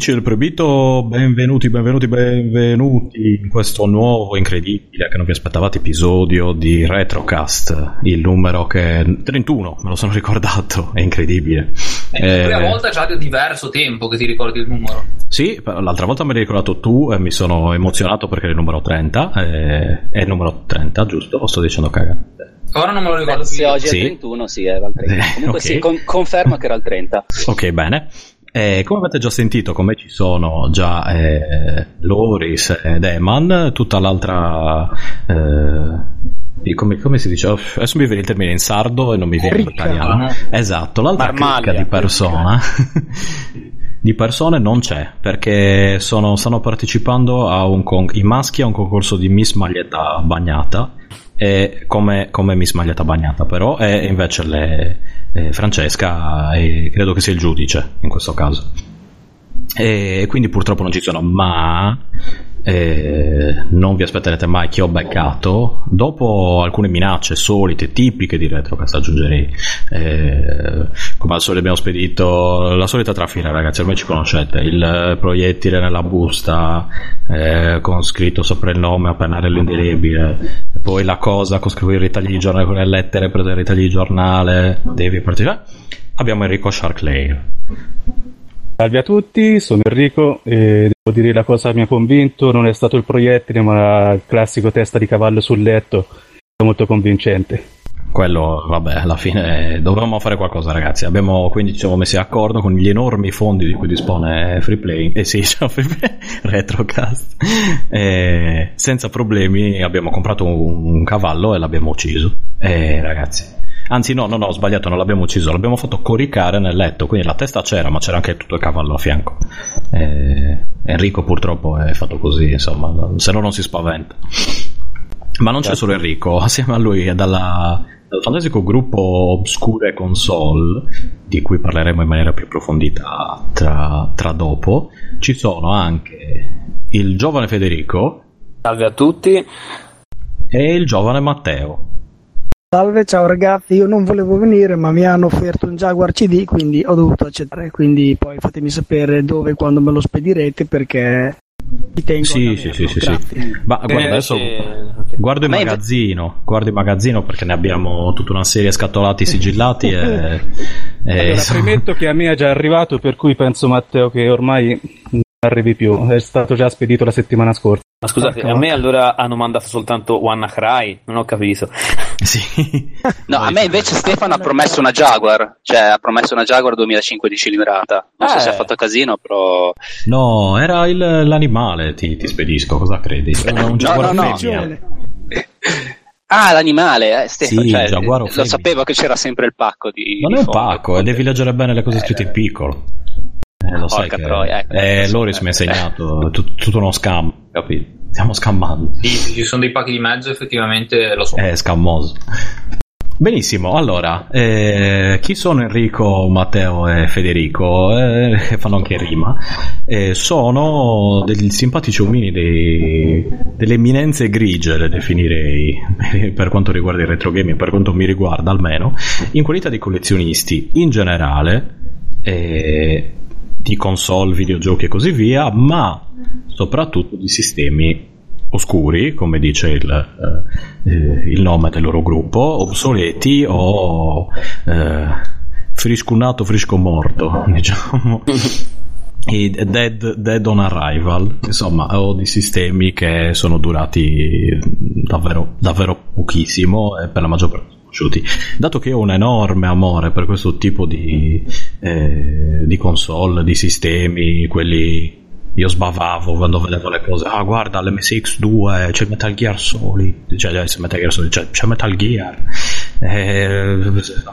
Amici del Proibito, benvenuti, benvenuti, benvenuti in questo nuovo, incredibile, che non vi aspettavate episodio di Retrocast, il numero che... 31, me lo sono ricordato, è incredibile. È la prima eh, volta già di diverso tempo che ti ricordi il numero. Sì, l'altra volta me l'hai ricordato tu e mi sono emozionato perché è il numero 30, eh, è il numero 30, giusto? O sto dicendo cagate? Ora non me lo ricordo Beh, più. Se oggi è il 31, sì, era il 30. Comunque okay. sì, con- conferma che era il 30. Ok, bene. Eh, come avete già sentito, con me ci sono già eh, Loris ed Eman, tutta l'altra. Eh, come, come, si dice? Adesso mi viene il termine in sardo e non mi viene in italiano. Esatto, l'altra cricca di persona. di persone non c'è perché sono, stanno partecipando a un con- i maschi a un concorso di Miss Maglietta Bagnata e come, come Miss Maglietta Bagnata però e invece le, eh, Francesca e credo che sia il giudice in questo caso. E quindi purtroppo non ci sono ma eh, non vi aspetterete mai che ho beccato. Dopo alcune minacce solite tipiche di retrocast aggiungerei eh, come al solito abbiamo spedito la solita trafila ragazzi ormai ci conoscete. Il proiettile nella busta eh, con scritto sopra il nome a pennarello indelebile poi la cosa con scritto i ritagli di giornale con le lettere prese i ritagli di giornale devi partire. Abbiamo Enrico Sharkley Salve a tutti, sono Enrico e devo dire la cosa che mi ha convinto non è stato il proiettile ma il classico testa di cavallo sul letto, è molto convincente. Quello, vabbè, alla fine dovevamo fare qualcosa ragazzi, abbiamo quindi ci siamo messi d'accordo con gli enormi fondi di cui dispone Freeplay, eh sì, cioè, Retrocast, e senza problemi abbiamo comprato un, un cavallo e l'abbiamo ucciso, e ragazzi Anzi, no, no, no, ho sbagliato, non l'abbiamo ucciso, l'abbiamo fatto coricare nel letto. Quindi la testa c'era, ma c'era anche tutto il cavallo a fianco. E Enrico purtroppo è fatto così, insomma, se no non si spaventa. Ma non c'è solo Enrico, assieme a lui è dalla, dal fantastico gruppo Obscure Console, di cui parleremo in maniera più approfondita tra, tra dopo, ci sono anche il giovane Federico. Salve a tutti. E il giovane Matteo. Salve, ciao ragazzi, io non volevo venire ma mi hanno offerto un Jaguar CD quindi ho dovuto accettare, quindi poi fatemi sapere dove e quando me lo spedirete perché ti tengo sì, sì, sì, sì, sì, Ma guarda, adesso guardo il magazzino, guardo il magazzino perché ne abbiamo tutta una serie scatolati sigillati e, e allora, premetto che a me è già arrivato per cui penso Matteo che ormai arrivi più, è stato già spedito la settimana scorsa. Ma scusate, a me allora hanno mandato soltanto Wanna Cry? Non ho capito. Sì. No, a me invece Stefano ha promesso una Jaguar, cioè ha promesso una Jaguar 2005 di cilindrata. Non eh. so se ha fatto casino, però... No, era il, l'animale, ti, ti, spedisco, cosa credi? Era un Jaguar no, no, no. Ah, l'animale, eh, Stefano, sì, cioè, lo sapevo che c'era sempre il pacco di... Non di è un pacco, e devi leggere bene le cose scritte in piccolo. Eh, lo sai che troia, ecco, eh, Loris mi ha insegnato tutto, tutto uno scam, capito? Stiamo scammando. Sì, sì, ci sono dei pacchi di mezzo, effettivamente lo so. È scammoso. Benissimo, allora, eh, chi sono Enrico, Matteo e Federico? Eh, fanno anche rima. Eh, sono degli simpatici omini, dei, delle eminenze grigie, le definirei, per quanto riguarda il retro gaming, per quanto mi riguarda almeno, in qualità di collezionisti in generale. Eh, di console, videogiochi e così via, ma soprattutto di sistemi oscuri, come dice il, eh, il nome del loro gruppo, obsoleti o eh, friscunato, frisco morto, diciamo. Dead, dead, on arrival, insomma, o di sistemi che sono durati davvero, davvero pochissimo e per la maggior parte conosciuti. Dato che ho un enorme amore per questo tipo di, eh, di console, di sistemi, quelli io sbavavo quando vedevo le cose. Ah, guarda, l'MSX2 c'è Metal Gear Solid, cioè, c'è Metal Gear Solid, c'è, c'è Metal Gear. Eh,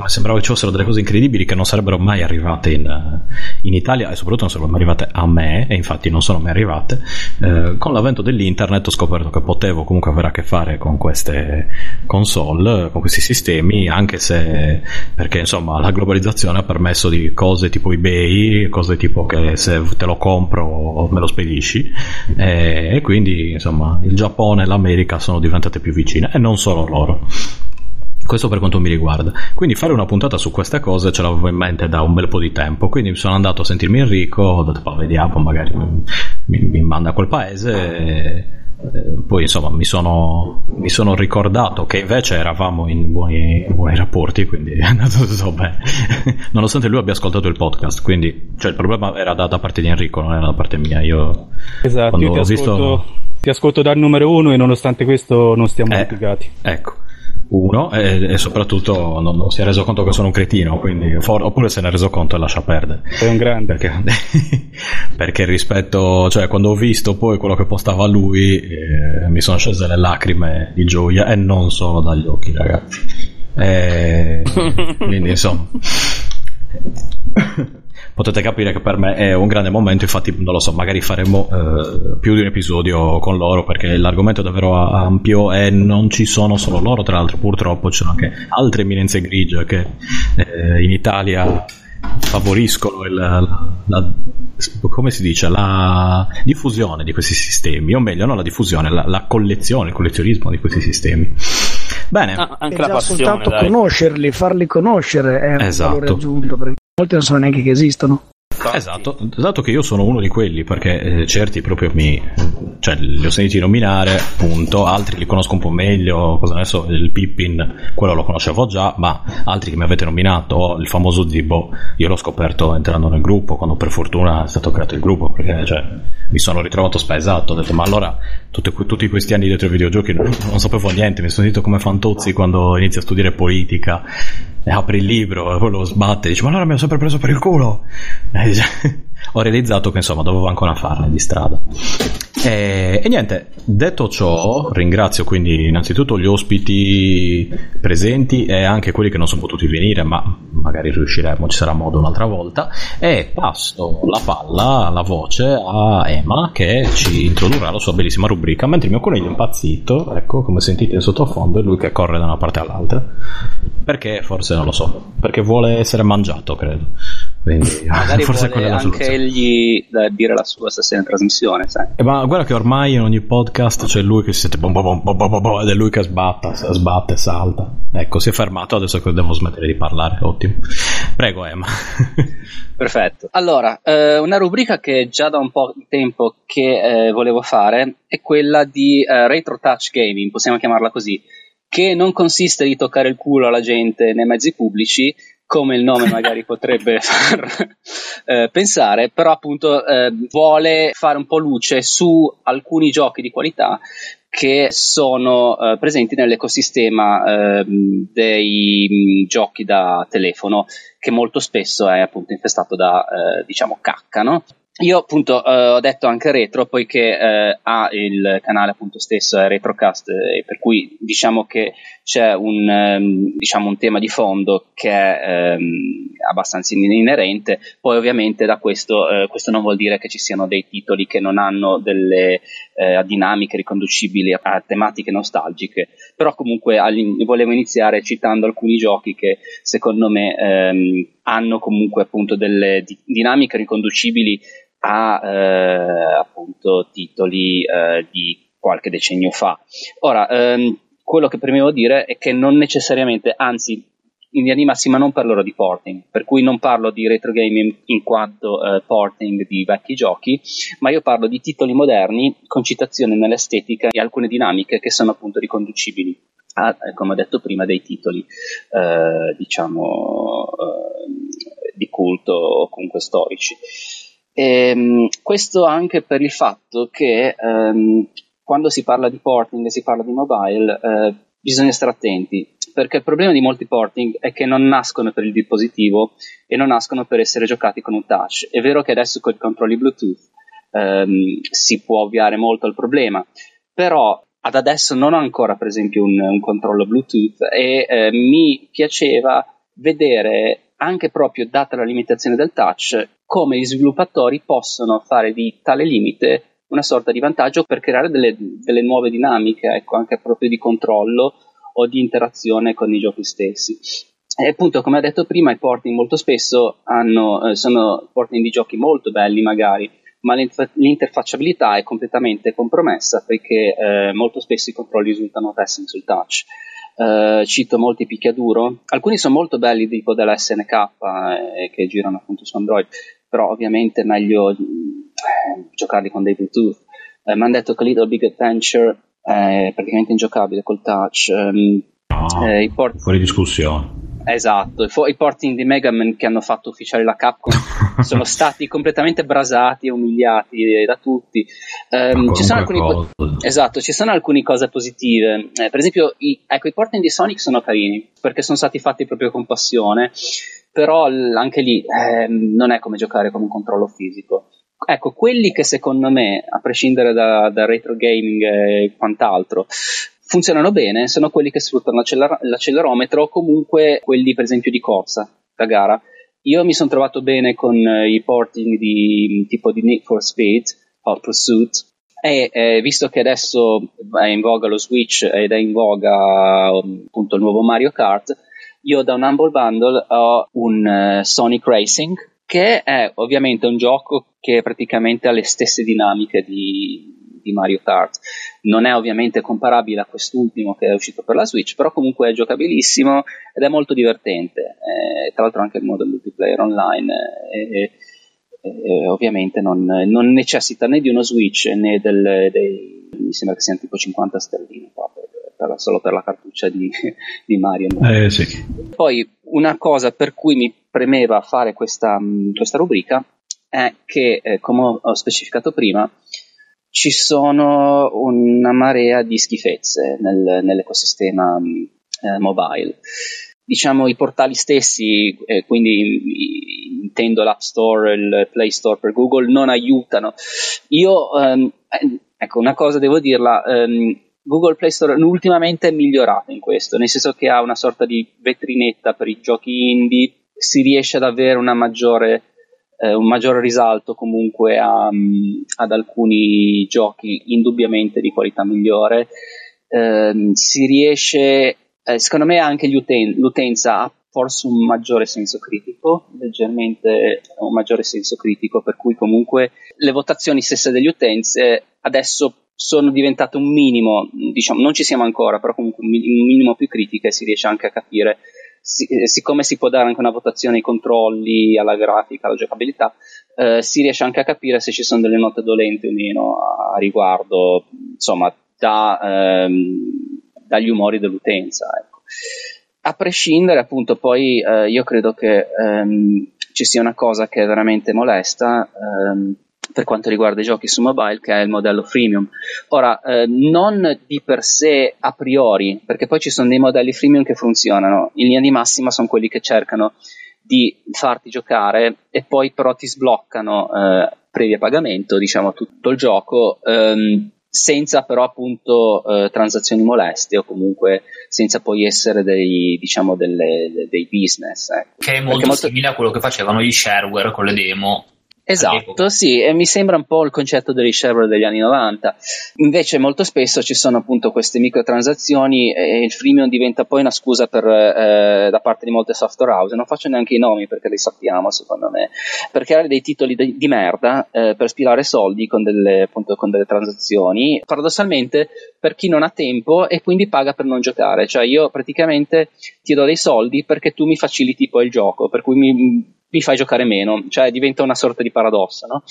sembrava che ci fossero delle cose incredibili che non sarebbero mai arrivate in, in, Italia e soprattutto non sarebbero mai arrivate a me e infatti non sono mai arrivate. Eh, con l'avvento dell'internet ho scoperto che potevo comunque avere a che fare con queste console con questi sistemi anche se perché insomma la globalizzazione ha permesso di cose tipo ebay cose tipo che se te lo compro me lo spedisci. Eh, e quindi insomma il Giappone e l'America sono diventate più vicine e non solo loro Questo per quanto mi riguarda. Quindi fare una puntata su queste cose ce l'avevo in mente da un bel po' di tempo. Quindi sono andato a sentirmi Enrico, ho detto, "Poi vediamo, magari mi, mi manda a quel paese. E, eh, poi insomma mi sono, mi sono ricordato che invece eravamo in buoni, in buoni rapporti, quindi è andato tutto bene. Nonostante lui abbia ascoltato il podcast, quindi cioè, il problema era da, da parte di Enrico, non era da parte mia. Io Esatto, io ti ho ascolto, visto... ti ascolto dal numero uno e nonostante questo non stiamo Eh, litigati. ecco, uno, e, e soprattutto non, non si è reso conto che sono un cretino, quindi, for- oppure se ne è reso conto e lascia perdere. Sei un grande. Perché, perché rispetto, cioè quando ho visto poi quello che postava lui, eh, mi sono scese le lacrime di gioia e non solo dagli occhi, ragazzi. Eh, quindi insomma. Potete capire che per me è un grande momento, infatti non lo so, magari faremo eh, più di un episodio con loro perché l'argomento è davvero ampio e non ci sono solo loro, tra l'altro purtroppo ci sono anche altre eminenze grigie che eh, in Italia favoriscono il, la, la- come si dice la diffusione di questi sistemi o meglio non la diffusione la, la collezione il collezionismo di questi sistemi bene Ah, anche la passione, soltanto dai. conoscerli, farli conoscere è un Esatto. valore aggiunto, perché molti non sanno neanche che esistono. Esatto, esatto. Che io sono uno di quelli perché eh, certi proprio mi cioè li ho sentiti nominare, punto, altri li conosco un po' meglio, cosa ne so, il Pippin, quello lo conoscevo già, ma altri che mi avete nominato, il famoso Zibo, io l'ho scoperto entrando nel gruppo, quando per fortuna è stato creato il gruppo, perché cioè, mi sono ritrovato spaesato, ho detto ma allora tutti, tutti questi anni dietro ai videogiochi non, non sapevo niente, mi sono sentito come Fantozzi quando inizi a studiare politica apri il libro e poi lo sbatte e dici ma allora mi ho sempre preso per il culo. E dice- ho realizzato che insomma dovevo ancora farne di strada. E, e niente detto ciò ringrazio quindi innanzitutto gli ospiti presenti e anche quelli che non sono potuti venire ma magari riusciremo ci sarà modo un'altra volta. E passo la palla la voce a Emma che ci introdurrà la sua bellissima rubrica mentre il mio coniglio è impazzito ecco come sentite in sottofondo è lui che corre da una parte all'altra. Perché? Forse non lo so. Perché vuole essere mangiato credo quindi Magari forse vuole quella è la anche soluzione egli eh, dire la sua stasera in trasmissione, sai. Eh, ma guarda che ormai in ogni podcast c'è lui che si sente bom bom bom bom bom bom bom, ed è lui che sbatta, sbatte, salta. Ecco, si è fermato, adesso che devo smettere di parlare, ottimo. Prego Emma. Perfetto. Allora, eh, una rubrica che già da un po' di tempo che eh, volevo fare è quella di eh, Retro Touch Gaming, possiamo chiamarla così, che non consiste di toccare il culo alla gente nei mezzi pubblici, come il nome magari potrebbe far eh, pensare, però appunto eh, vuole fare un po' luce su alcuni giochi di qualità che sono eh, presenti nell'ecosistema ehm, dei mh, giochi da telefono che molto spesso è appunto infestato da eh, diciamo cacca, no? Io appunto eh, ho detto anche retro poiché eh, ha il canale appunto stesso è Retrocast eh, per cui diciamo che c'è un, ehm, diciamo un tema di fondo che è ehm, abbastanza in- inerente poi ovviamente da questo eh, questo non vuol dire che ci siano dei titoli che non hanno delle eh, dinamiche riconducibili a, tematiche nostalgiche però comunque volevo iniziare citando alcuni giochi che secondo me ehm, hanno comunque appunto delle di- dinamiche riconducibili a eh, appunto titoli eh, di qualche decennio fa. Ora, ehm, quello che premevo dire è che non necessariamente, anzi, in linea di massima non parlerò di porting, per cui non parlo di retro gaming in quanto eh, porting di vecchi giochi, ma io parlo di titoli moderni con citazione nell'estetica e alcune dinamiche che sono appunto riconducibili a, eh, come ho detto prima, dei titoli eh, diciamo eh, di culto o comunque storici. Ehm, questo anche per il fatto che ehm, quando si parla di porting e si parla di mobile eh, bisogna stare attenti perché il problema di molti porting è che non nascono per il dispositivo e non nascono per essere giocati con un touch. È vero che adesso con i controlli Bluetooth ehm, si può ovviare molto al problema, però ad adesso non ho ancora per esempio un, un controllo Bluetooth e eh, mi piaceva vedere anche proprio data la limitazione del touch come gli sviluppatori possono fare di tale limite una sorta di vantaggio per creare delle, delle nuove dinamiche, ecco, anche proprio di controllo o di interazione con i giochi stessi. E appunto, come ho detto prima, i porting molto spesso hanno, eh, sono porting di giochi molto belli magari, ma l'inter- l'interfacciabilità è completamente compromessa perché eh, molto spesso i controlli risultano pessimi sul touch. eh, cito molti picchiaduro. Alcuni sono molto belli, tipo della SNK, eh, che girano appunto su Android, però ovviamente è meglio eh, giocarli con dei Bluetooth. Eh, mi hanno detto che Little Big Adventure è praticamente ingiocabile col touch. ehm, No, eh, port- fuori discussione. Esatto, i, fo- i porting di Mega Man che hanno fatto ufficiale la Capcom sono stati completamente brasati e umiliati da tutti. Ma ci alcuni cosa. Esatto, ci sono alcune cose positive. Eh, per esempio, i, ecco, i porting di Sonic sono carini perché sono stati fatti proprio con passione, però anche lì ehm, non è come giocare con un controllo fisico. Ecco, quelli che secondo me, a prescindere da, da retro gaming e quant'altro, funzionano bene sono quelli che sfruttano l'acceler- l'accelerometro o comunque quelli, per esempio, di corsa da gara. Io mi sono trovato bene con eh, i porting di tipo di Need for Speed, Hot Pursuit, e eh, visto che adesso è in voga lo Switch ed è in voga appunto il nuovo Mario Kart, io da un Humble Bundle ho un eh, Sonic Racing, che è ovviamente un gioco che praticamente ha le stesse dinamiche di, di Mario Kart. Non è ovviamente comparabile a quest'ultimo che è uscito per la Switch, però comunque è giocabilissimo ed è molto divertente. Eh, tra l'altro anche il modo multiplayer online eh, e- e ovviamente non, non necessita né di uno Switch né del, dei, mi sembra che siano tipo 50 sterline qua per- per- solo per la cartuccia di, di Mario. Eh sì. Poi una cosa per cui mi premeva fare questa, mh, questa rubrica è che, eh, come ho- specificato prima, ci sono una marea di schifezze nel- nell'ecosistema mh, eh, mobile. Diciamo i portali stessi, eh, quindi intendo l'App Store, il Play Store per Google, non aiutano. Io, ehm, eh, ecco, una cosa devo dirla, ehm, Google Play Store ultimamente è migliorato in questo, nel senso che ha una sorta di vetrinetta per i giochi indie, si riesce ad avere maggiore, eh, un maggiore risalto comunque a, mm, ad alcuni giochi indubbiamente di qualità migliore. Ehm, si riesce, eh, secondo me anche uten- l'utenza ha forse un maggiore senso critico, leggermente un maggiore senso critico, per cui comunque le votazioni stesse degli utenti eh, adesso sono diventate un minimo, diciamo, non ci siamo ancora, però comunque un mi- un minimo più critiche, si riesce anche a capire, eh, siccome si può dare anche una votazione ai controlli, alla grafica, alla giocabilità, eh, si riesce anche a capire se ci sono delle note dolenti o meno a, a riguardo, insomma, da, ehm, dagli umori dell'utenza. Ecco. A prescindere, appunto, poi eh, io credo che ehm, ci sia una cosa che è veramente molesta ehm, per quanto riguarda i giochi su mobile, che è il modello freemium. Ora, eh, non di per sé a priori, perché poi ci sono dei modelli freemium che funzionano, in linea di massima sono quelli che cercano di farti giocare e poi però ti sbloccano eh, previa pagamento, diciamo, tutto il gioco. ehm, senza però appunto eh, transazioni moleste o comunque senza poi essere dei, diciamo, delle- dei business. ecco. Che è Perché molto simile a quello che facevano gli shareware con le demo. Esatto, sì, e mi sembra un po' il concetto degli shareware degli anni 90. Invece molto spesso ci sono appunto queste microtransazioni e il freemium diventa poi una scusa per, eh, da parte di molte software house. Non faccio neanche i nomi perché li sappiamo, secondo me, per creare dei titoli di, di merda eh, per spilare soldi con delle, appunto, con delle transazioni. Paradossalmente, per chi non ha tempo e quindi paga per non giocare. Cioè io praticamente ti do dei soldi perché tu mi faciliti poi il gioco, per cui mi, mi fai giocare meno, cioè diventa una sorta di paradosso, no?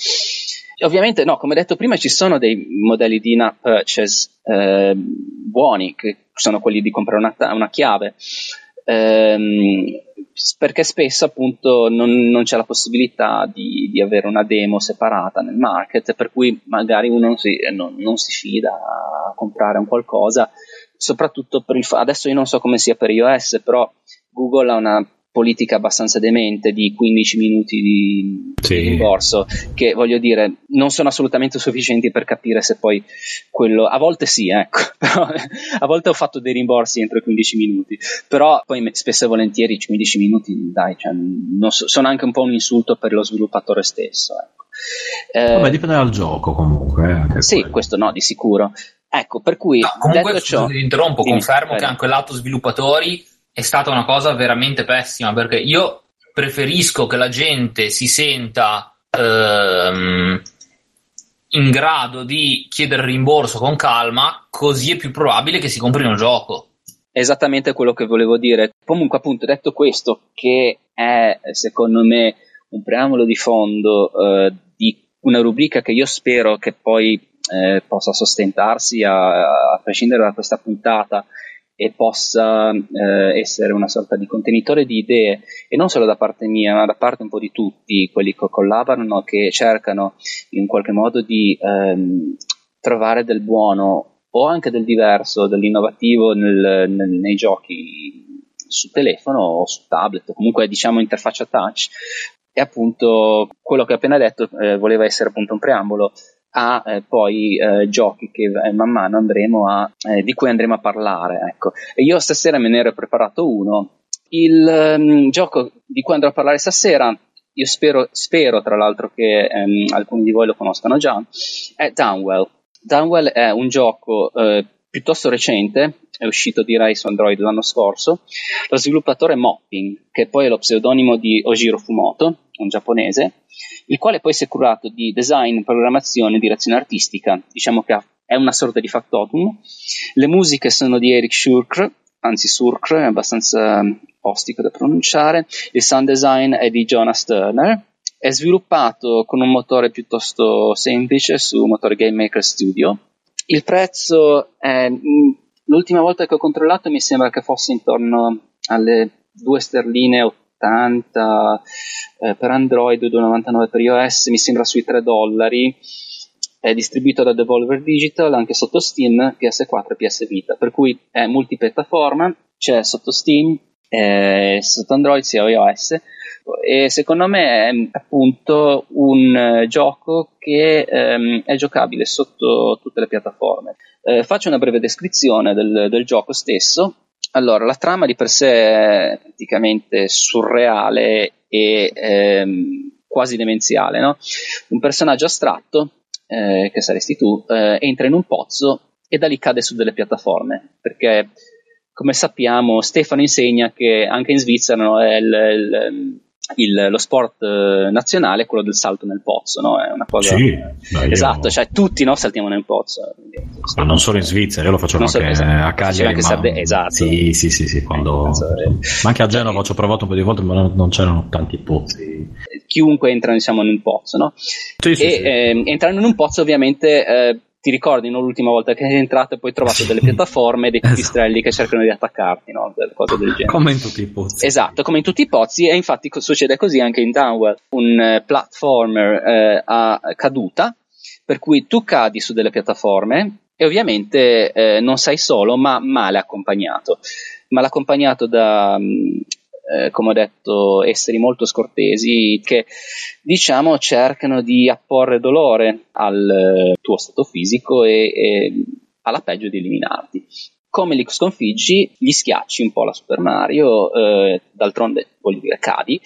Ovviamente, no, come detto prima, ci sono dei modelli di in-app purchase eh, buoni, che sono quelli di comprare una, una chiave, ehm, perché spesso appunto non, non c'è la possibilità di, di avere una demo separata nel market, per cui magari uno non si, non- non si fida a comprare un qualcosa, soprattutto per il fa- adesso io non so come sia per iOS, però Google ha una politica abbastanza demente di 15 minuti di, Sì. di rimborso che voglio dire non sono assolutamente sufficienti per capire se poi quello a volte sì ecco però a volte ho fatto dei rimborsi entro i 15 minuti però poi spesso e volentieri i 15 minuti dai cioè, non so- sono anche un po' un insulto per lo sviluppatore stesso ecco. Eh, Vabbè, dipende dal gioco comunque. eh, anche sì quello. questo no di sicuro ecco per cui No, comunque, detto ciò interrompo, Dimmi, confermo prego. che anche lato sviluppatori è stata una cosa veramente pessima perché io preferisco che la gente si senta ehm, in grado di chiedere rimborso con calma, così è più probabile che si comprino il gioco. esattamente quello che volevo dire. Comunque, appunto, detto questo, che è secondo me un preambolo di fondo eh, di una rubrica che io spero che poi eh, possa sostentarsi a, a, prescindere da questa puntata e possa eh, essere una sorta di contenitore di idee e non solo da parte mia ma da parte un po' di tutti quelli che collaborano che cercano in qualche modo di ehm, trovare del buono o anche del diverso, dell'innovativo nel, nel, nei giochi su telefono o su tablet o comunque diciamo interfaccia touch. E appunto quello che ho appena detto eh, voleva essere appunto un preambolo a eh, poi eh, giochi che eh, man mano andremo a, eh, di cui andremo a parlare. Ecco. E io stasera me ne ero preparato uno. Il um, gioco di cui andrò a parlare stasera, io spero, spero tra l'altro che um, alcuni di voi lo conoscano già, è Downwell. Downwell è un gioco eh, piuttosto recente, è uscito direi su Android l'anno scorso. Lo sviluppatore è Mopping, che poi è lo pseudonimo di Ojiro Fumoto, un giapponese, il quale poi si è curato di design, programmazione e direzione artistica. Diciamo che è una sorta di factotum. Le musiche sono di Eric Schurk, anzi Surk, è abbastanza ostico da pronunciare. Il sound design è di Jonas Turner. È sviluppato con un motore piuttosto semplice su motore Game Maker Studio. Il prezzo è, l'ultima volta che ho controllato mi sembra che fosse intorno alle 2 sterline 80 eh, per Android, 2,99 per iOS, mi sembra sui 3 dollari. È distribuito da Devolver Digital anche sotto Steam, PS4 e PS Vita, per cui è multipiattaforma, c'è sotto Steam, eh, sotto Android sia iOS e secondo me è appunto un uh, gioco che um, è giocabile sotto tutte le piattaforme. Uh, faccio una breve descrizione del, del gioco stesso allora, la trama di per sé è praticamente surreale e ehm, quasi demenziale, no? Un personaggio astratto, eh, che saresti tu, eh, entra in un pozzo e da lì cade su delle piattaforme, perché come sappiamo Stefano insegna che anche in Svizzera no, è il, il il, lo sport eh, nazionale è quello del salto nel pozzo, no? È una cosa. Sì, esatto, cioè tutti no, saltiamo nel pozzo. Ma non solo in Svizzera, io lo faccio anche so, esatto. a Cagliari. Anche ma... Sarde... Esatto. Sì, sì, sì, sì quando... ma anche a Genova ci ho provato un po' di volte, ma non, non c'erano tanti pozzi. Chiunque entra diciamo, in un pozzo, no? Sì, sì, e sì. Eh, entrando in un pozzo, ovviamente. Eh, ti ricordi no, l'ultima volta che sei entrato e poi hai trovato delle piattaforme e dei pipistrelli esatto. che cercano di attaccarti, no? Cose del genere. Come in tutti i pozzi. Esatto, come in tutti i pozzi e infatti succede così anche in Downwell, un uh, platformer uh, a caduta, per cui tu cadi su delle piattaforme e ovviamente uh, non sei solo ma male accompagnato, male accompagnato da... Um, eh, come ho detto, esseri molto scortesi che diciamo cercano di apporre dolore al tuo stato fisico e, e alla peggio di eliminarti. Come li sconfiggi, gli schiacci un po' la Super Mario, eh, d'altronde voglio dire cadi,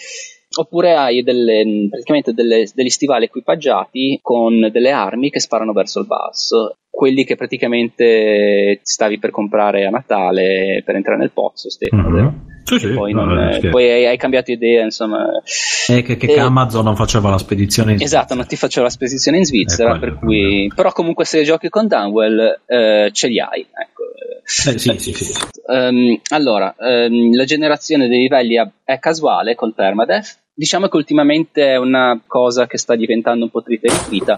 oppure hai delle, praticamente delle, degli stivali equipaggiati con delle armi che sparano verso il basso, quelli che praticamente stavi per comprare a Natale per entrare nel pozzo, Stefano, mm-hmm. Sì, sì, poi, non, no, eh, poi hai, hai, cambiato idea, insomma. E che, che, e, Amazon non faceva la spedizione in Svizzera. Esatto, non ti faceva la spedizione in Svizzera, per cui... però comunque se giochi con Dunwell eh, ce li hai. Ecco. Eh, sì, sì, sì. Um, allora, um, la generazione dei livelli è casuale col permadeath. Diciamo che ultimamente è una cosa che sta diventando un po' trita e ritrita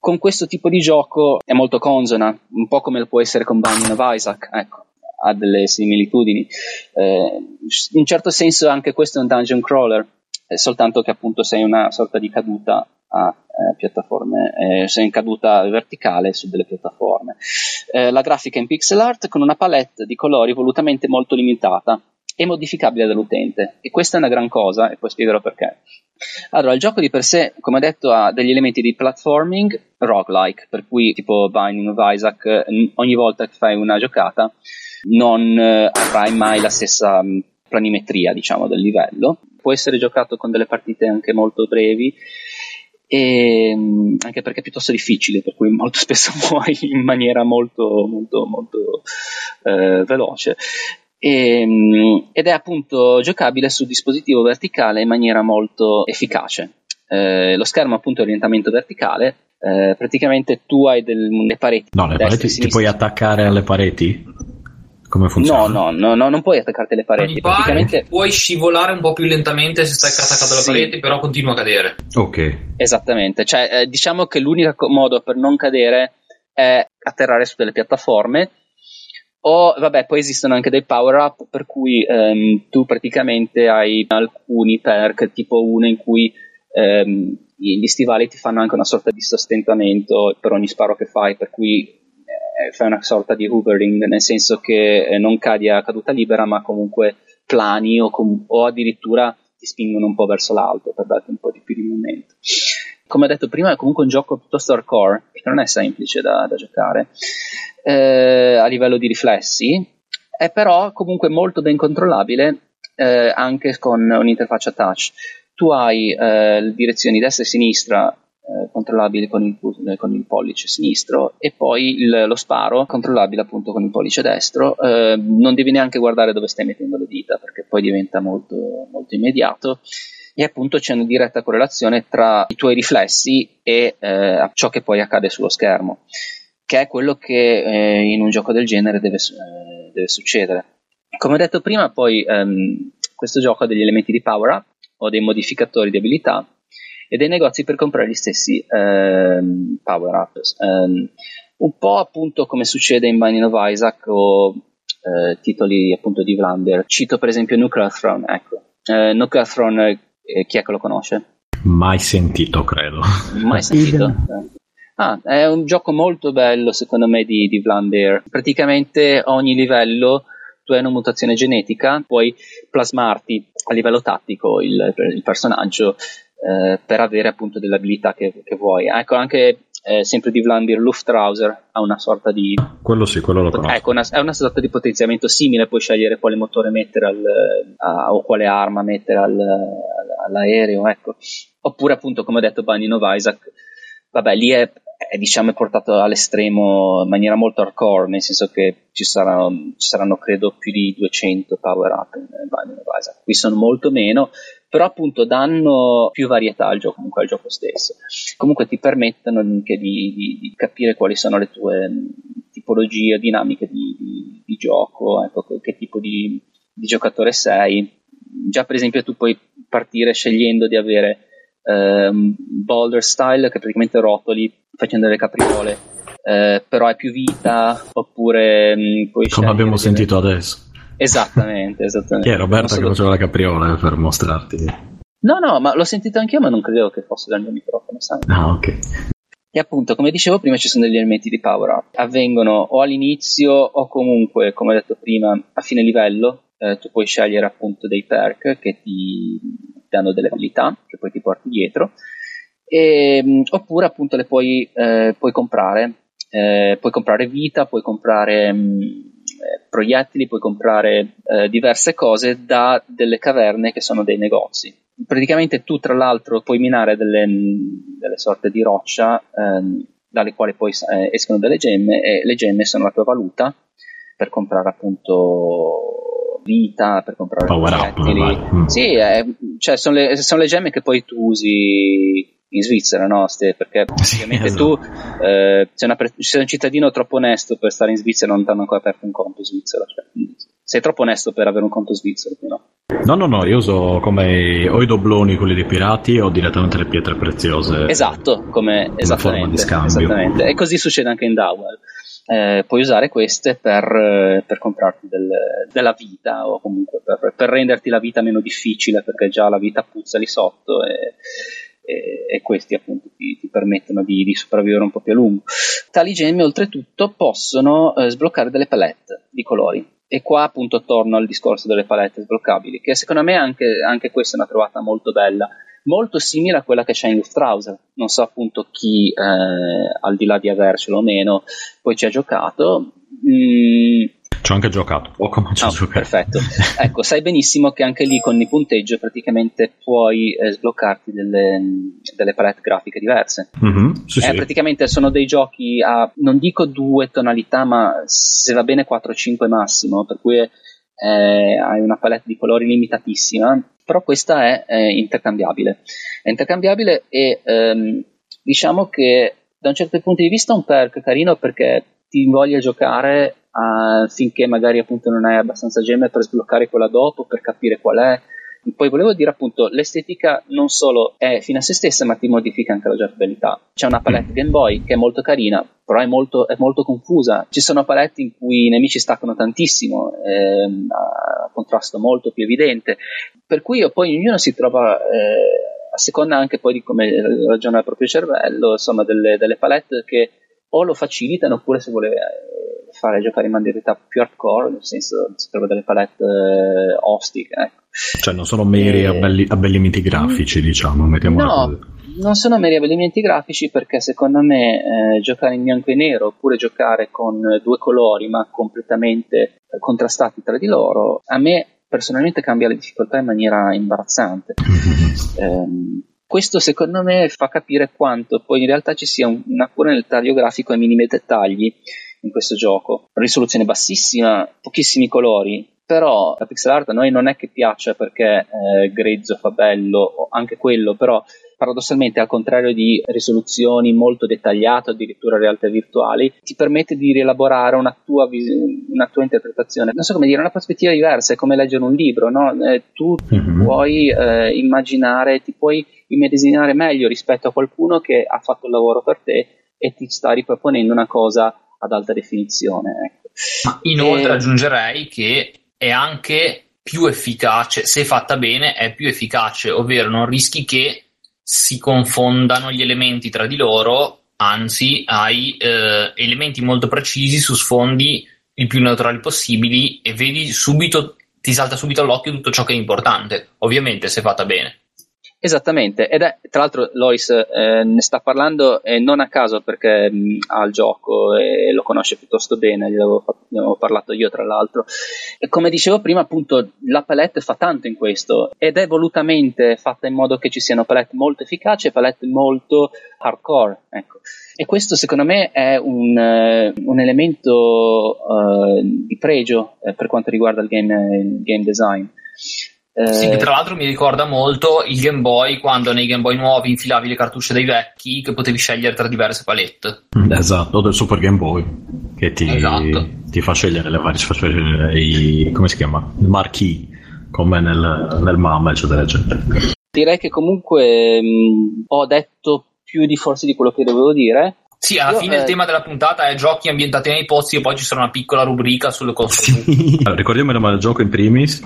con questo tipo di gioco è molto consona, un po' come lo può essere con Binding of Isaac, ecco ha delle similitudini. Eh, in certo senso anche questo è un dungeon crawler, eh, soltanto che appunto sei una sorta di caduta a eh, piattaforme, eh, sei in caduta verticale su delle piattaforme. Eh, la grafica in pixel art con una palette di colori volutamente molto limitata e modificabile dall'utente e questa è una gran cosa e poi spiegherò perché. Allora, il gioco di per sé, come detto, ha degli elementi di platforming roguelike, per cui tipo Binding of Isaac, ogni volta che fai una giocata non eh, avrai mai la stessa mh, planimetria, diciamo, del livello. Può essere giocato con delle partite anche molto brevi e anche perché è piuttosto difficile, per cui molto spesso muori in maniera molto, molto, molto eh, veloce. E, ed è appunto giocabile su dispositivo verticale in maniera molto efficace. Eh, lo schermo appunto è orientamento verticale, eh, praticamente tu hai delle pareti. No, le pareti ti puoi attaccare alle pareti? Come funziona? No, no, no, no, non puoi attaccarti alle pareti. Praticamente, puoi scivolare un po' più lentamente se stai attaccato alla Sì. parete, però continua a cadere. Ok. esattamente. Cioè, eh, diciamo che l'unico co- modo per non cadere è atterrare su delle piattaforme. O, vabbè, poi esistono anche dei power-up per cui ehm, tu praticamente hai alcuni perk, tipo uno in cui ehm, gli stivali ti fanno anche una sorta di sostentamento per ogni sparo che fai, per cui fai una sorta di hoovering, nel senso che eh, non cadi a caduta libera, ma comunque plani o, com- o addirittura ti spingono un po' verso l'alto per darti un po' di più di movimento. Come ho detto prima, è comunque un gioco piuttosto hardcore, perché non è semplice da, da giocare eh, a livello di riflessi, è però comunque molto ben controllabile eh, anche con un'interfaccia touch. Tu hai eh, direzioni destra e sinistra eh, controllabili con il, eh, con il pollice sinistro e poi il- lo sparo controllabile appunto con il pollice destro. Eh, non devi neanche guardare dove stai mettendo le dita perché poi diventa molto, molto immediato e appunto c'è una diretta correlazione tra i tuoi riflessi e eh, ciò che poi accade sullo schermo, che è quello che eh, in un gioco del genere deve, eh, deve succedere. Come detto prima, poi ehm, questo gioco ha degli elementi di power up o dei modificatori di abilità e dei negozi per comprare gli stessi ehm, power up. Ehm, un po' appunto come succede in Binding of Isaac o eh, titoli appunto di Vlander. Cito per esempio Nuclear Throne, ecco. Eh, Nuclear Throne, eh, chi è che lo conosce? Mai sentito, credo. Mai sentito? Ah, è un gioco molto bello secondo me di, di Vlander. Praticamente ogni livello tu hai una mutazione genetica, puoi plasmarti a livello tattico il, il personaggio eh, per avere appunto delle abilità che, che vuoi. Ecco, anche eh, sempre di Vlander Luftrauser ha una sorta di Quello sì, quello lo conosco. Ecco, una, è una sorta di potenziamento simile, puoi scegliere quale motore mettere al, a- o quale arma mettere al- al- all'aereo, ecco. Oppure appunto, come ho detto, Binding of Isaac, vabbè, lì è, è, diciamo, è portato all'estremo in maniera molto hardcore, nel senso che ci saranno, ci saranno credo più di 200 power up in Binding of Isaac. Qui sono molto meno, però appunto danno più varietà al gioco, comunque al gioco stesso. Comunque ti permettono anche di, di- di capire quali sono le tue mh, tipologie, dinamiche di, di- gioco, ecco, che- che tipo di, di giocatore sei. Già per esempio tu puoi partire scegliendo di avere ehm, boulder style, che praticamente rotoli facendo delle capriole, eh, però hai più vita, oppure mh, puoi Come abbiamo sentito adesso. Esattamente, esattamente. Chi è Roberta Non so che faceva la capriola eh, per mostrarti? No, no, ma l'ho sentito anch'io, ma non credevo che fosse dal mio microfono, sai? Ah, ok. E appunto, come dicevo prima, ci sono degli elementi di power up. Avvengono o all'inizio o comunque, come ho detto prima, a fine livello. Eh, tu puoi scegliere appunto dei perk che ti danno delle abilità che poi ti porti dietro. E, mh, oppure appunto le puoi, eh, puoi comprare. Eh, puoi comprare vita, puoi comprare mh, eh, proiettili, puoi comprare eh, diverse cose da delle caverne che sono dei negozi. Praticamente tu, tra l'altro, puoi minare delle, mh, delle sorte di roccia ehm, dalle quali poi eh, escono delle gemme e le gemme sono la tua valuta per comprare appunto vita, per comprare Power up, proiettili. vai. Mm. Sì, eh, cioè sono le, sono le gemme che poi tu usi in Svizzera, no? Ste- perché Sì, ovviamente esatto. tu eh, sei, una sei un cittadino troppo onesto per stare in Svizzera non ti hanno ancora aperto un conto svizzero. Cioè, sei troppo onesto per avere un conto svizzero, no? No, no, no, io uso come o i dobloni, quelli dei pirati, o direttamente le pietre preziose. Esatto, come forma esattamente, di scambio. esattamente. E così succede anche in Dowell. Eh, puoi usare queste per, eh, per comprarti del- della vita o comunque per, per renderti la vita meno difficile perché già la vita puzza lì sotto e, e- e questi appunto ti, ti permettono di, di sopravvivere un po' più a lungo. Tali gemme oltretutto possono eh, sbloccare delle palette di colori e qua appunto torno al discorso delle palette sbloccabili che secondo me anche, anche questa è una trovata molto bella molto simile a quella che c'è in Luftrauser. Non so appunto chi, eh, al di là di avercelo o meno, poi ci ha giocato. Mm, Ci ho anche giocato, ho cominciato ah, a giocare. perfetto. Ecco, sai benissimo che anche lì con il punteggio praticamente puoi eh, sbloccarti delle, delle palette grafiche diverse. Mhm, sì, Eh, sì. praticamente sono dei giochi a, non dico due tonalità, ma se va bene 4-5 massimo, per cui eh, hai una palette di colori limitatissima, però questa è, intercambiabile. È intercambiabile e ehm, diciamo che da un certo punto di vista è un perk carino perché ti invoglia a giocare uh, finché magari appunto non hai abbastanza gemme per sbloccare quella dopo, per capire qual è. Poi volevo dire appunto, l'estetica non solo è fine a se stessa, ma ti modifica anche la giocabilità. C'è una palette Game Boy che è molto carina, però è molto, è molto confusa. Ci sono palette in cui i nemici staccano tantissimo, ehm, a contrasto molto più evidente. Per cui poi ognuno si trova, eh, a seconda anche poi di come ragiona il proprio cervello, insomma, delle, delle palette che o lo facilitano oppure se vuole eh, fare giocare in modalità più hardcore, nel senso si trova delle palette eh, ostiche. Ecco. Cioè non sono meri e... abbelli, abbellimenti grafici, diciamo, no, non sono meri abbellimenti grafici perché secondo me eh, giocare in bianco e nero oppure giocare con due colori ma completamente contrastati tra di loro, a me personalmente cambia le difficoltà in maniera imbarazzante. eh, questo secondo me fa capire quanto poi in realtà ci sia un, una cura nel taglio grafico ai minimi dettagli in questo gioco. Risoluzione bassissima, pochissimi colori, però la pixel art a noi non è che piaccia perché eh, grezzo fa bello, anche quello, però paradossalmente al contrario di risoluzioni molto dettagliate, addirittura realtà virtuali, ti permette di rielaborare una tua, vis- una tua interpretazione. Non so come dire, una prospettiva diversa, è come leggere un libro, no? eh, tu mm-hmm. puoi eh, immaginare, ti puoi immedesimare meglio rispetto a qualcuno che ha fatto il lavoro per te e ti sta riproponendo una cosa ad alta definizione. Ecco. Ma inoltre e... aggiungerei che è anche più efficace, se fatta bene, è più efficace, ovvero non rischi che si confondano gli elementi tra di loro, anzi hai eh, elementi molto precisi su sfondi il più neutrali possibili e vedi subito, ti salta subito all'occhio tutto ciò che è importante, ovviamente se fatta bene. Esattamente, ed è tra l'altro Lois eh, ne sta parlando e non a caso perché mh, ha il gioco e lo conosce piuttosto bene, gli avevo, parlato io tra l'altro. E come dicevo prima, appunto, la palette fa tanto in questo ed è volutamente fatta in modo che ci siano palette molto efficaci e palette molto hardcore. Ecco. E questo secondo me è un, uh, un elemento uh, di pregio uh, per quanto riguarda il game, il game design. Sì, che tra l'altro mi ricorda molto il Game Boy quando nei Game Boy nuovi infilavi le cartucce dei vecchi che potevi scegliere tra diverse palette. Mm, esatto, del Super Game Boy che ti, esatto. ti fa scegliere le varie scegliere i, come si chiama? Il marquee come nel, nel MAM eccetera eccetera. Direi che comunque mh, ho detto più di forse di quello che dovevo dire. Sì, alla Io, fine eh... il tema della puntata è giochi ambientati nei pozzi e poi ci sarà una piccola rubrica sulle console. Sì. Allora, ricordiamo il gioco in primis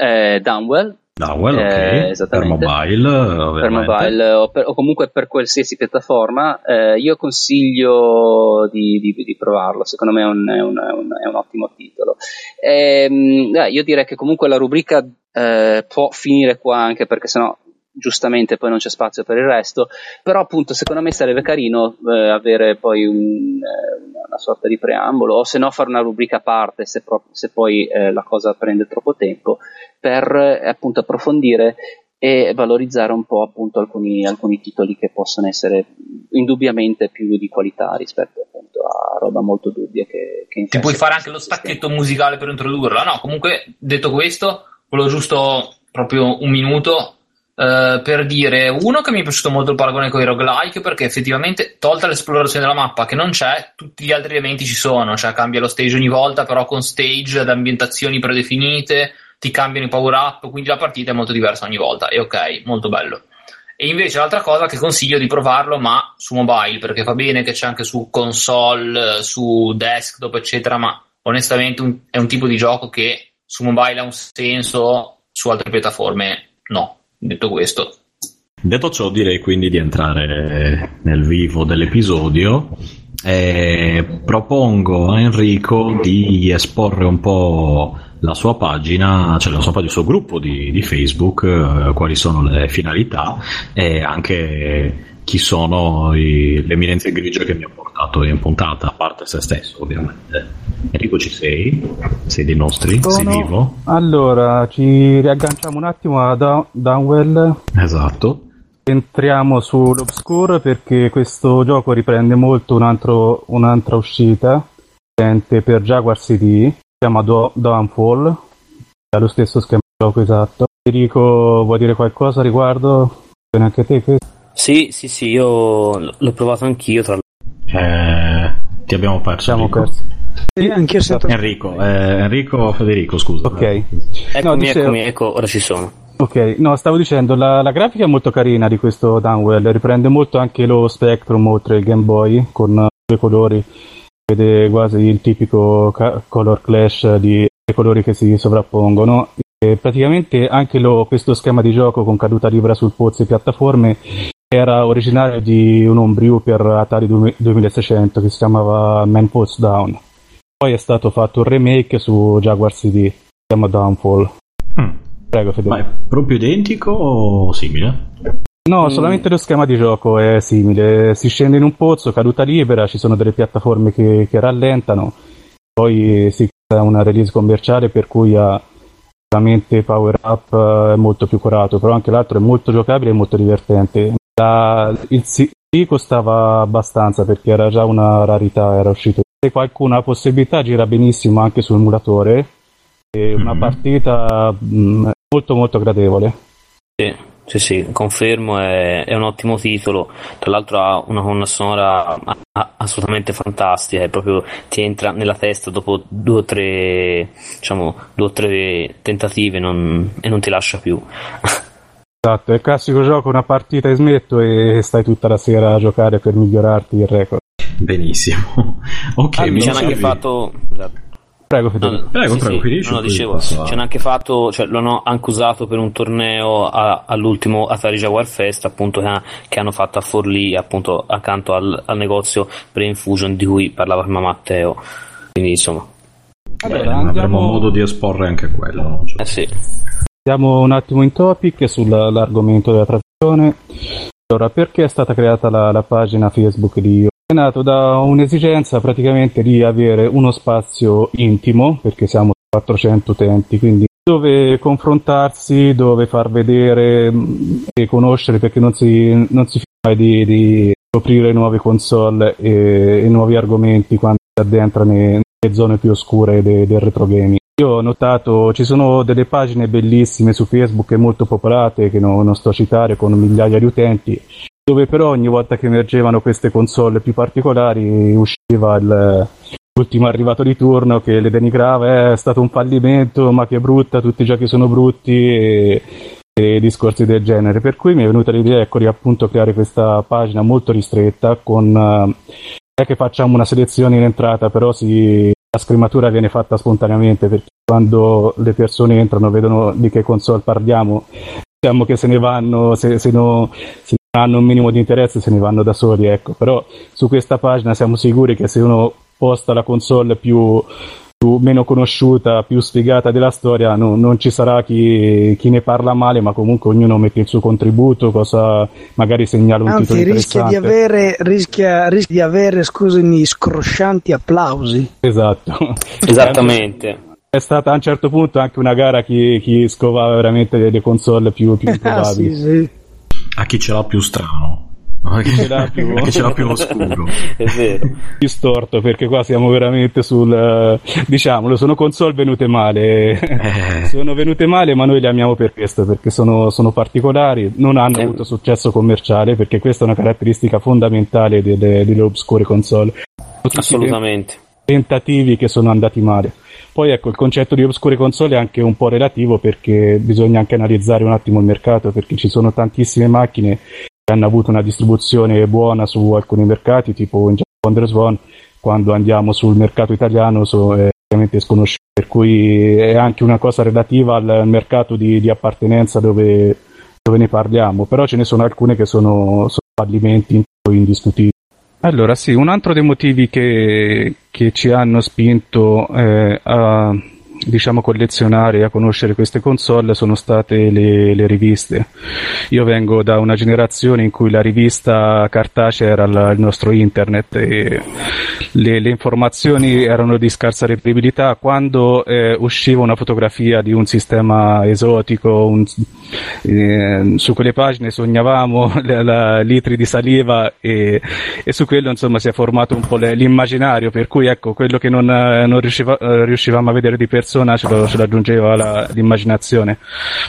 eh, Downwell. Downwell, ok. Eh, per mobile, ovviamente. per mobile o, per, o, comunque per qualsiasi piattaforma. Eh, io consiglio di, di, di, provarlo, secondo me è un, è un, è un, è un ottimo titolo. Ehm, eh, io direi che comunque la rubrica eh, può finire qua anche perché sennò giustamente poi non c'è spazio per il resto, però appunto secondo me sarebbe carino eh, avere poi un, eh, una sorta di preambolo o se no fare una rubrica a parte se, pro- se poi eh, la cosa prende troppo tempo per eh, appunto approfondire e valorizzare un po' appunto alcuni, alcuni, titoli che possono essere indubbiamente più di qualità rispetto appunto a roba molto dubbia che, che Ti puoi fare anche lo stacchetto musicale per introdurla, no? Comunque detto questo, volevo giusto proprio un minuto Uh, per dire uno che mi è piaciuto molto il paragone con i roguelike perché effettivamente tolta l'esplorazione della mappa che non c'è tutti gli altri elementi ci sono cioè cambia lo stage ogni volta però con stage ad ambientazioni predefinite ti cambiano i power up quindi la partita è molto diversa ogni volta e ok molto bello. E invece l'altra cosa che consiglio di provarlo ma su mobile perché va bene che c'è anche su console su desktop eccetera ma onestamente un, è un tipo di gioco che su mobile ha un senso su altre piattaforme no Detto questo. Detto ciò, direi quindi di entrare nel vivo dell'episodio. E propongo a Enrico di esporre un po' la sua pagina, cioè la sua pagina, il suo gruppo di, di Facebook, eh, quali sono le finalità e anche chi sono i, le eminenze grigie che mi ha portato in puntata, a parte se stesso ovviamente. Enrico ci sei? Sei dei nostri? Sono... Sei vivo? Allora, ci riagganciamo un attimo a Down- Downwell. Esatto. Entriamo sull'Obscure perché questo gioco riprende molto un altro, un'altra uscita per Jaguar CD, si chiama Do- Downfall, è lo stesso schema di gioco esatto. Enrico, vuoi dire qualcosa riguardo? Anche te questo? Sì, sì, sì, io l'ho provato anch'io. Tra eh, ti abbiamo perso. Abbiamo perso. Sì, anch'io sento... Enrico, eh, Enrico Federico, scusa. Ok. Eccomi, No, dicevo- eccomi, ecco, ora ci sono. Ok, no, stavo dicendo, la, la grafica è molto carina di questo Downwell, riprende molto anche lo Spectrum oltre il Game Boy, con eh, due colori, vede quasi il tipico ca- color clash di colori che si sovrappongono. E praticamente anche lo- questo schema di gioco con caduta libera sul pozzo e piattaforme era originario di un homebrew per Atari 2000 2600 che si chiamava Man Post Down. Poi è stato fatto un remake su Jaguar CD, si chiama Downfall. Mm. Prego, Ma Federico. è proprio identico o simile? No, Mm. solamente lo schema di gioco è simile. Si scende in un pozzo, caduta libera, ci sono delle piattaforme che, che rallentano, poi si crea una release commerciale per cui ha veramente power up eh, molto più curato, però anche l'altro è molto giocabile e molto divertente. La- il sì costava abbastanza perché era già una rarità, era uscito. Se qualcuno ha possibilità gira benissimo anche sul emulatore e una Mhm. partita mh, molto molto gradevole. Sì, sì, sì, confermo, è, è un ottimo titolo. Tra l'altro ha una colonna sonora assolutamente fantastica, e proprio ti entra nella testa dopo due o tre, diciamo, due o tre tentative non- e non ti lascia più. Esatto, è il classico gioco, una partita e smetto e stai tutta la sera a giocare per migliorarti il record. Benissimo. Ok, Allora, mi ci hanno anche fatto. Prego No, Federico. Prego, sì, prego, sì. finisci, No, no, dicevo, ci hanno anche fatto, cioè, l'hanno anche usato per un torneo a- all'ultimo Atari Jaguar Fest, appunto, che, ha- che hanno fatto a Forlì, appunto, accanto al, al negozio Brain Fusion di cui parlava prima Matteo. Quindi, insomma, Allora, avremo andiamo, modo di esporre anche quello. no? Cioè, eh sì. Andiamo un attimo in topic sull'argomento della traduzione. Allora, perché è stata creata la, la pagina Facebook di Io? È nato da un'esigenza praticamente di avere uno spazio intimo, perché siamo 400 utenti, quindi dove confrontarsi, dove far vedere mh, e conoscere, perché non si, non si mai di, di scoprire nuove console e, e nuovi argomenti quando si addentra ne- nelle zone più oscure de- del retro gaming. Io ho notato, ci sono delle pagine bellissime su Facebook e molto popolate che no- non sto a citare con migliaia di utenti, dove però ogni volta che emergevano queste console più particolari usciva il, l'ultimo arrivato di turno che le denigrava, "Eh, è stato un fallimento, ma che brutta, tutti i giochi sono brutti e, e discorsi del genere. Per cui mi è venuta l'idea ecco, di appunto creare questa pagina molto ristretta con... non è che facciamo una selezione in entrata, però si, la scrematura viene fatta spontaneamente perché quando le persone entrano vedono di che console parliamo, diciamo che se ne vanno, se, se no- se non hanno un minimo di interesse se ne vanno da soli, ecco. Però su questa pagina siamo sicuri che se uno posta la console più, più- meno conosciuta, più sfigata della storia, no- non ci sarà chi, chi ne parla male, ma comunque ognuno mette il suo contributo, cosa magari segnala un titolo Anzi, rischia interessante. di avere, rischia, rischia di avere, scusami, scroscianti applausi. Esatto. Esattamente. È stata a un certo punto anche una gara chi, chi scovava veramente delle console più, più Ah, improbabili. sì, sì. A chi ce l'ha più strano. A chi ce l'ha più- a chi ce l'ha più oscuro. È vero. più storto perché qua siamo veramente sul eh, diciamolo sono console venute male Eh. sono venute male ma noi le amiamo per questo perché sono, sono particolari non hanno Eh. avuto successo commerciale perché questa è una caratteristica fondamentale delle, delle obscure console Tutti Assolutamente. tentativi che sono andati male poi ecco il concetto di obscure console è anche un po' relativo perché bisogna anche analizzare un attimo il mercato perché ci sono tantissime macchine che hanno avuto una distribuzione buona su alcuni mercati, tipo in Wonders One, quando andiamo sul mercato italiano so, è praticamente sconosciuto, per cui è anche una cosa relativa al mercato di, di appartenenza dove, dove ne parliamo, però ce ne sono alcune che sono, sono fallimenti indiscutibili. Allora sì, un altro dei motivi che, che ci hanno spinto eh, a diciamo collezionare e a conoscere queste console sono state le, le riviste. Io vengo da una generazione in cui la rivista cartacea era la- il nostro internet e le, le informazioni erano di scarsa reperibilità. Quando eh, usciva una fotografia di un sistema esotico, un- eh, su quelle pagine sognavamo la- la- litri di saliva e, e su quello insomma si è formato un po' le- l'immaginario, per cui ecco quello che non, eh, non riusciva- eh, riuscivamo a vedere di persona persona ce lo, ce lo aggiungeva la, l'immaginazione.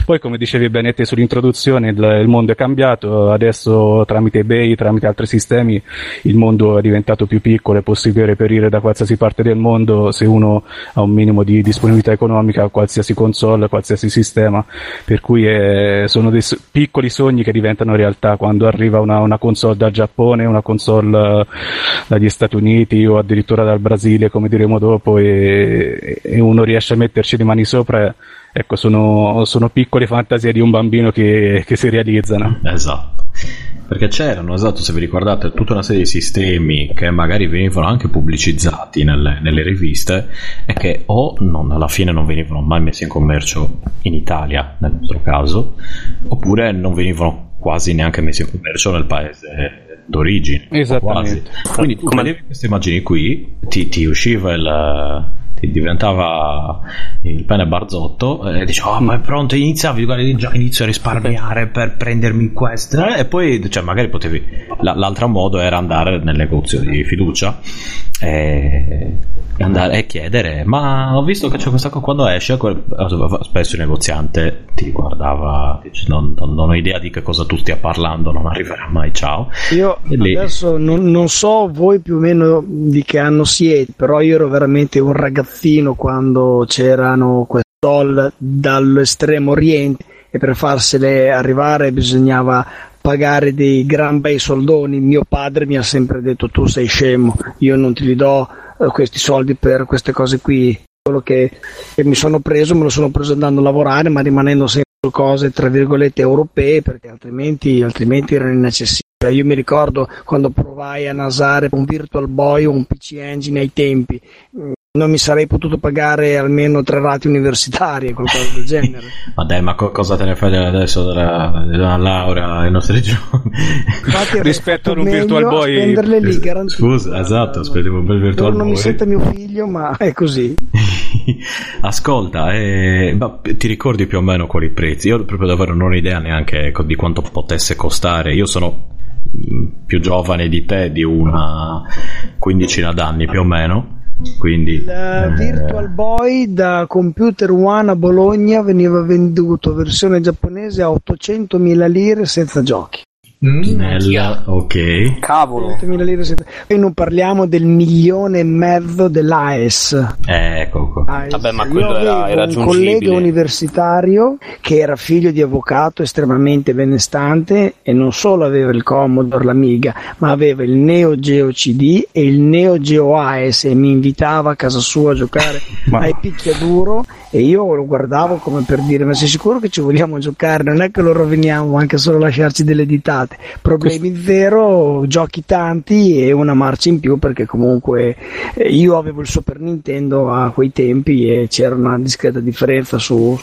Poi, come dicevi bene te sull'introduzione, il, il, mondo è cambiato, adesso tramite eBay, tramite altri sistemi, il mondo è diventato più piccolo, è possibile reperire da qualsiasi parte del mondo. Se uno ha un minimo di disponibilità economica qualsiasi console, qualsiasi sistema, per cui è, sono dei piccoli sogni che diventano realtà. Quando arriva una, una console dal Giappone, una console dagli Stati Uniti o addirittura dal Brasile, come diremo dopo, e, e uno riesce a metterci le mani sopra. Ecco, sono, sono piccole fantasie di un bambino che, che si realizzano. Esatto. Perché c'erano, esatto, se vi ricordate, tutta una serie di sistemi che magari venivano anche pubblicizzati nelle, nelle riviste e che o non, alla fine non venivano mai messi in commercio in Italia, nel nostro caso, oppure non venivano quasi neanche messi in commercio nel paese d'origine. Esattamente. Quindi tu vedevi queste immagini qui, ti, ti usciva il diventava il pene barzotto e diceva oh, ma è pronto guarda già inizio a risparmiare per prendermi questo e poi cioè magari potevi l'altro modo era andare nel negozio di fiducia e andare e chiedere ma ho visto che c'è questa cosa quando esce spesso il negoziante ti guardava dice, non, non, non, ho idea di che cosa tu stia parlando non arriverà mai ciao. Io adesso non, non so voi più o meno di che anno siete però io ero veramente un ragazzino quando c'erano questi doll dall'estremo oriente e per farsele arrivare bisognava pagare dei gran bei soldoni. Mio padre mi ha sempre detto tu sei scemo, io non ti do eh, questi soldi per queste cose qui. Quello che, che, mi sono preso me lo sono preso andando a lavorare, ma rimanendo sempre su cose tra virgolette europee, perché altrimenti, altrimenti erano inaccessibili. Io mi ricordo quando provai a nasare un Virtual Boy o un PC Engine ai tempi, non mi sarei potuto pagare almeno tre rate universitarie, qualcosa del genere. ma dai, ma co- cosa te ne fai adesso della, della laurea ai nostri giorni? Rispetto ad un Virtual Boy. Spenderle lì, garantito. Scusa, esatto, aspettavo un bel Virtual non Boy. Non mi senta mio figlio, ma è così. Ascolta, eh, ti ricordi più o meno quali prezzi? Io proprio davvero non ho idea neanche di quanto potesse costare. Io sono mm, più giovane di te di una quindicina d'anni più o meno quindi, il eh, Virtual Boy da Computer One a Bologna veniva venduto versione giapponese a 800.000 lire senza giochi. Minchia. Ok. Cavolo. E non parliamo del milione e mezzo dell'AES. Ecco qua. AES. Vabbè, ma quello era, era un collega universitario che era figlio di avvocato estremamente benestante e non solo aveva il Commodore, l'Amiga, ma aveva il Neo Geo CD e il Neo Geo AES e mi invitava a casa sua a giocare ai picchiaduro e io lo guardavo come per dire ma sei sicuro che ci vogliamo giocare? Non è che lo roviniamo anche solo lasciarci delle ditate. Problemi zero, giochi tanti e una marcia in più perché comunque eh, io avevo il Super Nintendo a quei tempi e c'era una discreta differenza su,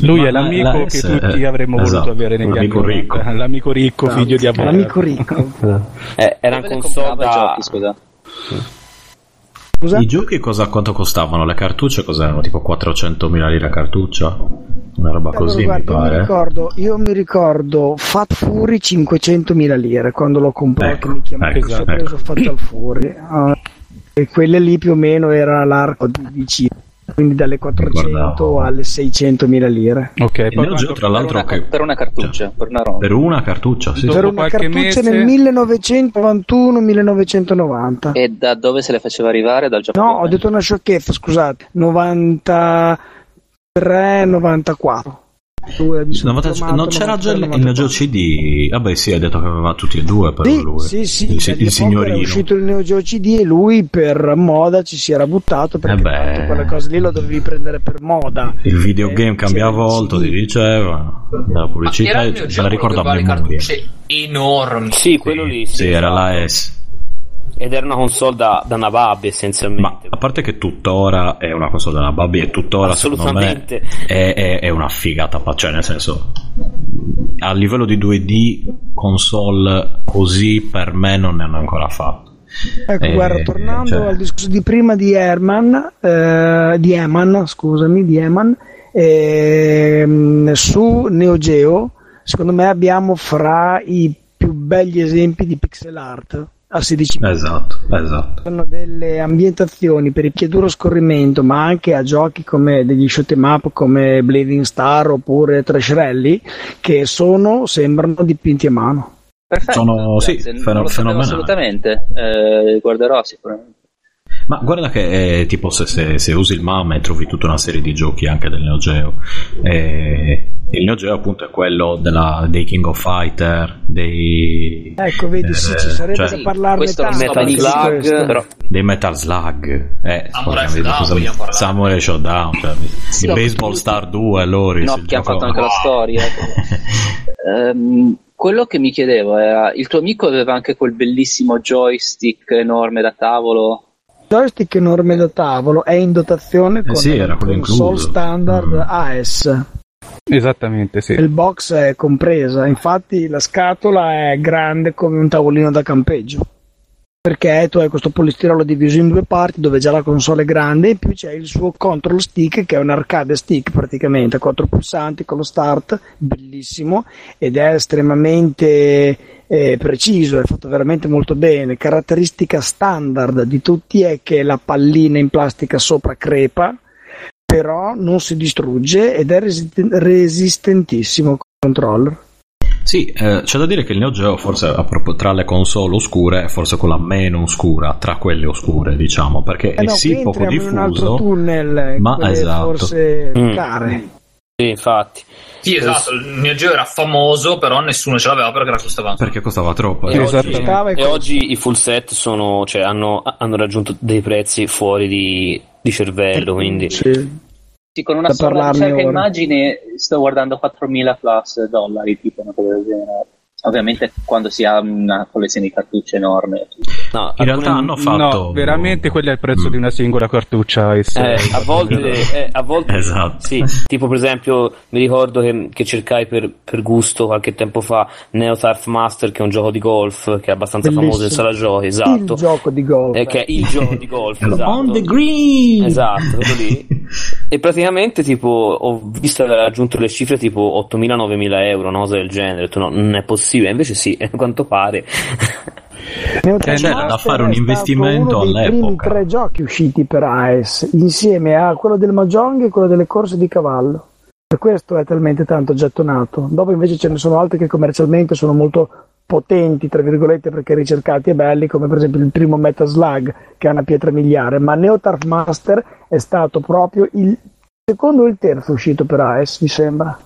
lui Ma è l'amico la, che tutti avremmo esatto, voluto avere negli l'amico anni ricco. L'amico ricco, figlio di avvocato. L'amico ricco. eh, era un console da... giochi, scusa. Scusa? I giochi cosa, quanto costavano? Le cartucce cos'erano? Tipo 400.000 lire a cartuccia? Una roba allora, così guarda, mi pare. Mi ricordo, io mi ricordo Fat Fury 500.000 lire quando l'ho comprato, ecco, mi chiamavo, ecco, ho preso ecco. Fatal Fury. Uh, e quelle lì più o meno era l'arco di, di circa quindi dalle 400 Ricordavo. alle 600 mila lire. Ok, E poi quando- tra l'altro, per, una, che- per una cartuccia, cioè, per una ROM. per una cartuccia, sì, per una cartuccia mese- nel 1991-1990. E da dove se le faceva arrivare? Dal Giappone? No, ho detto una sciocchezza, scusate, 93-94. Due, mi sono No, ma fermato, non c'era già il 93, il Neo Geo CD? Vabbè, sì, ha detto che aveva tutti e due per Sì, lui. sì, sì, il, il, signorino. uscito il Neo Geo CD e lui per moda ci si era buttato perché Eh beh. quelle cose lì lo dovevi prendere per moda. Il videogame Eh, cambia c'era il volto, ti diceva. La pubblicità ce la aveva le memoria. enormi. Sì, quello lì. Sì, Sì, era esatto. la S. Ed era una console da, da navabi Ma essenzialmente. a parte che tuttora è una console della Babi e tuttora secondo me Assolutamente. è, è- è una figata, cioè nel senso a livello di 2D console così per me non ne hanno ancora fatto. Ecco, Eh, guarda, tornando cioè- al discorso di prima di Herman, eh, di Eman, scusami, di Eman, ehm, su Neo Geo, secondo me abbiamo fra i più belli esempi di pixel art a 16 Esatto, esatto. sono delle ambientazioni per il pieduro scorrimento, ma anche a giochi come degli shoot 'em up come Blading Star oppure Trash Rally, che sono, sembrano dipinti a mano. Perfetto. Sono- sì, grazie, non feno- lo sapevo fenomenale. assolutamente. Eh, guarderò sicuramente. Ma guarda che eh, tipo se, se- se usi il MAME trovi tutta una serie di giochi anche del Neo Geo. Eh, il Neo Geo appunto è quello della- dei King of Fighter, dei, Ecco, vedi, Eh, sì, ci sarebbe cioè- da parlarne tanto. Metal di benissimo. Slug, però dei Metal Slug. Eh, Samurai Showdown. Samurai Showdown, cioè, Sì, il no, Baseball tutti- Star 2, Loris. No, che ha fatto anche la storia. Ehm, quello che mi chiedevo era, il tuo amico aveva anche quel bellissimo joystick enorme da tavolo. Joystick enorme da tavolo è in dotazione con Eh sì, era una quello console standard Mm. AES. Esattamente, sì. Il box è compresa, infatti la scatola è grande come un tavolino da campeggio. Perché tu hai questo polistirolo diviso in due parti dove già la console è grande e in più c'è il suo control stick che è un arcade stick praticamente, a quattro pulsanti con lo start, bellissimo ed è estremamente eh, preciso, è fatto veramente molto bene. Caratteristica standard di tutti è che la pallina in plastica sopra crepa, però non si distrugge ed è resisten- resistentissimo controller. Sì, eh, c'è da dire che il Neo Geo forse a proprio tra le console oscure è forse quella meno oscura tra quelle oscure, diciamo, perché Eh è no, sì poco entriamo in un altro diffuso. tunnel, ma quelle esatto. forse Mm. care. sì, infatti. Sì, esatto, il Neo Geo era famoso, però nessuno ce l'aveva perché era costavano. Perché costava troppo. E, Sì, oggi. Costava e e oggi i full set sono, cioè, hanno, hanno raggiunto dei prezzi fuori di, di cervello, quindi Sì. Sì, con una sola parlarne cerca ora. immagine sto guardando 4.000 plus dollari, tipo una cosa del genere. Ovviamente quando si ha una collezione di cartucce enorme. no, In realtà hanno fatto. No, veramente quello è il prezzo Mm. di una singola cartuccia. Eh, a volte, eh, a volte Esatto. sì, tipo per esempio mi ricordo che, che cercai per, per gusto qualche tempo fa Neo Turf Master che è un gioco di golf che è abbastanza Bellissimo. famoso in sala giochi, esatto, Il gioco di golf. Eh, che è il gioco di golf, esatto. On the green! Esatto, quello lì. E praticamente tipo ho visto aver raggiunto le cifre tipo 8.000-9.000 euro, una cosa del genere. No, non è possibile. Invece sì, a quanto pare. Neo Eh, da fare un investimento dei primi all'epoca. tre giochi usciti per AES, insieme a quello del Mahjong e quello delle corse di cavallo. Per questo è talmente tanto gettonato. Dopo invece ce ne sono altri che commercialmente sono molto potenti, tra virgolette, perché ricercati e belli, come per esempio il primo Metal Slug, che è una pietra miliare, ma Neo Turf Master è stato proprio il secondo o il terzo uscito per AES, mi sembra.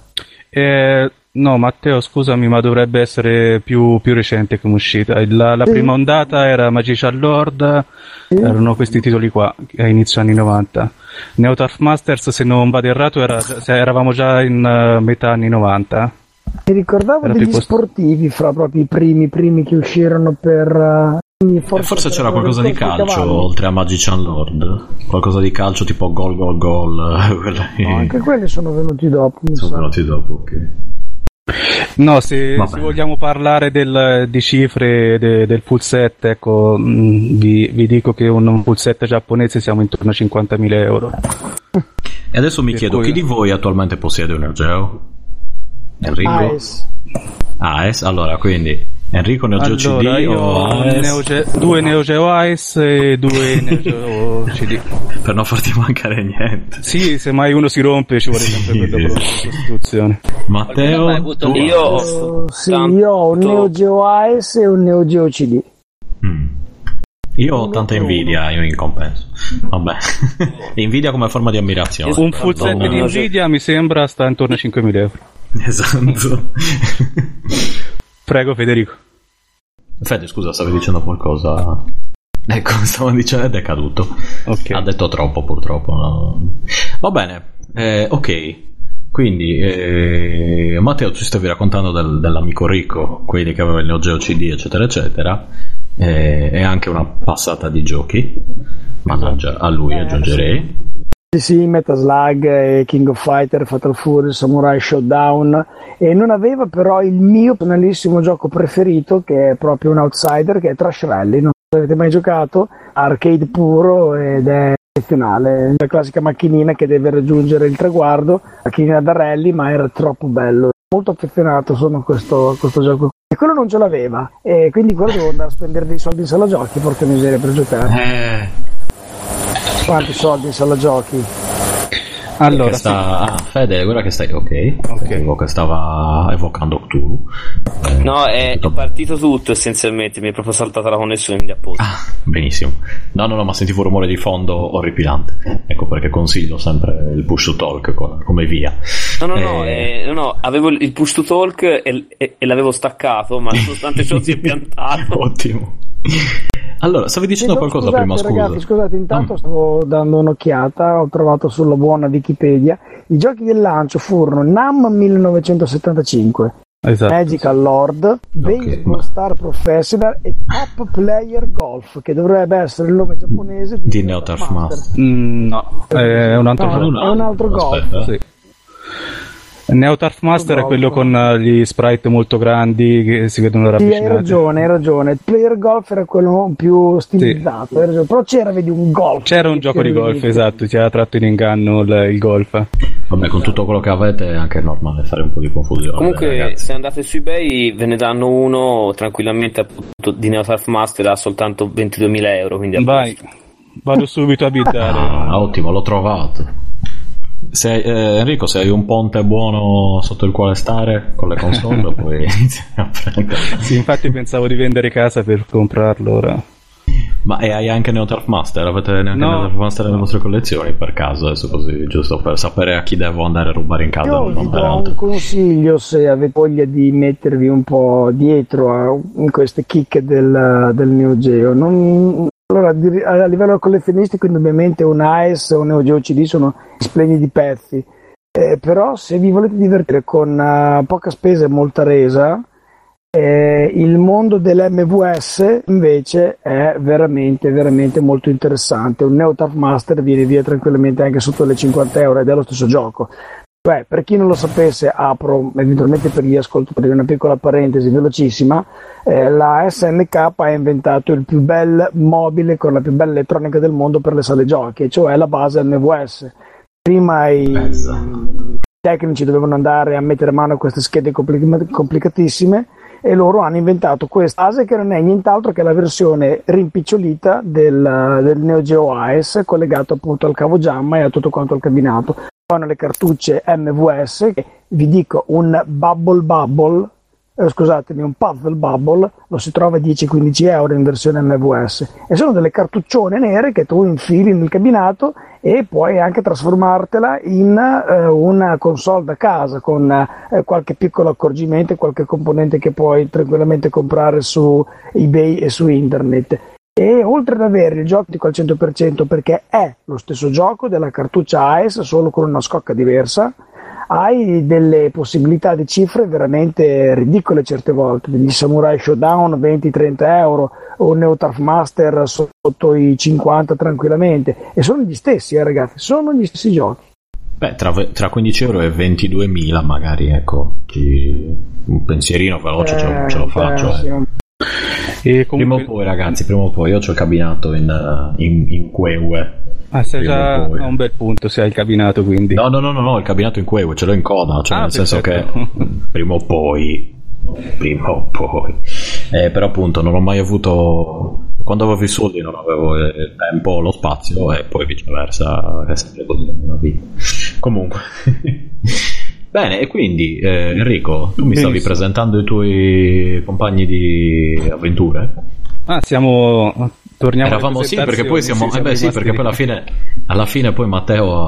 Eh, no, Matteo, scusami, ma dovrebbe essere più, più recente come uscita. La, la Sì. prima ondata era Magician Lord, Sì. erano questi titoli qua, a inizio anni 90. Neo Turf Masters, se non vado errato, era, se eravamo già in eh, metà anni 90. Mi ricordavo Era degli più cost- sportivi fra proprio i primi, primi che uscirono per... eh, Eh, Forse, per c'era qualcosa di calcio cavallo. oltre a Magician Lord. Qualcosa di calcio tipo gol gol gol. No, anche quelli sono venuti dopo. mi sono sa. venuti dopo. ok. No, se, se vogliamo parlare del- di cifre de- del full set, ecco, mh, vi, vi dico che un, full set giapponese siamo intorno a 50.000 euro. E adesso mi Per chiedo, cui- chi di voi attualmente possiede un Neo Geo? Enrico? AES. AES? Allora, quindi Enrico Neo Geo Allora, CD io o AES? Neo Ge- due Neo Geo Ice e due Neo Geo CD. Per non farti mancare niente. Sì, se mai uno si rompe ci vuole Sì. sempre quello per la sostituzione. Matteo, tu? Io ho Oh, sì, io ho un Neo Geo AES e un Neo Geo CD. Mm. Io ho tanta invidia io in compenso. Vabbè. invidia come forma di ammirazione. Un full set di Nvidia mi sembra sta intorno a 5.000 euro. Esatto. Prego Federico. Fede, scusa, stavi dicendo qualcosa? Ecco, stavo dicendo ed è caduto. Ok. Ha detto troppo purtroppo. no. Va bene, eh, ok. Quindi, eh, Matteo, ci stavi raccontando del- dell'amico ricco, quelli che aveva il Neo Geo CD, eccetera, eccetera, eh, e anche una passata di giochi. Mannaggia, a lui Eh, aggiungerei. Sì, Metal Slug, King of Fighter, Fatal Fury, Samurai Showdown. E non aveva però il mio personalissimo gioco preferito che è proprio un outsider che è Trash Rally, non so se avete mai giocato, arcade puro ed è eccezionale, la classica macchinina che deve raggiungere il traguardo, macchinina da rally ma era troppo bello, molto affezionato sono a questo, questo gioco e quello non ce l'aveva. E quindi quello devo andare a spendere dei soldi in sala giochi porca miseria per giocare. Eh, quanti soldi in sala giochi Allora, sta... Ah, Fede, guarda che stai... Ok. Ok. Credevo che stava evocando Cthulhu. Eh, No, è, è tutto- partito tutto essenzialmente, mi è proprio saltata la connessione, quindi apposta. Ah, benissimo. No, no, no, ma sentivo un rumore di fondo orripilante. Ecco perché consiglio sempre il push to talk co- come via. No, no, no, Eh, eh, no, no, avevo il il push to talk e, e- e l'avevo staccato, ma nonostante ciò si è piantato. Ottimo. Allora, stavi dicendo Chiedo qualcosa scusate, prima, scusa. ragazzi, scusate, intanto Mm. stavo dando un'occhiata, ho trovato sulla buona Wikipedia. I giochi del lancio furono NAM 1975, esatto. Magical Lord, Baseball ma- Star Professional e Top Player Golf, che dovrebbe essere il nome giapponese di, Di Neoturf Master. Mm, no, è un altro No, gioco. è un altro golf. Aspetta. Sì. Neoturf Master è quello con eh, gli sprite molto grandi che si vedono Sì, hai ravvicinati. ragione, hai ragione. Player Golf era quello più stilizzato, ragione. però c'era, vedi, un golf. C'era un gioco di golf, esatto, ti ha tratto in inganno il, il golf. Vabbè, con tutto quello che avete è anche normale fare un po' di confusione. Comunque, ragazzi. se andate su eBay ve ne danno uno tranquillamente appunto di Neoturf Master a soltanto 22.000 euro. Quindi Vai, vado subito a biddare. Ah, ottimo, l'ho trovato. Se, eh, Enrico, se hai un ponte buono sotto il quale stare con le console, puoi iniziare a prendere. Sì, infatti pensavo di vendere casa per comprarlo ora. Ma e hai anche Neoturf Master? Avete neanche No. Neoturf Master nelle vostre collezioni per caso? Adesso così, giusto per sapere a chi devo andare a rubare in casa. Io non vi do altro. un consiglio se avete voglia di mettervi un po' dietro a in queste chicche del, del Neo Geo. Non- allora, a livello collezionistico, indubbiamente un AES o un Neo Geo CD sono splendidi pezzi. Eh, però se vi volete divertire con eh, poca spesa e molta resa, eh, il mondo dell'MVS invece è veramente, veramente molto interessante. Un Neo Master viene via tranquillamente anche sotto le 50 euro ed è lo stesso gioco. Beh, per chi non lo sapesse, apro eventualmente per gli ascoltatori una piccola parentesi velocissima. Eh, la SNK ha inventato il più bel mobile con la più bella elettronica del mondo per le sale giochi, cioè la base MVS. Prima i Esatto. tecnici dovevano andare a mettere mano a queste schede compli- complicatissime e loro hanno inventato questa base che non è nient'altro che la versione rimpicciolita del, del Neo Geo AES collegato appunto al cavo Jamma e a tutto quanto il cabinato. Hanno le cartucce MVS che vi dico un Bubble Bubble eh, scusatemi, un Puzzle Bubble lo si trova a 10-15 euro in versione MVS e sono delle cartuccione nere che tu infili nel cabinato e puoi anche trasformartela in eh, una console da casa con eh, qualche piccolo accorgimento qualche componente che puoi tranquillamente comprare su eBay e su internet. E oltre ad avere il gioco al 100% perché è lo stesso gioco della cartuccia AES solo con una scocca diversa, hai delle possibilità di cifre veramente ridicole certe volte, degli Samurai Showdown 20-30 euro o un Neoturf Master sotto i 50 tranquillamente e sono gli stessi eh, ragazzi, sono gli stessi giochi. Beh, tra, tra 15 euro e 22.000 magari, ecco, ci- un pensierino veloce ce, lo, ce lo Eh, faccio. sì, E Prima o comunque, poi, ragazzi, prima o poi, io ho il cabinato in, eh, in, in Queue. ah, sei già a un bel punto se hai il cabinato quindi. No, no, no, no, no, il cabinato in Queue, ce l'ho in coda, cioè Ah, nel senso perfetto. che prima o poi, prima o poi. Eh, però appunto non ho mai avuto, quando avevo i soldi non avevo il tempo lo spazio e poi viceversa, è sempre così nella vita. Comunque. Bene, e quindi eh, Enrico, tu mi stavi presentando i tuoi compagni di avventure? Ah, siamo torniamo Eravamo sì, perché poi siamo, presentazioni, eh beh, sì, perché poi alla fine, alla fine poi Matteo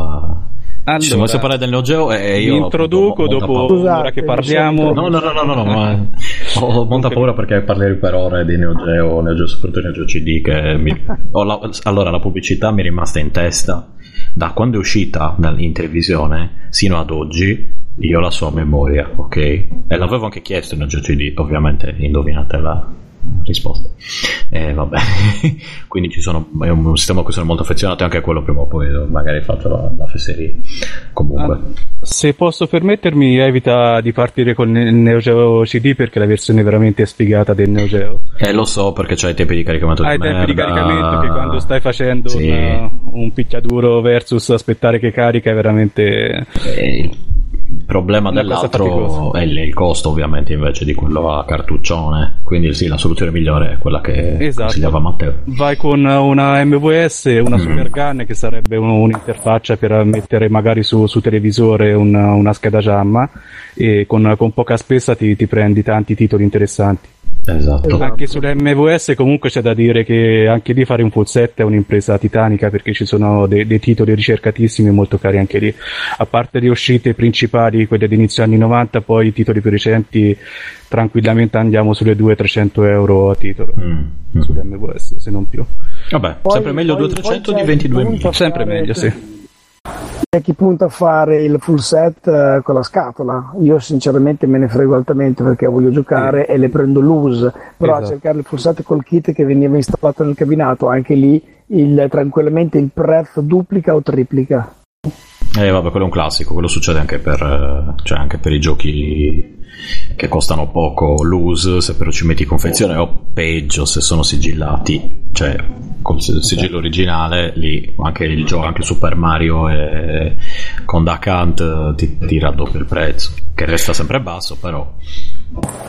ha... ci siamo messi a parlare del Neo Geo e io vi introduco appunto, dopo paura. un'ora che parliamo. No, no, no, no, no, no, ma ho molta paura perché parleri per ore di Neo Geo, Neo Geo, soprattutto Neo Geo CD che mi... la- Allora, la pubblicità mi è rimasta in testa da quando è uscita in televisione sino ad oggi, io la so a memoria, ok? E l'avevo anche chiesto in Neo Geo CD, ovviamente indovinate la risposta. E vabbè, quindi ci sono, è un sistema a cui sono molto affezionato e anche a quello prima o poi magari faccio la, la fesseria. Comunque. Ah, se posso permettermi, evita di partire con il Neo Geo CD perché la versione veramente sfigata del Neo Geo. Eh, lo so perché c'hai i tempi di caricamento Hai di tempi di merda. caricamento che quando stai facendo Sì. una- un picchiaduro versus aspettare che carica è veramente... Eh, Il problema Una dell'altro è il, costo, ovviamente, invece di quello a cartuccione. Quindi, sì, la soluzione migliore è quella che Esatto. consigliava Matteo. Vai con una MVS una Mm. Super Gun che sarebbe un- un'interfaccia per mettere magari su, su televisore una, una scheda JAMMA e con, con poca spesa ti, ti prendi tanti titoli interessanti. Esatto. Esatto. Anche sull'MVS comunque c'è da dire che anche lì fare un full set è un'impresa titanica perché ci sono dei, dei titoli ricercatissimi e molto cari anche lì. A parte le uscite principali, quelle di inizio anni 90, poi i titoli più recenti tranquillamente andiamo sulle 200-300 euro a titolo. Mm, mm. Sull'MVS, se non più. Vabbè, Poi- sempre meglio poi- 200 poi di c'è il 22.000. punto- Sempre meglio, sì. C'è chi punta a fare il full set eh, con la scatola. Io sinceramente me ne frego altamente perché voglio giocare e le prendo loose. Però a Esatto. cercare il full set col kit che veniva installato nel cabinato, anche lì il- tranquillamente il prezzo duplica o triplica. Eh, vabbè, quello è un classico, quello succede anche per, eh, cioè anche per i giochi che costano poco loose, se però ci metti confezione o peggio se sono sigillati, cioè col sigillo originale lì anche il gioco, anche Super Mario e con Duck Hunt eh, ti, ti raddoppia il prezzo, che resta sempre basso però.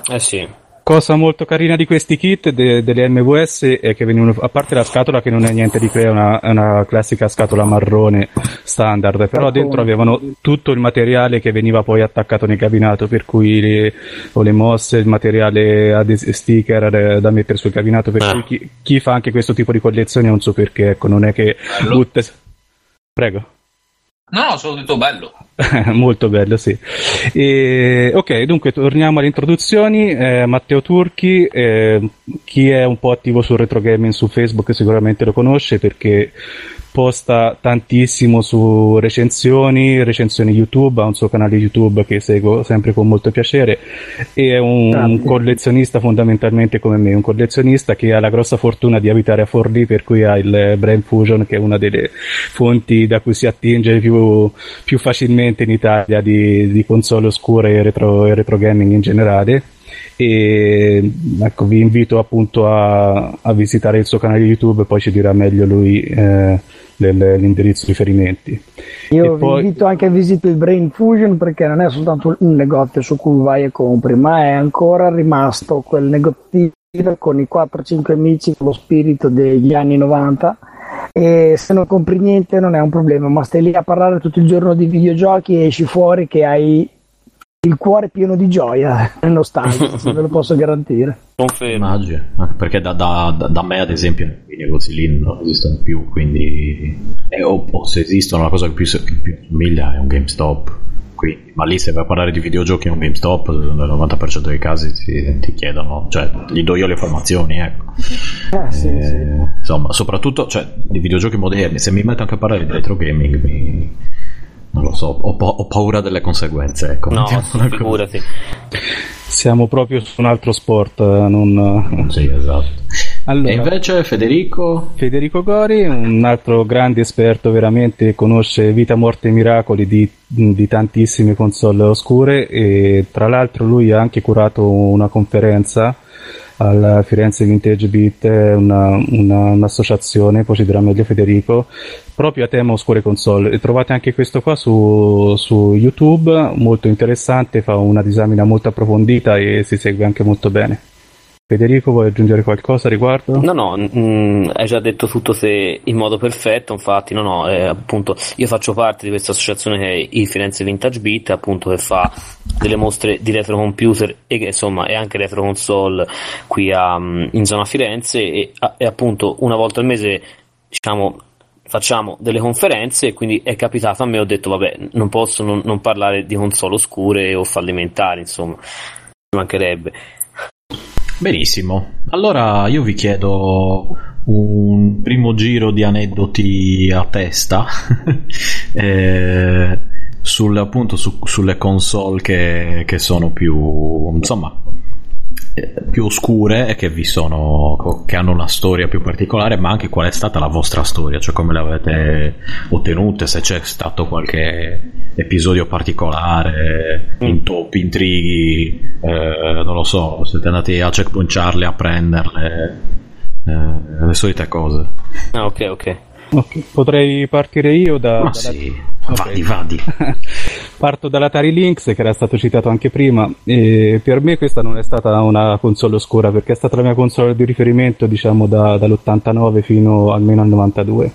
Eh sì. Cosa molto carina di questi kit de- delle MVS è che venivano, a parte la scatola che non è niente di che, è una, è una classica scatola marrone standard, però dentro avevano tutto il materiale che veniva poi attaccato nel cabinato, per cui le, o le mosse, il materiale ades- sticker eh, da mettere sul cabinato, per Ah. cui chi, chi fa anche questo tipo di collezioni ha un suo perché, ecco, non è che butta... Prego. No, no, solo detto bello. Molto bello, sì. E, ok, dunque torniamo alle introduzioni. Eh, Matteo Turchi, eh, chi è un po' attivo sul retro gaming su Facebook sicuramente lo conosce perché posta tantissimo su recensioni, recensioni YouTube, ha un suo canale YouTube che seguo sempre con molto piacere e è un, un collezionista fondamentalmente come me, un collezionista che ha la grossa fortuna di abitare a Forlì per cui ha il Brain Fusion che è una delle fonti da cui si attinge più, più facilmente in Italia di, di console oscure e retro, e retro gaming in generale e ecco vi invito appunto a, a visitare il suo canale YouTube poi ci dirà meglio lui eh, l'indirizzo riferimenti. Io E vi poi- invito anche a visitare il Brain Fusion perché non è soltanto un negozio su cui vai e compri, ma è ancora rimasto quel negozio con i 4-5 amici con lo spirito degli anni 90 e se non compri niente non è un problema, ma stai lì a parlare tutto il giorno di videogiochi e esci fuori che hai il cuore pieno di gioia e nostalgia, se ve lo posso garantire. Confermo. Immagino, perché da, da- da- da me ad esempio i negozi lì non esistono più, quindi eh, o, o se esistono la cosa che più, che più assomiglia è un GameStop. Quindi, ma lì se vai a parlare di videogiochi in un GameStop, nel 90% dei casi ti, ti chiedono, cioè gli do io le informazioni, ecco. Eh, sì, Eh, sì. Insomma, soprattutto cioè, di videogiochi moderni, se mi metto anche a parlare di retro gaming mi... Non lo so, ho, pa- ho paura delle conseguenze, ecco. No, figurati. siamo proprio su un altro sport eh, non... Sì, esatto. Allora, E invece Federico, Federico Gori, un altro grande esperto veramente, conosce Vita, Morte e Miracoli di, di tantissime console oscure e tra l'altro lui ha anche curato una conferenza al Firenze Vintage Beat, una, una- un'associazione, poi ci dirà meglio Federico, proprio a tema oscure console. E trovate anche questo qua su, su YouTube, molto interessante, fa una disamina molto approfondita e si segue anche molto bene. Federico, vuoi aggiungere qualcosa a riguardo? No, no, mm, hai già detto tutto te in modo perfetto, infatti, no, no, eh, appunto, io faccio parte di questa associazione che è il Firenze Vintage Beat, appunto, che fa delle mostre di retro computer e insomma è anche retro console qui a, mm, in zona Firenze e, a- e appunto una volta al mese, diciamo, facciamo delle conferenze e quindi è capitato a me, ho detto, vabbè, non posso non, non parlare di console oscure o fallimentari, insomma, ci mancherebbe. Benissimo. Allora io vi chiedo un primo giro di aneddoti a testa eh, sul, appunto su- sulle console che, che sono più insomma più oscure e che vi sono che hanno una storia più particolare ma anche qual è stata la vostra storia cioè come le avete ottenute se c'è stato qualche episodio particolare intoppi intrighi eh, non lo so siete andati a Checkpoint Charlie a prenderle eh, le solite cose Ah, ok, ok. Ok, Potrei partire io da, ma dalla- sì. Vadi, vadi. Parto dall'Atari Lynx che era stato citato anche prima e per me questa non è stata una console oscura perché è stata la mia console di riferimento diciamo da, dall'89 fino almeno al 92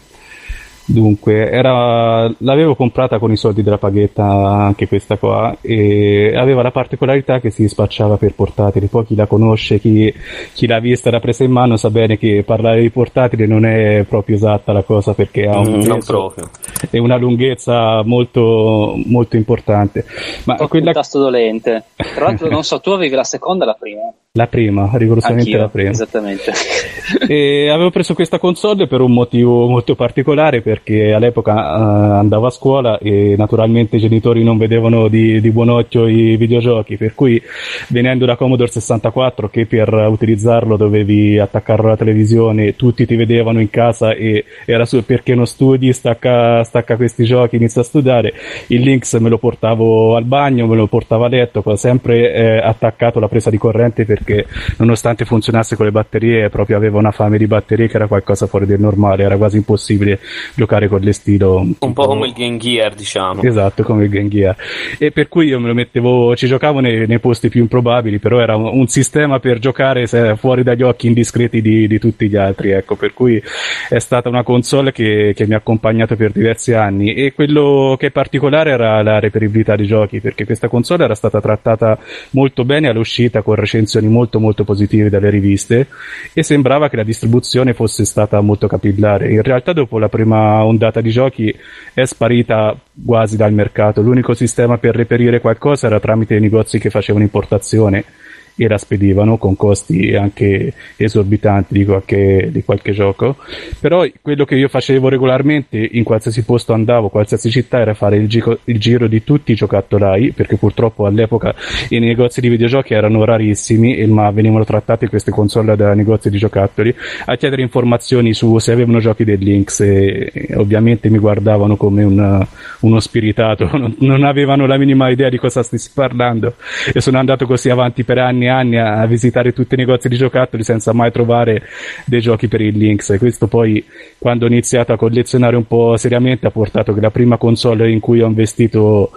Dunque, era, l'avevo comprata con i soldi della paghetta anche questa qua e aveva la particolarità che si spacciava per portatili. Poi chi la conosce, chi, chi l'ha vista, l'ha presa in mano, sa bene che parlare di portatili non è proprio esatta la cosa perché ha un Mm, non peso proprio. e una lunghezza molto, molto importante. Ma quella, un tasto dolente. Tra l'altro, non so, tu avevi la seconda o la prima? La prima, rigorosamente Anch'io, la prima. Esattamente. E avevo preso questa console per un motivo molto particolare perché all'epoca eh, andavo a scuola e naturalmente i genitori non vedevano di, di buon occhio i videogiochi, per cui venendo da Commodore 64 che per utilizzarlo dovevi attaccarlo alla televisione, tutti ti vedevano in casa e era su perché non studi, stacca, stacca questi giochi, inizia a studiare, il Lynx me lo portavo al bagno, me lo portavo a letto, sempre eh, attaccato alla presa di corrente perché nonostante funzionasse con le batterie proprio aveva una fame di batterie che era qualcosa fuori del normale, era quasi impossibile giocare con le stilo Un po' come il Game Gear, diciamo. Esatto, come il Game Gear. E per cui io me lo mettevo, ci giocavo nei, nei posti più improbabili, però era un, un sistema per giocare fuori dagli occhi indiscreti di, di tutti gli altri, ecco, per cui è stata una console che, che mi ha accompagnato per diversi anni e quello che è particolare era la reperibilità dei giochi, perché questa console era stata trattata molto bene all'uscita con recensioni molto molto positive dalle riviste e sembrava che la distribuzione fosse stata molto capillare. In realtà dopo la prima ondata di giochi è sparita quasi dal mercato. L'unico sistema per reperire qualcosa era tramite i negozi che facevano importazione e la spedivano con costi anche esorbitanti di qualche, di qualche gioco. Però quello che io facevo regolarmente in qualsiasi posto andavo, qualsiasi città, era fare il, gico- il giro di tutti i giocattolai, perché purtroppo all'epoca i negozi di videogiochi erano rarissimi, e- ma venivano trattati queste console da negozi di giocattoli, a chiedere informazioni su se avevano giochi del Lynx e, e ovviamente mi guardavano come un- uno spiritato, non, non avevano la minima idea di cosa stessi parlando e sono andato così avanti per anni e anni a visitare tutti i negozi di giocattoli senza mai trovare dei giochi per il Lynx. E questo poi quando ho iniziato a collezionare un po' seriamente ha portato che la prima console in cui ho investito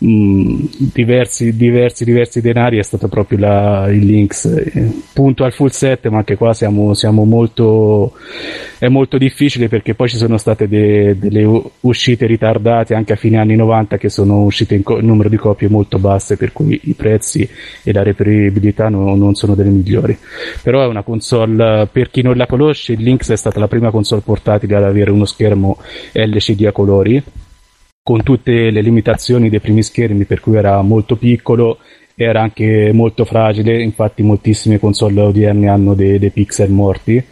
mh, diversi, diversi, diversi denari è stato proprio la, il Lynx. Punto al full set ma anche qua siamo, siamo molto è molto difficile perché poi ci sono state de- delle uscite ritardate anche a fine anni 90 che sono uscite in, co- numero di copie molto basse per cui i prezzi e la reperibilità no- non sono delle migliori. Però è una console per chi non la conosce il Lynx è stata la prima console portatile ad avere uno schermo LCD a colori con tutte le limitazioni dei primi schermi per cui era molto piccolo era anche molto fragile infatti moltissime console odierne hanno dei, dei pixel morti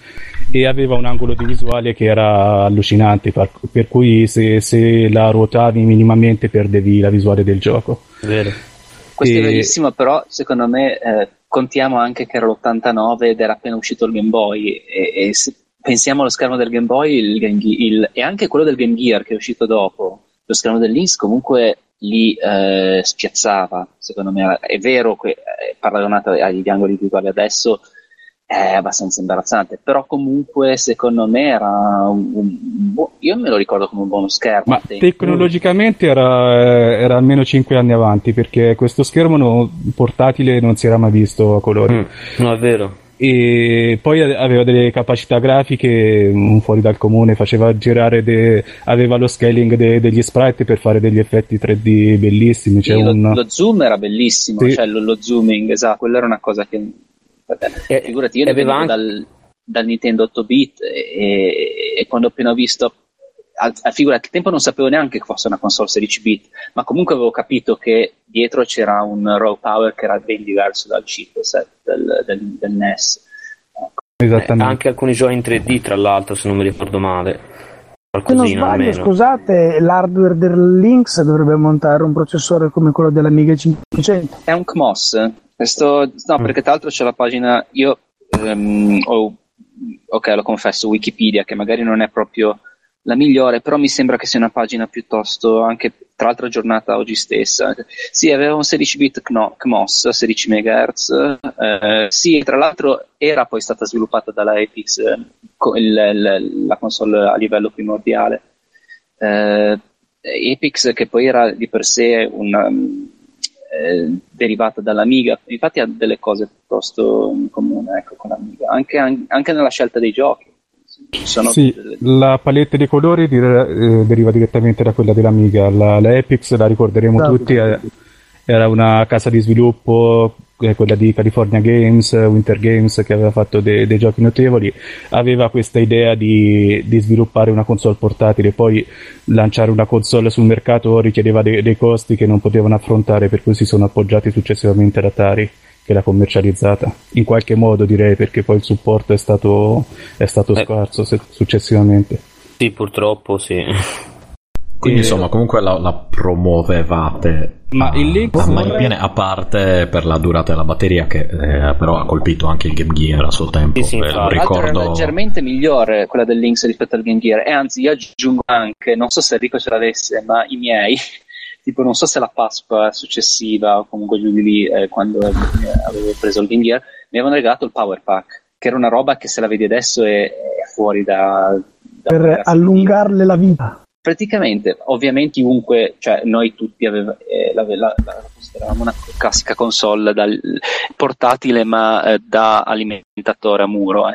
e aveva un angolo di visuale che era allucinante per, per cui se, se la ruotavi minimamente perdevi la visuale del gioco Vero. Questo E- è verissimo, però secondo me eh, contiamo anche che era l'89 ed era appena uscito il Game Boy e, e se pensiamo allo schermo del Game Boy il Game Ge- il- e anche quello del Game Gear che è uscito dopo, lo schermo del Lynx comunque li eh, spiazzava, secondo me. È vero, que- eh, paragonato agli angoli visuali adesso è abbastanza imbarazzante, però comunque secondo me era un, un buo- io me lo ricordo come un buono schermo. Ma tecnologicamente era, era almeno 5 anni avanti perché questo schermo no- portatile non si era mai visto a colori. Mm, No, è vero. E poi ave- aveva delle capacità grafiche mm, fuori dal comune, faceva girare, de- aveva lo scaling de- degli sprite per fare degli effetti 3D bellissimi. C'è lo, un... lo zoom era bellissimo, Sì. cioè lo, lo zooming, esatto, quello era una cosa che... vabbè, E- figurati, io e ne aveva venivo anche- dal, dal Nintendo 8 bit e, e- e quando appena ho visto... Al, a figura che tempo non sapevo neanche che fosse una console 16 bit, ma comunque avevo capito che dietro c'era un raw power che era ben diverso dal chipset del, del, del NES. Eh, Esattamente. anche alcuni giochi in 3D, tra l'altro, se non mi ricordo male. Se non Qualcosina sbaglio, almeno. scusate, l'hardware del Lynx dovrebbe montare un processore come quello dell'Amiga 500. È un CMOS. Questo, no, Mm. perché tra l'altro c'è la pagina. Io ehm, ho, ok, lo confesso, Wikipedia, che magari non è proprio la migliore, però mi sembra che sia una pagina piuttosto anche tra l'altro aggiornata oggi stessa. Sì, aveva un 16 bit CMOS, 16 MHz. eh, sì, tra l'altro era poi stata sviluppata dalla Epix, eh, la console a livello primordiale. Eh, Epix che poi era di per sé una, eh, derivata dall'Amiga, infatti ha delle cose piuttosto in comune ecco, con l'Amiga, anche, anche nella scelta dei giochi. Sono sì, la palette dei colori eh, deriva direttamente da quella dell'Amiga, la, la Epix la ricorderemo no, tutti, eh, era una casa di sviluppo eh, quella di California Games, Winter Games, che aveva fatto de- dei giochi notevoli, aveva questa idea di, di, sviluppare una console portatile, poi lanciare una console sul mercato richiedeva de- dei costi che non potevano affrontare, per cui si sono appoggiati successivamente ad Atari che l'ha commercializzata. In qualche modo direi perché poi il supporto è stato, è stato eh. scarso se- successivamente. Sì purtroppo sì. Quindi insomma comunque la, la promuovevate. Ma il link a mani piene a parte per la durata della batteria che eh, però ha colpito anche il Game Gear a suo tempo sì, sì, eh, lo ricordo... è leggermente migliore quella del Lynx rispetto al Game Gear. E anzi io aggiungo anche non so se Enrico ce l'avesse ma i miei tipo non so se la PASP successiva o comunque giù di lì eh, quando eh, avevo preso il Game Gear mi avevano regalato il Power Pack che era una roba che se la vedi adesso è, è fuori da, da per allungarle la vita praticamente, ovviamente, chiunque, cioè noi tutti aveva, eh, la, la, la, consideravamo una classica console dal, portatile ma eh, da alimentatore a muro.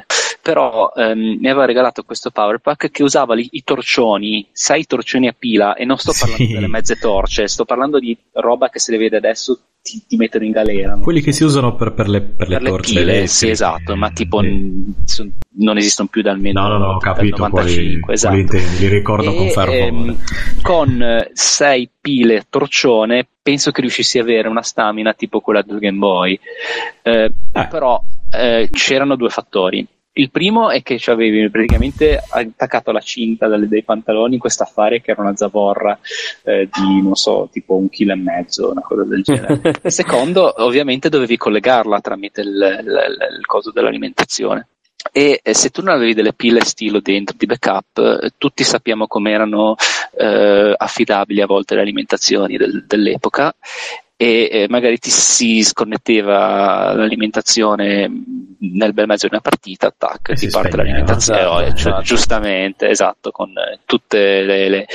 Eh. Però ehm, mi aveva regalato questo power pack che usava li, i torcioni, sai i torcioni a pila, e non sto parlando sì. delle mezze torce, sto parlando di roba che se le vede adesso ti, ti mettono in galera. Quelli so. che si usano per, per le, per per le torce. Pile, sì, esatto, ma tipo sì. n- non esistono più dal meno no, no, no, ho capito 95, quali, esatto. Quali li ricordo e, con fervore. Ehm, con sei pile torcione penso che riuscissi a avere una stamina tipo quella del Game Boy. Eh, eh. Però eh, c'erano due fattori. Il primo è che avevi praticamente attaccato la cinta dalle, dei pantaloni questo affare che era una zavorra eh, di, non so, tipo un chilo e mezzo, una cosa del genere. Il secondo, ovviamente, dovevi collegarla tramite il, il, il coso dell'alimentazione e se tu non avevi delle pile stilo dentro di backup, tutti sappiamo come erano eh, affidabili a volte le alimentazioni del, dell'epoca e eh, magari ti si sconnetteva l'alimentazione nel bel mezzo di una partita, tac, ti parte l'alimentazione, esatto, cioè, esatto. giustamente, esatto, con tutte le, le,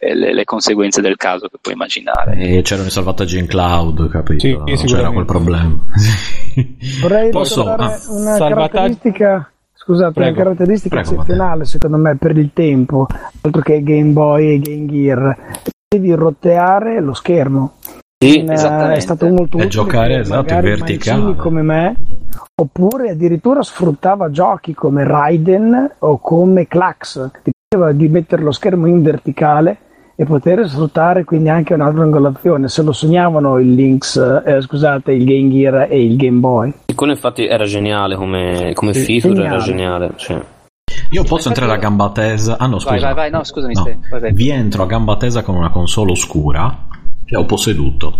le, le, conseguenze del caso che puoi immaginare. E c'erano i salvataggi in cloud, capito? Sì, non c'era quel problema. Vorrei Posso, ah, una caratteristica Scusate, Prego. una caratteristica Prego, eccezionale secondo me per il tempo, altro che Game Boy e Game Gear, devi roteare lo schermo. Sì, In, è stato molto utile giocare esatto, verticale come me oppure addirittura sfruttava giochi come Raiden o come Clax ti poteva di mettere lo schermo in verticale e poter sfruttare quindi anche un'altra angolazione. Se lo sognavano il Lynx, eh, scusate, il Game Gear e il Game Boy. E quello infatti era geniale come, come sì, feature, geniale. era geniale. Cioè. Io posso entrare a gamba tesa. Ah no, scusa. Vai, vai, vai. No, scusami. No. Vai, vai. Vi entro a gamba tesa con una console oscura che ho posseduto.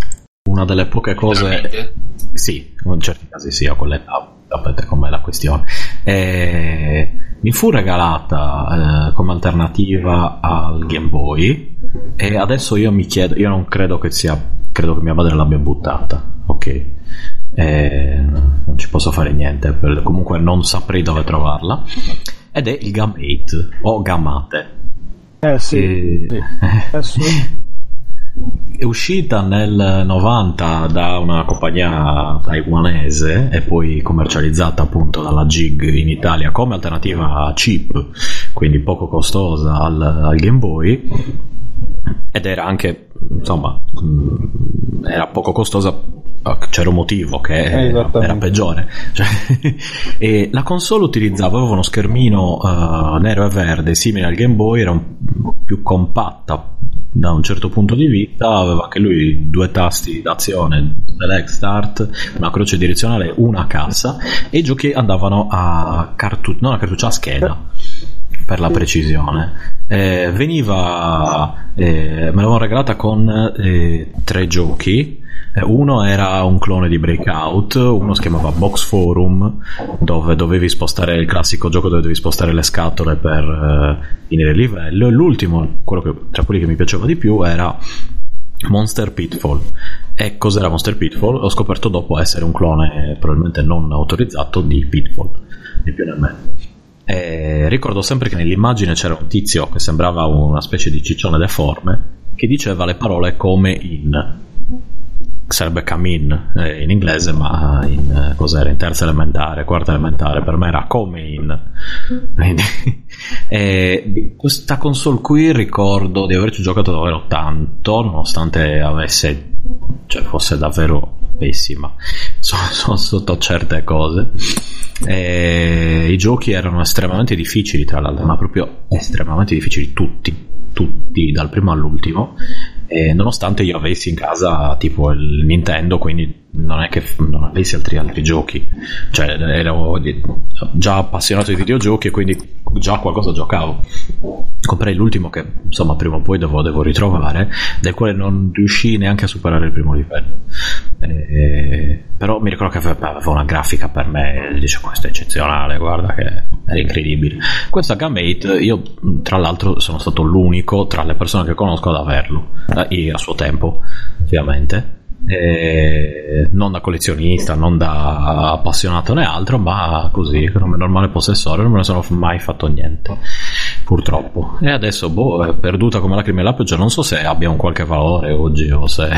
Una delle poche cose. Veramente? Sì, in certi casi sì, a quell'età. Sapete com'è la questione. E mi fu regalata eh, come alternativa al Game Boy e adesso io mi chiedo, io non credo che sia, credo che mia madre l'abbia buttata, ok? E non ci posso fare niente, per, comunque non saprei dove trovarla. Ed è il Gamate o Gamate. Eh sì, e... sì. Eh, sì. È uscita nel 90 da una compagnia taiwanese e poi commercializzata appunto dalla Jig in Italia come alternativa cheap, quindi poco costosa al, al Game Boy. Ed era anche insomma mm, era poco costosa c'era un motivo che eh, era peggiore. Cioè, e la console utilizzava aveva uno schermino uh, nero e verde simile al Game Boy era un, più compatta da un certo punto di vista aveva anche lui due tasti d'azione select start una croce direzionale una cassa e i giochi andavano a cartuccia non a cartuccia a scheda per la precisione. Eh, veniva eh, me l'avevano regalata con eh, tre giochi uno era un clone di Breakout, uno si chiamava Box Forum, dove dovevi spostare il classico gioco dove dovevi spostare le scatole per uh, finire il livello. E l'ultimo, quello che, tra quelli che mi piaceva di più, era Monster Pitfall. E cos'era Monster Pitfall? Ho scoperto dopo essere un clone probabilmente non autorizzato di Pitfall, di più né meno. E ricordo sempre che nell'immagine c'era un tizio che sembrava una specie di ciccione deforme che diceva le parole come in sarebbe Camin eh, in inglese, ma in, eh, cos'era in terza elementare, quarta elementare, per me era come in. Quindi, eh, questa console qui ricordo di averci giocato davvero tanto, nonostante avesse, cioè fosse davvero pessima so, so, sotto certe cose. E I giochi erano estremamente difficili, tra l'altro, ma proprio estremamente difficili tutti, tutti dal primo all'ultimo e nonostante io avessi in casa tipo il Nintendo, quindi non è che non avessi altri, altri giochi, cioè ero già appassionato di videogiochi e quindi già qualcosa giocavo. Comprai l'ultimo che insomma prima o poi devo, devo ritrovare, del quale non riuscii neanche a superare il primo livello. Eh, però mi ricordo che aveva una grafica per me, dice questo è eccezionale, guarda che era incredibile. Questa Gamate, io tra l'altro sono stato l'unico tra le persone che conosco ad averlo, eh, a suo tempo, ovviamente eh, non da collezionista, non da appassionato né altro, ma così, come normale possessore, non me ne sono mai fatto niente, purtroppo. E adesso, boh, è perduta come lacrime alla pioggia, non so se abbia un qualche valore oggi o se...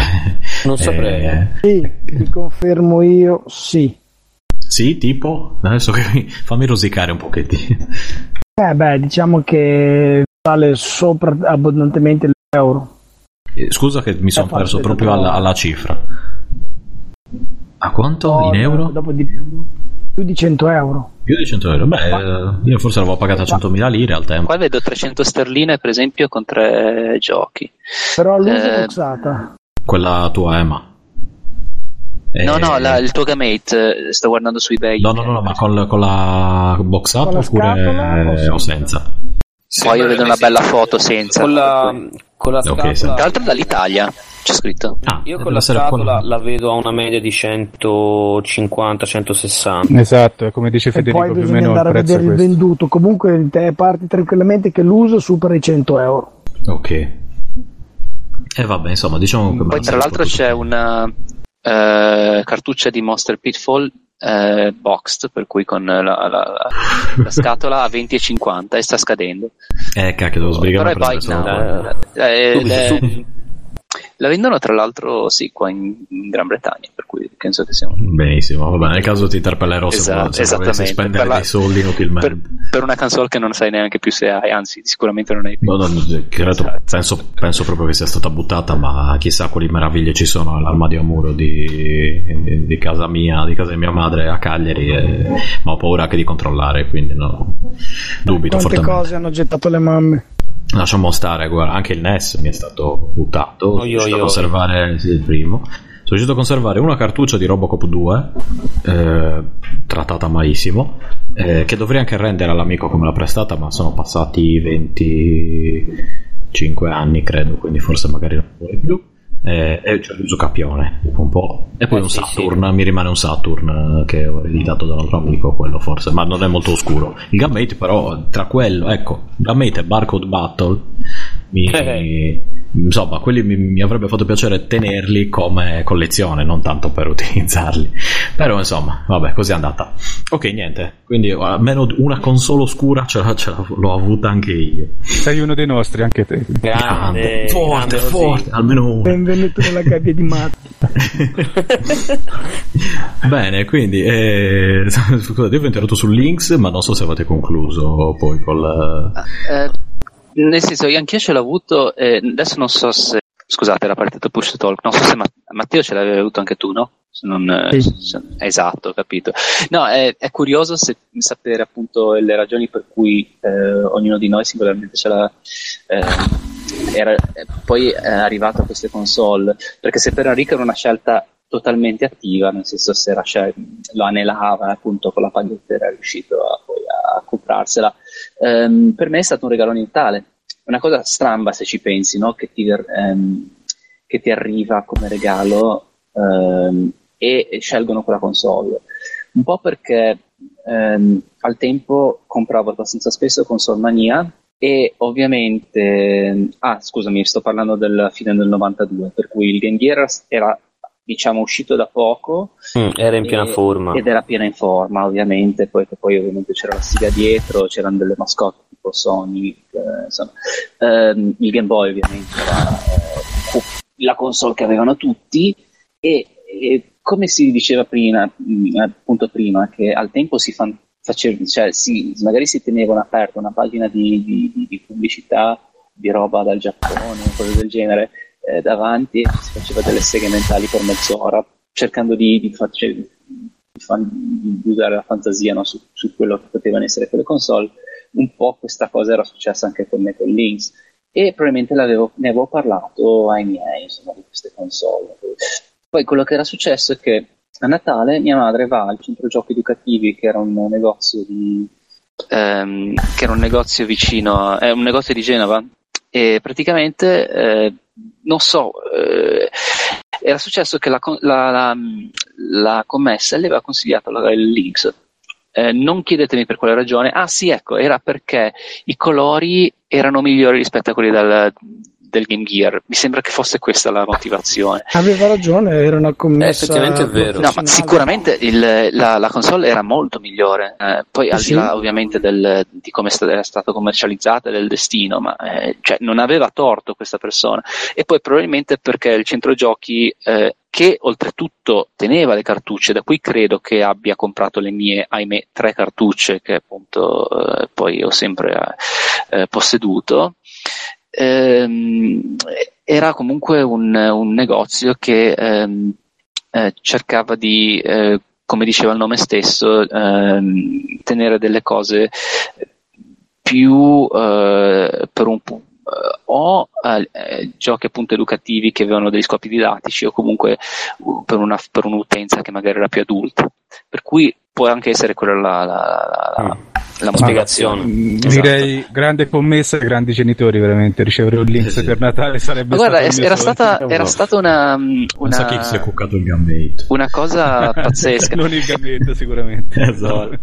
Non saprei. Eh, sì, ti confermo io, sì. Sì, tipo? Adesso che fammi rosicare un pochettino. Eh beh, diciamo che vale sopra abbondantemente l'euro. Eh, scusa che mi sono perso proprio alla, alla, cifra. A quanto no, in euro? Dopo di, più di 100 euro. Più di 100 euro? Beh, eh, io forse l'avevo pagata 100.000 lire al tempo. Qua vedo 300 sterline, per esempio, con tre giochi. Però l'uso eh, boxata. Quella tua Emma. No, no, la, il tuo Gamate, sto guardando su eBay. No, no, no, ma con, con la boxata con oppure o senza? Poi io vedo una bella foto senza. Con la, con la okay, scatola. Tra l'altro dall'Italia c'è scritto. Ah, io con la scatola la vedo a una media di 150-160. Esatto, è come dice Federico. E poi bisogna andare a vedere il venduto. Comunque te parti tranquillamente che l'uso supera i 100 euro. Ok. E eh, vabbè, insomma, diciamo che. Poi tra l'altro c'è una uh, cartuccia di Monster Pitfall eh, boxed, per cui con la, la, la, la scatola a 20 e 50 e sta scadendo. Eh, cacchio, devo sbrigare. Però è buy now. Eh, eh, la vendono tra l'altro sì qua in, in, Gran Bretagna, per cui penso che sia un... Benissimo, vabbè, nel caso ti interpellerò esatto, se, se volessi spendere la, dei soldi inutilmente. Per, per, una console che non sai neanche più se hai, anzi sicuramente non hai più. No, no, credo, esatto. penso, penso, proprio che sia stata buttata, ma chissà quali meraviglie ci sono all'armadio a muro di, di casa mia, di casa di mia madre a Cagliari, e, ma ho paura anche di controllare, quindi no, dubito Quante fortemente. cose hanno gettato le mamme? Lasciamo stare, guarda, anche il NES mi è stato buttato. Oh, sono riuscito a conservare sì, il primo. Sono riuscito a conservare una cartuccia di Robocop 2, eh, trattata malissimo, eh, che dovrei anche rendere all'amico come l'ha prestata, ma sono passati 25 anni, credo, quindi forse magari non vuole più e, e cioè l'uso capione un po'. e poi eh, un sì, Saturn sì. mi rimane un Saturn che ho ereditato da un altro amico quello forse ma non è molto oscuro il Gammate però tra quello ecco Gammate e Barcode Battle mi, eh. insomma quelli mi, mi, avrebbe fatto piacere tenerli come collezione non tanto per utilizzarli. Però insomma vabbè così è andata. Ok niente. Quindi almeno una console oscura ce l'ho, ce l'ho avuta anche io. Sei uno dei nostri anche te. Grande, forte grande forte almeno uno benvenuto nella gabbia di matti bene quindi eh, scusate io vi ho interrotto su Links ma non so se avete concluso poi col eh, nel senso, io anch'io ce l'ho avuto, eh, adesso non so se. Scusate, era partito push to talk. Non so se Matteo ce l'avevi avuto anche tu, no? Se non, eh, sì. se, esatto, capito. No, è, è curioso se, sapere appunto le ragioni per cui eh, ognuno di noi singolarmente ce l'ha. Eh, era, poi è arrivato a queste console. Perché se per Enrico era una scelta totalmente attiva, nel senso se era, cioè, lo anelava appunto con la paghetta era riuscito a, poi a comprarsela. Um, per me è stato un regalo di Natale, una cosa stramba se ci pensi, no? che, ti, um, che, ti, arriva come regalo um, e, e, scelgono quella console. Un po' perché al tempo compravo abbastanza spesso console mania e ovviamente, ah scusami, sto parlando della fine del 92, per cui il Game Gear era diciamo uscito da poco mm, era in e, piena forma ed era piena in forma ovviamente poi, poi ovviamente c'era la sigla dietro c'erano delle mascotte tipo Sonic eh, insomma. Um, il Game Boy ovviamente era, la console che avevano tutti e, e come si diceva prima, mh, appunto prima, che al tempo si fan, faceva, cioè si, magari si tenevano aperta una pagina di, di, di, pubblicità di roba dal Giappone o cose del genere eh, davanti e si faceva delle seghe mentali per mezz'ora cercando di, di, facce, di, fan, di usare la fantasia no, su, su, quello che potevano essere quelle console. Un po' questa cosa era successa anche con me con Lynx e probabilmente ne avevo parlato ai miei insomma, di queste console. Poi quello che era successo è che a Natale mia madre va al centro giochi educativi, che era un negozio di, ehm, che era un negozio vicino, è un negozio di Genova, e praticamente, eh, non so, eh, era successo che la, la, la, la commessa le aveva consigliato il Lynx. Eh, non chiedetemi per quale ragione. Ah sì, ecco, era perché i colori erano migliori rispetto a quelli del, del Game Gear. Mi sembra che fosse questa la motivazione. Aveva ragione, era una commessa. Eh, effettivamente è vero. No, ma sicuramente il, la, la, console era molto migliore. Eh, poi, al di là ovviamente del, di come era stata commercializzata e del destino, ma eh, cioè, non aveva torto questa persona. E poi probabilmente perché il centro giochi eh, che oltretutto teneva le cartucce, da cui credo che abbia comprato le mie, ahimè, tre cartucce che appunto eh, poi ho sempre eh, posseduto ehm, era comunque un, un negozio che ehm, eh, cercava di, eh, come diceva il nome stesso, ehm, tenere delle cose più eh, per un punto eh, o eh, giochi appunto educativi che avevano degli scopi didattici o comunque per, una, per, un'utenza che magari era più adulta. Per cui può anche essere quella la, la, la, la spiegazione. Mm, direi esatto. grande commessa e grandi genitori, veramente. Ricevere un link sì. per Natale sarebbe Ma guarda, era stata, era stata una, una. Non chi si è cuccato il gambetto. Una cosa pazzesca. non il gambetto, sicuramente. esatto.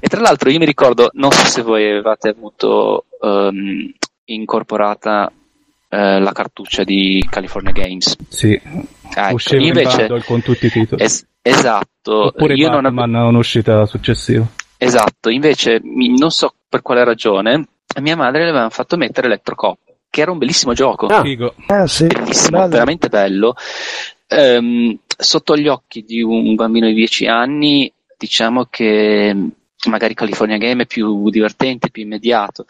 E tra l'altro, io mi ricordo, non so se voi avevate avuto um, incorporata uh, la cartuccia di California Games. Sì. Ecco, Usciva invece, con tutti i titoli. Es- esatto. Oppure io Batman non... un'uscita successiva. Esatto, invece non so per quale ragione a mia madre le avevano fatto mettere Electrocop, che era un bellissimo gioco. Ah, figo. Eh, sì. Bellissimo, bello. veramente bello. Ehm, sotto gli occhi di un bambino di 10 anni, diciamo che magari California Game è più divertente, più immediato.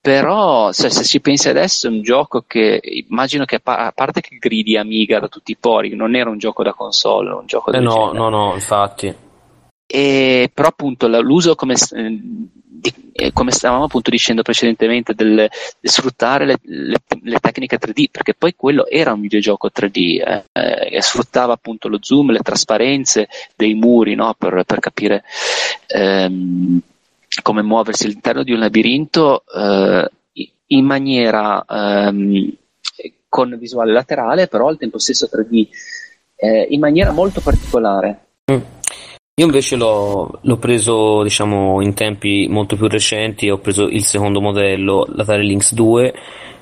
Però se, se ci pensi adesso è un gioco che immagino che a parte che gridi Amiga da tutti i pori, non era un gioco da console, un gioco eh no, genere. no, no, infatti. E, però appunto l'uso come, di, eh, come stavamo appunto dicendo precedentemente del, del sfruttare le, le, le, tecniche 3D perché poi quello era un videogioco 3D eh, eh, sfruttava appunto lo zoom le trasparenze dei muri no? per, per, capire ehm, come muoversi all'interno di un labirinto eh, in maniera ehm, con visuale laterale però al tempo stesso 3D eh, in maniera molto particolare mm. Io invece l'ho, l'ho, preso diciamo in tempi molto più recenti, ho preso il secondo modello, l'Atari Lynx 2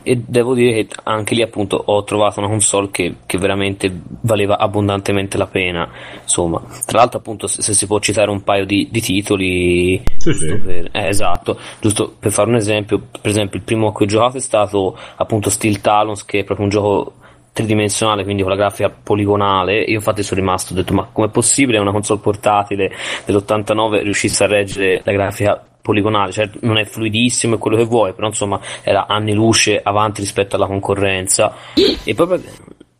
e devo dire che anche lì appunto ho trovato una console che, che veramente valeva abbondantemente la pena, insomma. Tra l'altro appunto se, se si può citare un paio di, di titoli... Sì, sì. Per, eh, esatto, giusto per fare un esempio, per esempio il primo a cui ho giocato è stato appunto Steel Talons che è proprio un gioco tridimensionale, quindi con la grafica poligonale. Io infatti sono rimasto, ho detto ma com'è possibile una console portatile dell'89 riuscisse a reggere la grafica poligonale, cioè non è fluidissimo e quello che vuoi, però insomma era anni luce avanti rispetto alla concorrenza. E poi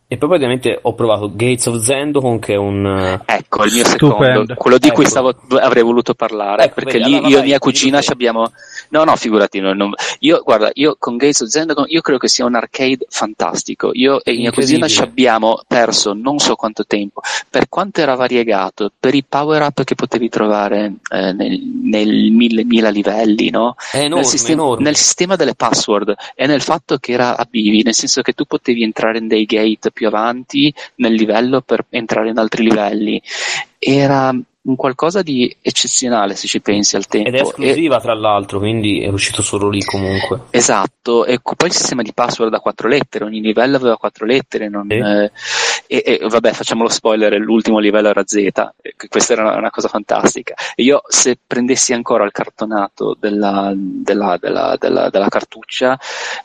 e poi praticamente ho provato Gates of Zendokon che è un... Eh, ecco, il mio Stupendo. secondo, quello di ecco. cui stavo, avrei voluto parlare, ecco, perché vedi, lì allora io e mia cugina abbiamo... No, no, figurati, no, no. io, guarda, io con Gates of Zendokon, io credo che sia un arcade fantastico. Io e mia cugina ci abbiamo perso non so quanto tempo, per quanto era variegato, per i power up che potevi trovare eh, nel, nel mille, mille livelli, no? Enorme, nel, sistema, nel sistema delle password e nel fatto che era a bivi, nel senso che tu potevi entrare in dei gate più avanti nel livello per entrare in altri livelli. Era un qualcosa di eccezionale se ci pensi al tempo. Ed è esclusiva, e... tra l'altro, quindi è uscito solo lì comunque. Esatto, e poi il sistema di password da quattro lettere, ogni livello aveva quattro lettere. Non, eh, e, e, vabbè, facciamo lo spoiler: l'ultimo livello era Z. Questa era una, una cosa fantastica. E io, se prendessi ancora il cartonato della, della, della, della, della cartuccia,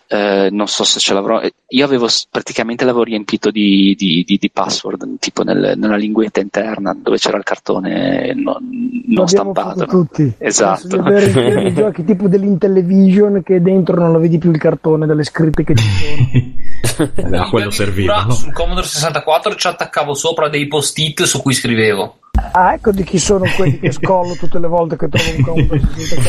eh, non so se ce l'avrò. Io avevo praticamente l'avevo riempito di, di, di, di password, tipo nel, nella linguetta interna dove c'era il cartone non, non stampato. Tutti. Esatto. I giochi tipo dell'Intellivision che dentro non lo vedi più il cartone delle scritte che ci sono. eh, a quello serviva. No? Sul Commodore 64 ci attaccavo sopra dei post-it su cui scrivevo. Ah, ecco di chi sono quelli che scollo tutte le volte che trovo un Commodore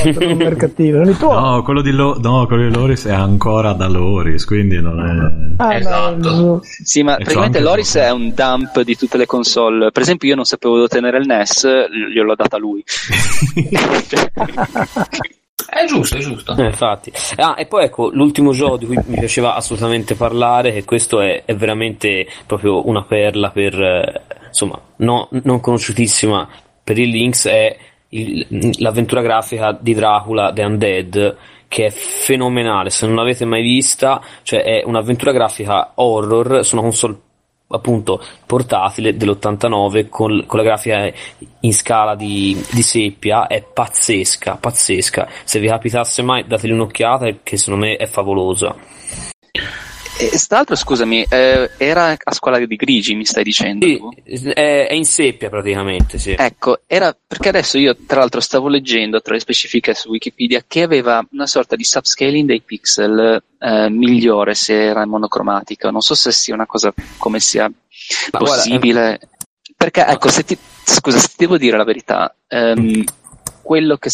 in un mercatino. No, quello di, Lo- no, quello di Loris è ancora da Loris, quindi non è... Ah, esatto. No. Sì, ma e praticamente Loris è un dump di tutte le console. Per esempio io non sapevo dove tenere il NES, gliel'ho data a lui. È giusto, è giusto. Eh, infatti. Ah, e poi ecco, l'ultimo gioco di cui mi piaceva assolutamente parlare, che questo è, è veramente proprio una perla per, eh, insomma, no, non conosciutissima per il Lynx, è il, l'avventura grafica di Dracula The Undead, che è fenomenale, se non l'avete mai vista, cioè è un'avventura grafica horror su una console appunto portatile dell'89 con, con la grafica in scala di, di, seppia è pazzesca, pazzesca. Se vi capitasse mai dateli un'occhiata che secondo me è favolosa. E st'altro, scusami, eh, era a scuola di grigi, mi stai dicendo? Sì, è, è, in seppia praticamente, sì. Ecco, era perché adesso io tra l'altro stavo leggendo tra le specifiche su Wikipedia che aveva una sorta di subscaling dei pixel eh, migliore se era monocromatica. Non so se sia una cosa come sia Ma possibile. Guarda, perché, ecco, se ti, scusa, se ti devo dire la verità, ehm, quello che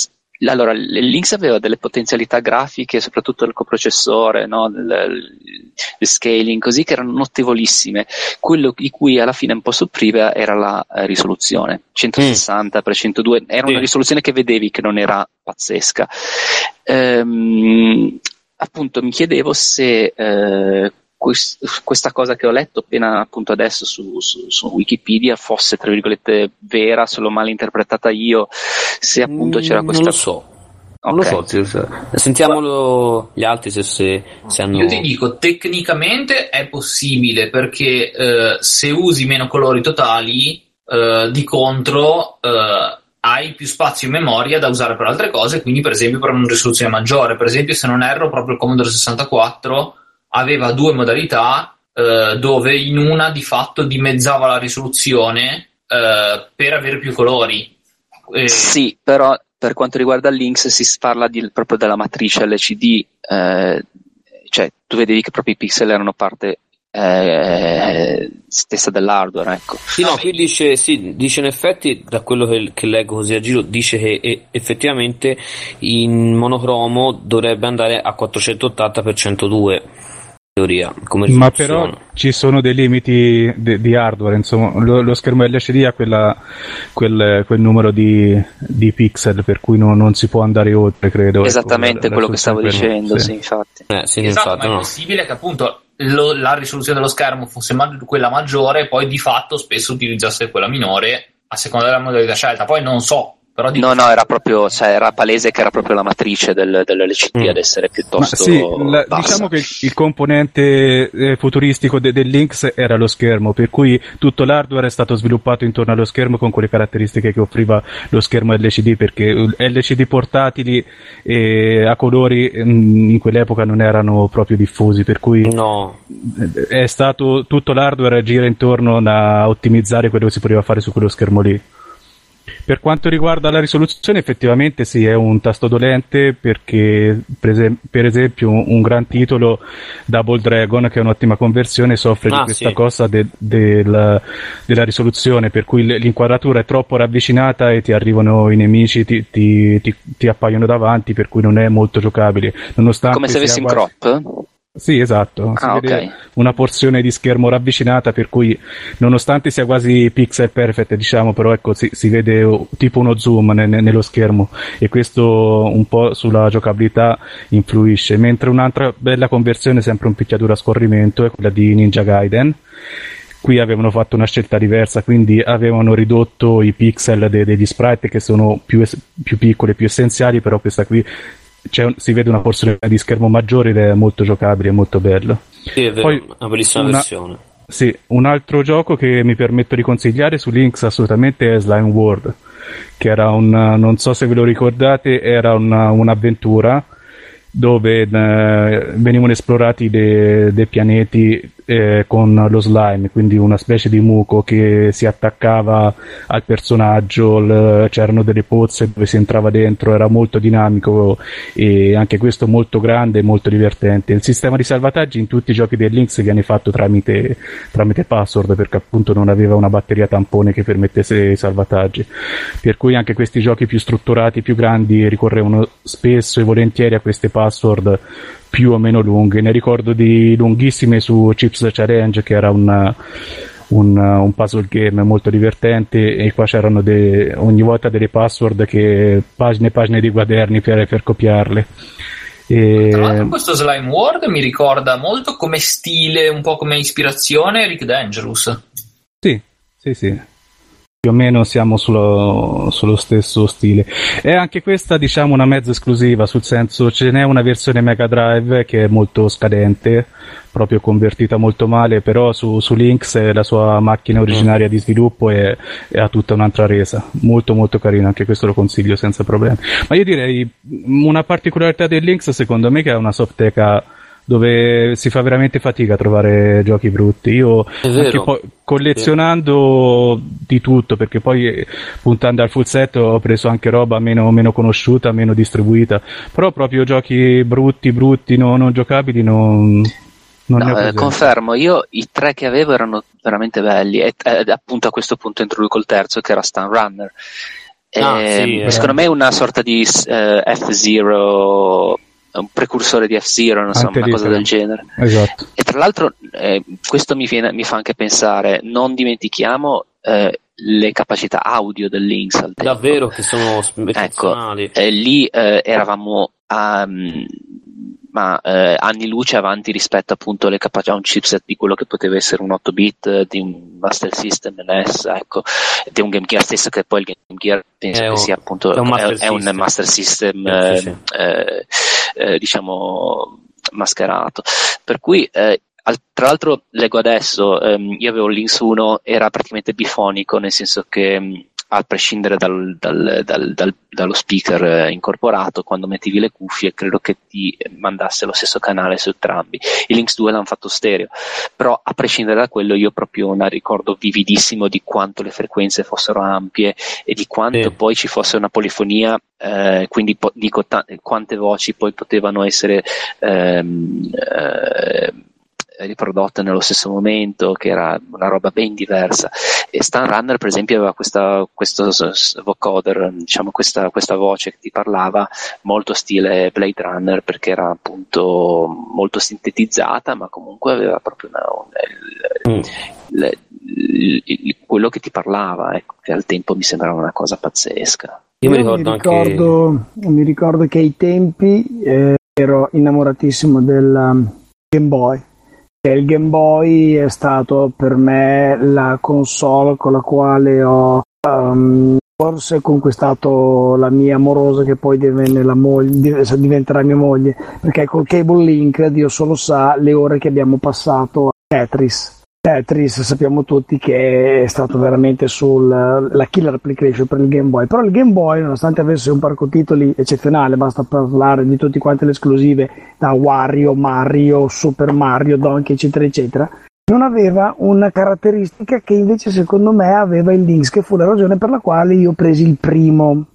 allora, il Lynx aveva delle potenzialità grafiche, soprattutto il coprocessore, no? il, il, scaling, così che erano notevolissime. Quello di cui alla fine un po' soffriva era la eh, risoluzione, 160 x 102, era sì. una risoluzione che vedevi che non era pazzesca. Ehm, appunto mi chiedevo se eh, questa cosa che ho letto appena appunto adesso su, su, su, Wikipedia fosse tra virgolette vera, solo mal interpretata io, se appunto c'era questa... Non lo so. Non okay. lo so, sentiamolo gli altri se, se, se, hanno... Io ti dico, tecnicamente è possibile perché eh, se usi meno colori totali, eh, di contro eh, hai più spazio in memoria da usare per altre cose, quindi per esempio per una risoluzione maggiore. Per esempio, se non erro, proprio il Commodore 64 aveva due modalità eh, dove in una di fatto dimezzava la risoluzione eh, per avere più colori. Eh, sì, però per quanto riguarda Lynx si parla di, proprio della matrice LCD, eh, cioè tu vedevi che proprio i pixel erano parte eh, stessa dell'hardware. Ecco. Sì, no, qui dice, sì, dice in effetti, da quello che, che leggo così a giro, dice che e, effettivamente in monocromo dovrebbe andare a 480x102 teoria. Ma però ci sono dei limiti de- di hardware, insomma, lo, lo, schermo LCD ha quella, quel, quel, numero di, di, pixel per cui no, non si può andare oltre, credo. Ecco, Esattamente ecco, quello che stavo dicendo, sì, sì infatti. Eh, sì, esatto, infatti, ma no. è possibile che appunto lo, la risoluzione dello schermo fosse ma- quella maggiore e poi di fatto spesso utilizzasse quella minore a seconda della modalità scelta. Poi non so però no, no, era proprio, cioè, era palese che era proprio la matrice del, dell'LCD mm. ad essere piuttosto. Ma sì, la, diciamo che il, componente eh, futuristico de, del Lynx era lo schermo, per cui tutto l'hardware è stato sviluppato intorno allo schermo con quelle caratteristiche che offriva lo schermo LCD, perché LCD portatili eh, a colori mm, in quell'epoca non erano proprio diffusi, per cui no. è stato tutto l'hardware gira intorno a ottimizzare quello che si poteva fare su quello schermo lì. Per quanto riguarda la risoluzione, effettivamente sì, è un tasto dolente perché, per, esempio, per esempio un gran titolo, Double Dragon, che è un'ottima conversione, soffre ah, di questa sì. cosa de, de, la, della risoluzione, per cui l'inquadratura è troppo ravvicinata e ti arrivano i nemici, ti, ti, ti, ti appaiono davanti, per cui non è molto giocabile. Nonostante Come se avessi in crop? Sì, esatto. Si ah, vede okay. una porzione di schermo ravvicinata, per cui nonostante sia quasi pixel perfect, diciamo, però ecco, si, si vede tipo uno zoom ne, ne, nello schermo e questo un po' sulla giocabilità influisce. Mentre un'altra bella conversione, sempre un picchiaduro a scorrimento, è quella di Ninja Gaiden qui avevano fatto una scelta diversa, quindi avevano ridotto i pixel de- degli sprite che sono più, es- più piccoli, più essenziali, però questa qui si vede una porzione di schermo maggiore ed è molto giocabile, molto bello. Sì, è vero, Poi, una bellissima una, versione. Sì, un altro gioco che mi permetto di consigliare su Links assolutamente è Slime World, che era un, non so se ve lo ricordate, era una, un'avventura dove eh, venivano esplorati dei, dei pianeti eh, con lo slime, quindi una specie di muco che si attaccava al personaggio, l- c'erano delle pozze dove si entrava dentro, era molto dinamico e anche questo molto grande e molto divertente. Il sistema di salvataggi in tutti i giochi del Lynx viene fatto tramite, tramite password perché appunto non aveva una batteria tampone che permettesse i salvataggi. Per cui anche questi giochi più strutturati, più grandi ricorrevano spesso e volentieri a queste password più o meno lunghe. Ne ricordo di lunghissime su Chips Challenge, che era un, un, un puzzle game molto divertente, e qua c'erano de, ogni volta delle password che pagine e pagine di quaderni per, per copiarle. E... Tra l'altro questo Slime World mi ricorda molto come stile, un po' come ispirazione Rick Dangerous. Sì, sì, sì più o meno siamo sullo, sullo, stesso stile. E anche questa, diciamo, una mezza esclusiva, sul senso ce n'è una versione Mega Drive che è molto scadente, proprio convertita molto male, però su, su Lynx la sua macchina originaria di sviluppo è, è, ha tutta un'altra resa. Molto molto carina, anche questo lo consiglio senza problemi. Ma io direi una particolarità del Lynx secondo me che è una softeca dove si fa veramente fatica a trovare giochi brutti. Io poi, collezionando sì. di tutto, perché poi puntando al full set ho preso anche roba meno, meno conosciuta, meno distribuita, però proprio giochi brutti, brutti, no, non giocabili non... non no, eh, confermo, io i tre che avevo erano veramente belli e eh, appunto a questo punto introduco il terzo che era Stun Runner. Ah, sì, eh, secondo me è una sorta di eh, F-Zero un precursore di F-Zero, non so, una cosa del genere. Esatto. E tra l'altro eh, questo mi, viene, mi, fa anche pensare, non dimentichiamo eh, le capacità audio del Lynx al tempo. Davvero che sono ecco, eh, lì eh, eravamo a, um, ma eh, anni luce avanti rispetto appunto alle capacità, a un chipset di quello che poteva essere un 8 bit di un Master System NES, ecco, di un Game Gear stesso che poi il Game Gear penso è che sia appunto è un Master, è, System. È un master system eh, sì, sì. Eh, eh, diciamo mascherato. Per cui eh, tra l'altro leggo adesso, ehm, io avevo l'Inks 1, era praticamente bifonico, nel senso che a prescindere dal, dal, dal, dallo speaker eh, incorporato, quando mettevi le cuffie, credo che ti mandasse lo stesso canale su entrambi. I Lynx 2 l'hanno fatto stereo, però a prescindere da quello io proprio una ricordo vividissimo di quanto le frequenze fossero ampie e di quanto sì. poi ci fosse una polifonia, eh, quindi po- dico ta- quante voci poi potevano essere ehm, eh, riprodotte nello stesso momento, che era una roba ben diversa. E Stan Runner, per esempio, aveva questa, questo vocoder, diciamo questa, questa voce che ti parlava, molto stile Blade Runner, perché era appunto molto sintetizzata, ma comunque aveva proprio una, una, mm. le, le, le, quello che ti parlava, ecco, che al tempo mi sembrava una cosa pazzesca. Io, Io mi, ricordo, mi, ricordo anche... mi ricordo che ai tempi eh, ero innamoratissimo del um, Game Boy il Game Boy è stato per me la console con la quale ho um, forse conquistato la mia amorosa che poi moglie, diventerà mia moglie. Perché col cable link Dio solo sa le ore che abbiamo passato a Tetris Tetris sappiamo tutti che è stato veramente sulla killer application per il Game Boy, però il Game Boy nonostante avesse un parco titoli eccezionale, basta parlare di tutte quante le esclusive da Wario, Mario, Super Mario, Donkey eccetera eccetera, non aveva una caratteristica che invece secondo me aveva il Lynx, che fu la ragione per la quale io presi il primo.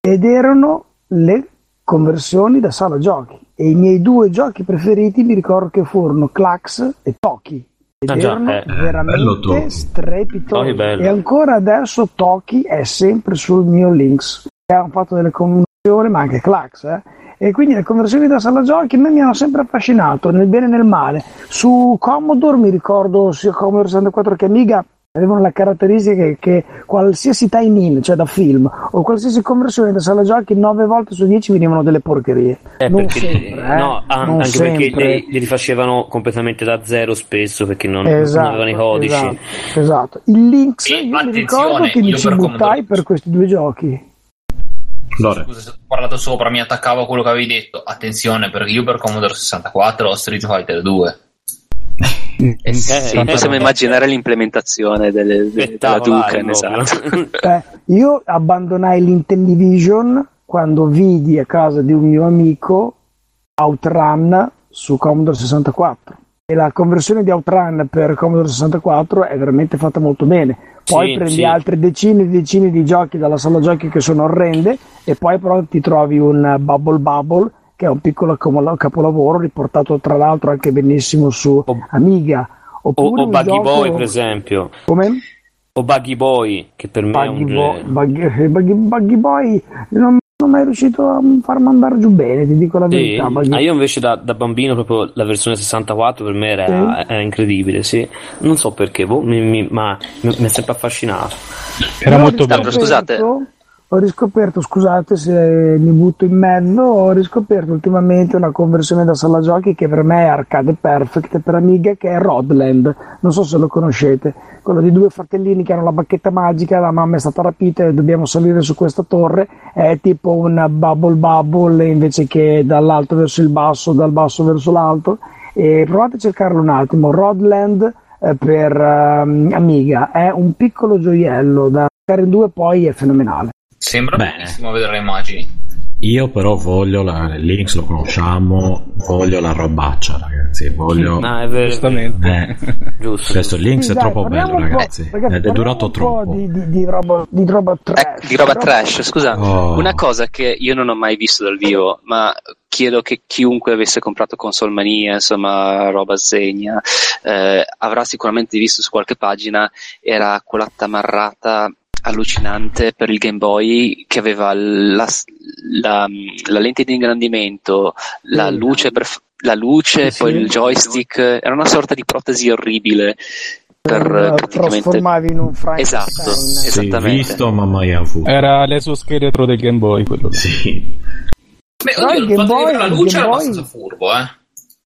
Ed erano le conversioni da sala giochi. E i miei due giochi preferiti mi ricordo che furono Clax e Toki ah, erano eh, veramente strepitosi. E ancora adesso Toki è sempre sul mio Links. Hanno fatto delle conversioni, ma anche Clax, eh? E quindi le conversioni da sala giochi a me mi hanno sempre affascinato, nel bene e nel male. Su Commodore mi ricordo sia Commodore 64 che Amiga avevano la caratteristica che, che qualsiasi tie-in, cioè da film, o qualsiasi conversione da sala giochi, 9 volte su 10 venivano delle porcherie. Eh, non perché, sempre, eh, no, an- non anche sempre. perché li, li rifacevano completamente da zero spesso perché non, non Esatto, avevano i codici. Esatto, esatto. Il Lynx, E io mi attenzione, ricordo che mi io ci per buttai per questi due giochi. Lore. Scusa se ho parlato sopra, mi attaccavo a quello che avevi detto. Attenzione, perché io per Commodore 64 ho Street Fighter 2. Eh sì, Eh, possiamo eh, immaginare l'implementazione delle, della Spettacolare Duken, esatto. Eh, io abbandonai l'Intellivision quando vidi a casa di un mio amico Outrun su Commodore 64 e la conversione di Outrun per Commodore 64 è veramente fatta molto bene. Poi Sì, prendi sì. altre decine e decine di giochi dalla sala giochi che sono orrende e poi però ti trovi un Bubble Bubble che è un piccolo capola- capolavoro riportato tra l'altro anche benissimo su O- Amiga. O, Oppure o un Buggy gioco- Boy, per esempio. Come? O Buggy Boy, che per me è Buggy, un Bo- genere. Buggy- Buggy- Buggy Boy non non mai riuscito a farmi andare giù bene, ti dico la Sì? verità. Buggy- Ah, io invece da, da bambino proprio la versione 64 per me era, Sì. era incredibile, sì. Non so perché, boh, mi- mi- ma mi, mi ha sempre affascinato. Era ho molto bello. bello. scusate. Ho riscoperto, scusate se mi butto in mezzo, ho riscoperto ultimamente una conversione da sala giochi che per me è arcade perfect per Amiga che è Rodland, non so se lo conoscete, quello di due fratellini che hanno la bacchetta magica, la mamma è stata rapita e dobbiamo salire su questa torre, è tipo un bubble bubble invece che dall'alto verso il basso, dal basso verso l'alto. E provate a cercarlo un attimo, Rodland eh, per ehm, Amiga è un piccolo gioiello da giocare in due poi è fenomenale. Sembra Bene. bellissimo vedere le immagini. Io però voglio la Links lo conosciamo, voglio la robaccia, ragazzi, voglio No, è vero. Giustamente. eh, Giusto. questo Links Sì, è dai, troppo bello, ragazzi. ragazzi, Ed è durato un po' troppo. Di, di- di roba, di roba trash. Ecco, di roba trash, scusa. Oh. Una cosa che io non ho mai visto dal vivo, ma chiedo che chiunque avesse comprato Console Mania, insomma, roba segna, eh, avrà sicuramente visto su qualche pagina, era quella tamarrata allucinante per il Game Boy che aveva la, la- la lente di ingrandimento, la Sì. luce, per, la luce Sì, poi sì. il joystick, era una sorta di protesi orribile per eh, praticamente... trasformavi in un Frankenstein. Esatto, Sì, esattamente. visto ma mai avuto. Era l'esoscheletro del Game Boy quello. Sì. Beh, oddio, il il Game Boy- la luce è Boy- abbastanza furbo, eh.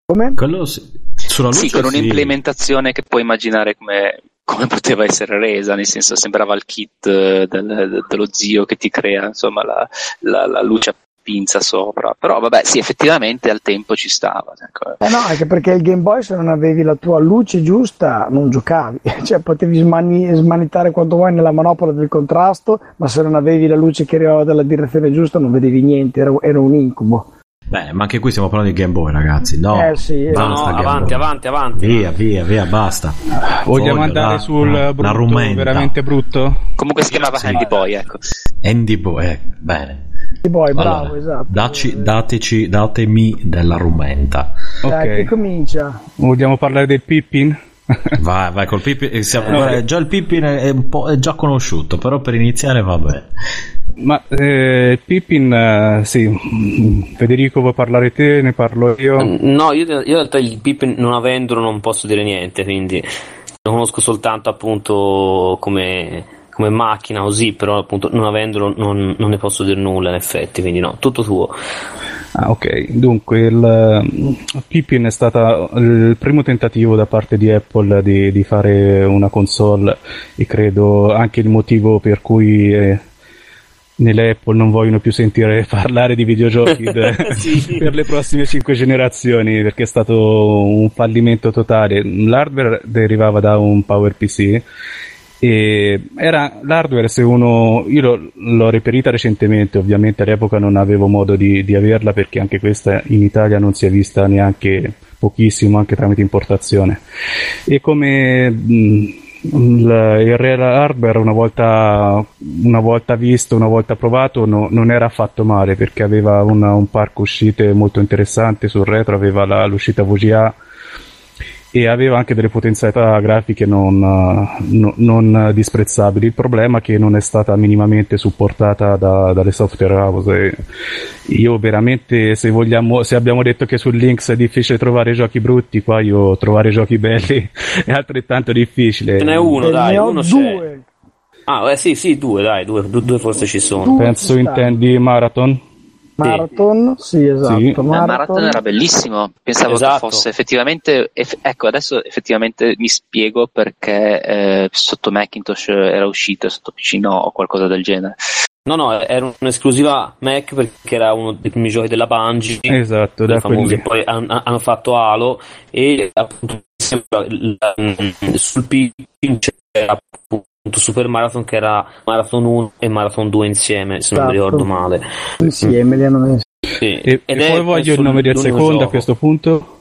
Come? Quello sì. Sulla luce Sì, con sì. un'implementazione che puoi immaginare come, come poteva essere resa, nel senso sembrava il kit eh, del- dello zio che ti crea insomma la, la- la luce a pinza sopra, però vabbè sì effettivamente al tempo ci stava. ecco. Eh no, anche perché il Game Boy se non avevi la tua luce giusta non giocavi, cioè potevi smani- smanitare quanto vuoi nella manopola del contrasto, ma se non avevi la luce che arrivava dalla direzione giusta non vedevi niente, era, era un incubo. Beh, ma anche qui stiamo parlando di Game Boy, ragazzi. No, Eh, sì, basta No, no, avanti, avanti, avanti. Via, via, via, basta. Vogliamo Voglio andare la- sul la- la brutto, rumenta. veramente brutto? Comunque si chiamava Sì. Handy Boy, ecco. Andy Boy, eh, bene. Game Boy, bravo, Allora, esatto. daci- dateci, datemi della rumenta. Dai, Ok. comincia? Vogliamo parlare del Pippin? Vai, vai col Pippin. eh, siamo- Eh, guarda, già il Pippin è, un po', è già conosciuto, però per iniziare va bene. Ma eh, Pippin, eh, sì. Mm, Federico vuoi parlare te? Ne parlo io. No, io, io in realtà il Pippin non avendolo non posso dire niente, quindi lo conosco soltanto appunto come, come macchina così, però appunto non avendolo non, non ne posso dire nulla in effetti, quindi no, tutto tuo. Ah, ok. Dunque, il uh, Pippin è stato il primo tentativo da parte di Apple di, di fare una console e credo anche il motivo per cui eh, nelle Apple non vogliono più sentire parlare di videogiochi de- per le prossime cinque generazioni perché è stato un fallimento totale. L'hardware derivava da un PowerPC e era l'hardware se uno io l'ho, l'ho reperita recentemente ovviamente all'epoca non avevo modo di, di averla perché anche questa in Italia non si è vista neanche pochissimo anche tramite importazione e come mh, il, il real hardware una volta, una volta visto una volta provato no- non era affatto male perché aveva una- un parco uscite molto interessante sul retro aveva la- l'uscita VGA e aveva anche delle potenzialità grafiche non, no, non disprezzabili. Il problema è che non è stata minimamente supportata da, dalle software house. Io veramente, se vogliamo, se abbiamo detto che su Lynx è difficile trovare giochi brutti, qua io trovare giochi belli è altrettanto difficile. Ce n'è uno, E dai, ne ho uno c'è. due. Ah, eh, sì, sì, due, dai, due, due, due forse ci sono. Due Penso intendi Marathon. Marathon, sì, esatto. Sì. Eh, Marathon era bellissimo, pensavo Esatto. che fosse effettivamente, eff- ecco adesso effettivamente mi spiego perché eh, sotto Macintosh era uscito sotto PC no o qualcosa del genere. No, no, era un'esclusiva Mac perché era uno dei primi giochi della Bungie. Esatto, da famosi. Poi han- hanno fatto Halo e appunto mm, sul PC c'era appunto Super Marathon che era Marathon 1 e Marathon 2 insieme, se non mi Esatto. ricordo male. Insieme li hanno messi. Sì. E, e poi voglio il nome del secondo a gioco. questo punto.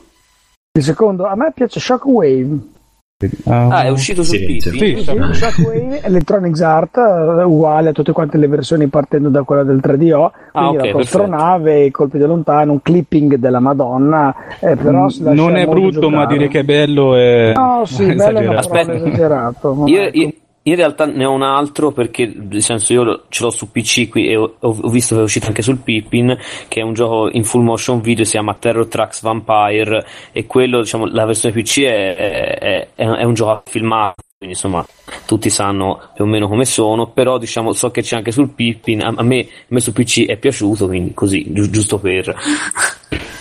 Il secondo, a me piace Shockwave. Ah, è uscito su Sì, PC? sì. Sì, Sì, Shockwave. Electronics Art, eh, uguale a tutte quante le versioni partendo da quella del 3DO, quindi ok, la astronave, i colpi da lontano, un clipping della Madonna, eh, però lascia non è brutto, ma giocare. dire che è bello è No, sì, bello è una Aspetta. esagerato. ma Io, io- in realtà ne ho un altro perché nel senso io ce l'ho su PC qui e ho, ho visto che è uscito anche sul Pippin che è un gioco in full motion video si chiama Terror Tracks Vampire e quello diciamo la versione PC è, è- è- è un gioco filmato quindi insomma tutti sanno più o meno come sono però diciamo so che c'è anche sul Pippin a, a me, a me su PC è piaciuto quindi così gi- giusto per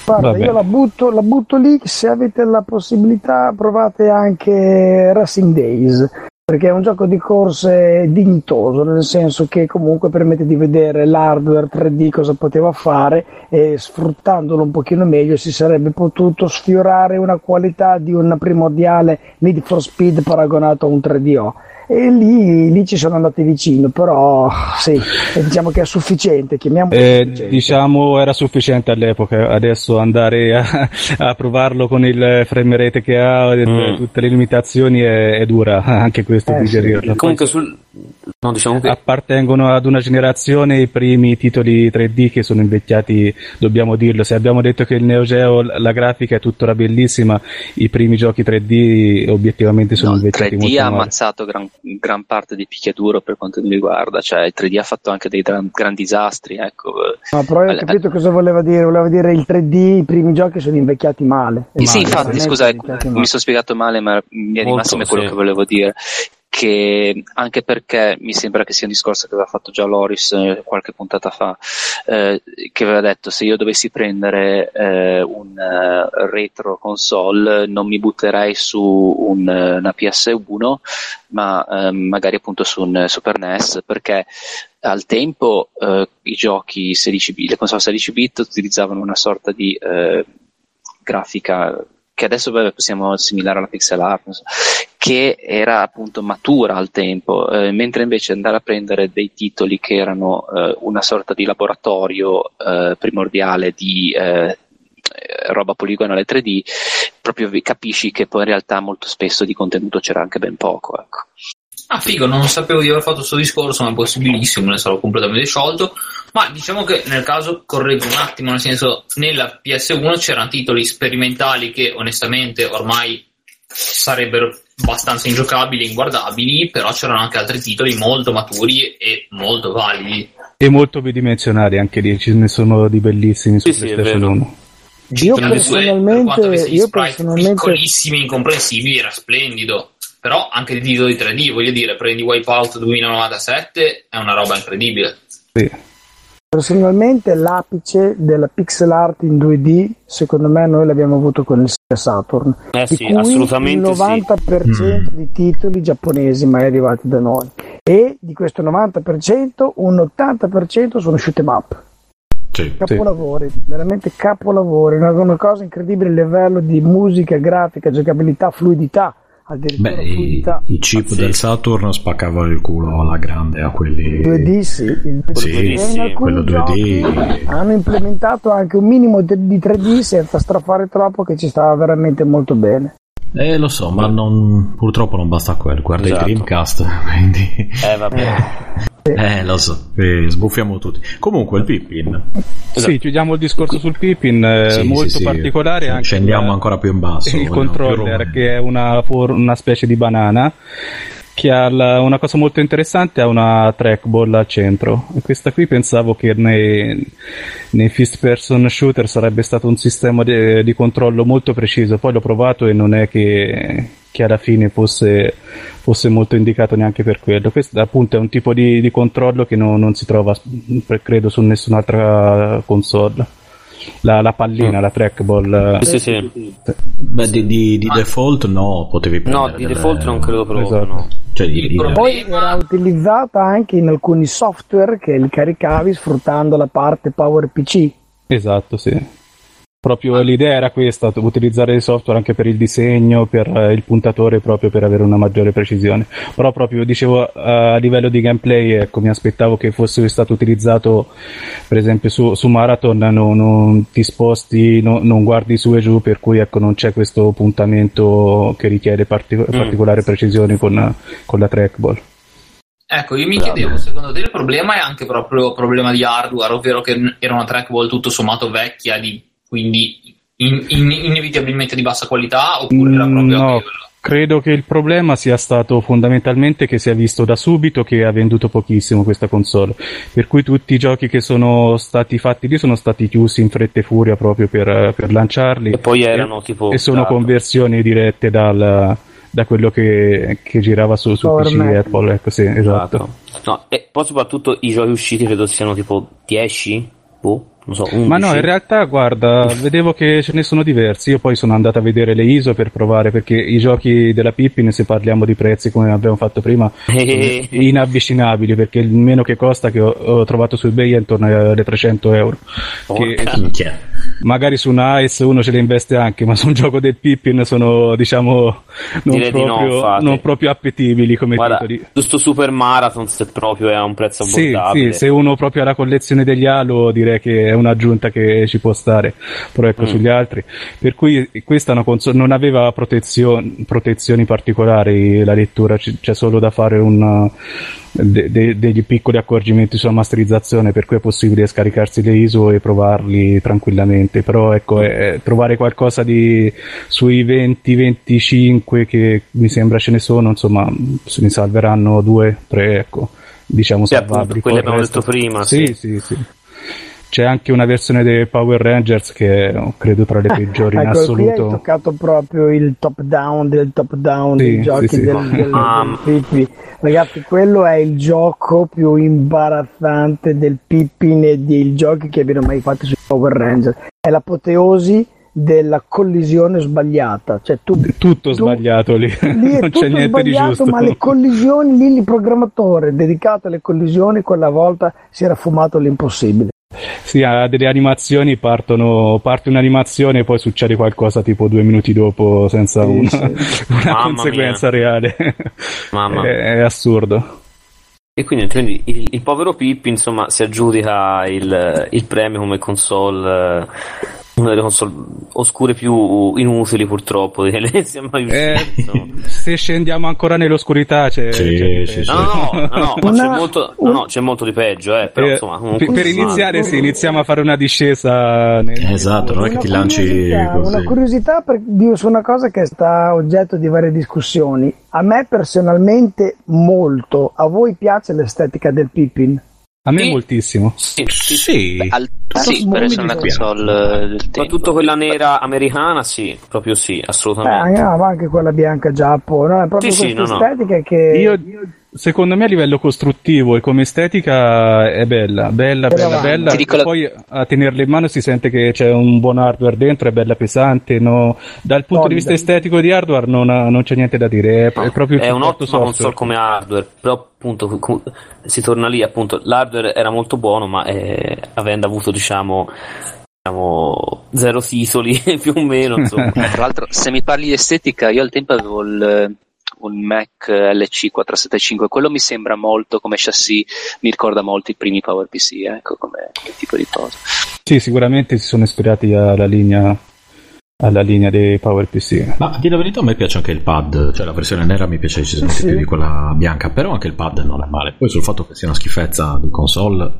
Guarda, Vabbè. io la butto, la butto lì, se avete la possibilità provate anche Racing Days, perché è un gioco di corse dignitoso, nel senso che comunque permette di vedere l'hardware 3D cosa poteva fare e sfruttandolo un pochino meglio si sarebbe potuto sfiorare una qualità di un primordiale Need for Speed paragonato a un 3DO. E lì, lì ci sono andati vicino, però sì, diciamo che è sufficiente, chiamiamolo Eh, sufficiente. diciamo era sufficiente all'epoca, adesso andare a, a provarlo con il frame rate che ha Mm. tutte le limitazioni è, è dura, anche questo Eh, digerirlo. comunque sul no diciamo che Appartengono ad una generazione i primi titoli 3D che sono invecchiati, dobbiamo dirlo. Se abbiamo detto che il Neo Geo, la grafica è tuttora bellissima, i primi giochi 3D obiettivamente sono No, il invecchiati 3D molto ha male. ammazzato gran, gran parte di picchiaduro per quanto mi riguarda, cioè il 3D ha fatto anche dei gran, gran disastri, ecco. No, però io ho capito cosa voleva dire. Voleva dire il 3D, i primi giochi sono invecchiati male. Eh sì, Male, infatti, scusa, mi male. sono spiegato male, ma massima è quello sì. che volevo dire. Che anche perché mi sembra che sia un discorso che aveva fatto già Loris eh, qualche puntata fa, eh, che aveva detto se io dovessi prendere eh, un eh, retro console non mi butterei su un, eh, una PS1, ma eh, magari appunto su un Super NES, perché al tempo i giochi 16 bit, le console 16 bit utilizzavano una sorta di grafica che adesso possiamo assimilare alla pixel art, che era appunto matura al tempo, eh, mentre invece andare a prendere dei titoli che erano eh, una sorta di laboratorio eh, primordiale di eh, roba poligonale 3D, proprio capisci che poi in realtà molto spesso di contenuto c'era anche ben poco. Ecco. Ah, figo, non sapevo di aver fatto questo discorso, ma è possibilissimo, ne sarò completamente sciolto. Ma diciamo che nel caso correggo un attimo, nel senso, nella PS1 c'erano titoli sperimentali che onestamente ormai sarebbero abbastanza ingiocabili, inguardabili, però c'erano anche altri titoli molto maturi e molto validi. E molto bidimensionali anche lì, ce ne sono di bellissimi su Sì, PlayStation vero. 1. Io per personalmente- gli io personalmente- piccolissimi, incomprensibili, era splendido. Però anche i titoli 3D, voglio dire, prendi Wipeout 2097, è una roba incredibile. Sì. Personalmente l'apice della pixel art in 2D, secondo me noi l'abbiamo avuto con il Sega Saturn, eh di sì cui assolutamente il sì 90% di titoli giapponesi mai arrivati da noi. E di questo 90% un 80% sono shoot 'em up. Sì. Capolavori, veramente capolavori, una, una cosa incredibile a livello di musica, grafica, giocabilità, fluidità, addirittura Beh, i, fluidità. i chip Pazzesco. del Saturn spaccavano il culo alla grande a quelli 2D sì, 2D. Sì, in sì, alcuni quello 2D. giochi hanno implementato anche un minimo di 3D senza strafare troppo che ci stava veramente molto bene. Eh, lo so, ma non- purtroppo non basta quello. Guarda Esatto. i Dreamcast, quindi... eh vabbè Eh, lo so, eh, sbuffiamo tutti. Comunque il Pippin. Sì, chiudiamo il discorso sul Pippin, eh, Sì, molto sì, sì. particolare anche Scendiamo la- ancora più in basso. il controller rom- che è una, for- una specie di banana che ha la- una cosa molto interessante ha una trackball al centro. E questa qui pensavo che nei, nei first person shooter sarebbe stato un sistema di, di controllo molto preciso. Poi l'ho provato e non è che, che alla fine fosse, fosse molto indicato neanche per quello. Questo appunto è un tipo di, di controllo che no- non si trova credo su nessun'altra console la, la pallina, la trackball eh, Sì, sì, sì. Beh, di, di- di default no, potevi prendere. No, di delle- default non credo proprio. Esatto. No. Cioè, di- Poi era utilizzata anche in alcuni software che li caricavi sfruttando la parte PowerPC. Esatto, sì. Proprio l'idea era questa, utilizzare il software anche per il disegno, per eh, il puntatore, proprio per avere una maggiore precisione. Però proprio dicevo a livello di gameplay, ecco, mi aspettavo che fosse stato utilizzato, per esempio su, su Marathon, no- non ti sposti, no- non guardi su e giù, per cui ecco, non c'è questo puntamento che richiede parti- particolare precisione con, con la trackball. Ecco, io mi chiedevo, secondo te il problema è anche proprio problema di hardware, ovvero che era una trackball tutto sommato vecchia, di- quindi in- in- inevitabilmente di bassa qualità, oppure era Mm, proprio no, quello? credo che il problema sia stato fondamentalmente che si è visto da subito che ha venduto pochissimo questa console, per cui tutti i giochi che sono stati fatti lì sono stati chiusi in fretta e furia proprio per, per lanciarli E poi erano tipo. e sono esatto. conversioni dirette dal, da quello che, che girava su, su PC Mac. Apple, ecco sì, esatto. Esatto. No, e poi soprattutto i giochi usciti credo siano tipo 10? Boh, so, 11. Ma no, in realtà, guarda, vedevo che ce ne sono diversi. Io poi sono andato a vedere le ISO per provare, perché i giochi della Pippin, se parliamo di prezzi come abbiamo fatto prima, Eh, inavvicinabili, perché il meno che costa che ho, ho trovato su eBay è intorno alle 300 euro. Che Porca. Minchia. Magari su una Ice uno ce le investe anche, ma su un gioco del Pippin sono, diciamo, non, no, proprio, infatti. non proprio appetibili come Guarda, titoli. giusto Super Marathon se proprio è a un prezzo Sì, abbordabile. sì, se uno proprio ha la collezione degli Halo direi che è un'aggiunta che ci può stare, però ecco Mm. sugli altri. Per cui questa console, non aveva protezio- protezioni particolari la lettura, c- c'è solo da fare un, de- de- degli piccoli accorgimenti sulla masterizzazione, per cui è possibile scaricarsi le ISO e provarli tranquillamente, però ecco, è- trovare qualcosa di sui 20-25 che mi sembra ce ne sono, insomma, se ne salveranno due, tre, ecco diciamo Sì, appunto, salvabili. quelli Poi il abbiamo resto- detto prima, Sì, sì. sì, sì. C'è anche una versione dei Power Rangers che credo tra le peggiori in Ecco, hai assoluto. toccato proprio il top down del top down Sì, dei giochi sì, sì. del, del, Ah, del Pippi. Ragazzi, quello è il gioco più imbarazzante del Pippin e dei giochi che abbiano mai fatto sui Power Rangers. È l'apoteosi della collisione sbagliata. Cioè, tu Tutto tu- sbagliato lì, Lì è non tutto c'è niente di sbagliato, giusto. ma le collisioni, lì il programmatore dedicato alle collisioni quella volta si era fumato l'impossibile. Sì, ha delle animazioni, partono, parte un'animazione e poi succede qualcosa tipo due minuti dopo senza Sì, una, sì. una conseguenza reale. Mamma. È, è assurdo. E quindi, quindi il, il povero Pippi, insomma, si aggiudica il, il premio come console, eh, una delle console oscure più inutili purtroppo che sia mai Eh, uscite, insomma. se scendiamo ancora nell'oscurità c'è, Sì, c'è sì, sì. No, no, no, no, ma Una- c'è, molto, no, no, c'è molto di peggio, eh, però Eh, insomma, comunque, per, per insomma, iniziare, sì, iniziamo a fare una discesa. Nel, Esatto, non è che ti lanci così. Una curiosità per, su una cosa che sta oggetto di varie discussioni. A me personalmente molto. A voi piace l'estetica del Pippin? A me Sì. moltissimo. sì, sì, sì. Sì, Beh, al- Tutto sì, per essere una console eh, del tempo. Soprattutto quella nera americana, sì, proprio sì, Eh, assolutamente. ma anche quella bianca giappo, no? È proprio Sì, sì, questa no, no. estetica che Io, secondo me, a livello costruttivo e come estetica è bella, bella, Però bella, bella. Ti dico la- Poi a tenerla in mano si sente che c'è un buon hardware dentro, è bella pesante. no- Dal punto di Solida. vista estetico di hardware non, ha- non c'è niente da dire, è, è proprio è un'ottima console software. come hardware, però appunto si torna lì, appunto, l'hardware era molto buono, ma eh, avendo avuto diciamo, diciamo zero titoli più o meno, insomma. Tra l'altro, se mi parli di estetica, io al tempo avevo il, un Mac LC 475, quello mi sembra molto come chassis, mi ricorda molto i primi PowerPC, ecco, come, tipo di cosa. Sì, sicuramente si sono ispirati alla linea alla linea dei PowerPC. Ma di la verità a me piace anche il pad, cioè la versione nera mi piace decisamente Sì. più di quella bianca, però anche il pad non è male. Poi sul fatto che sia una schifezza di console,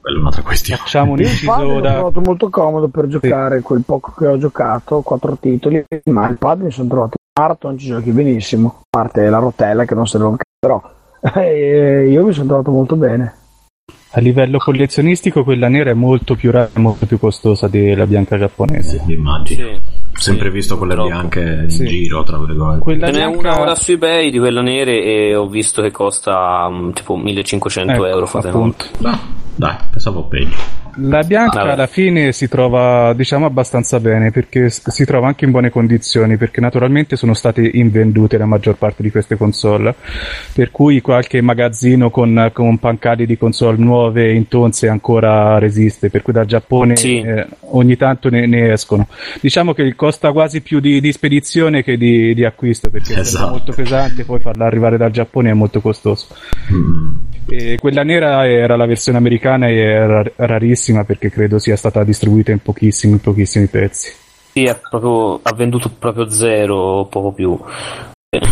quella è un'altra questione. Facciamo un inciso l'ho da... trovato molto comodo per giocare quel poco che ho giocato, quattro titoli, ma il pad mi sono trovato smart, non ci giochi benissimo, a parte la rotella che non serve un c***o, però eh, io mi sono trovato molto bene. A livello collezionistico quella nera è molto più rara e molto più costosa della bianca giapponese. Eh, immagino. Sì. Ho sempre Sì, visto quelle purtroppo. bianche in Sì. giro, tra virgolette. Quella Ce n'è bianca- una ora su eBay di quella nere e ho visto che costa mm, tipo 1500 Ecco, euro. Fate appunto. Ah, dai, pensavo peggio. La bianca Vabbè. alla fine si trova diciamo abbastanza bene perché si trova anche in buone condizioni perché naturalmente sono state invendute la maggior parte di queste console per cui qualche magazzino con, con pancali di console nuove intonse ancora resiste per cui dal Giappone Sì. eh, ogni tanto ne, ne escono diciamo che costa quasi più di, di spedizione che di, di acquisto perché Esatto. è molto pesante poi farla arrivare dal Giappone è molto costoso Mm. E quella nera era la versione americana e era rarissima perché credo sia stata distribuita in pochissimi, pochissimi pezzi. Sì, è proprio, ha venduto proprio zero o poco più.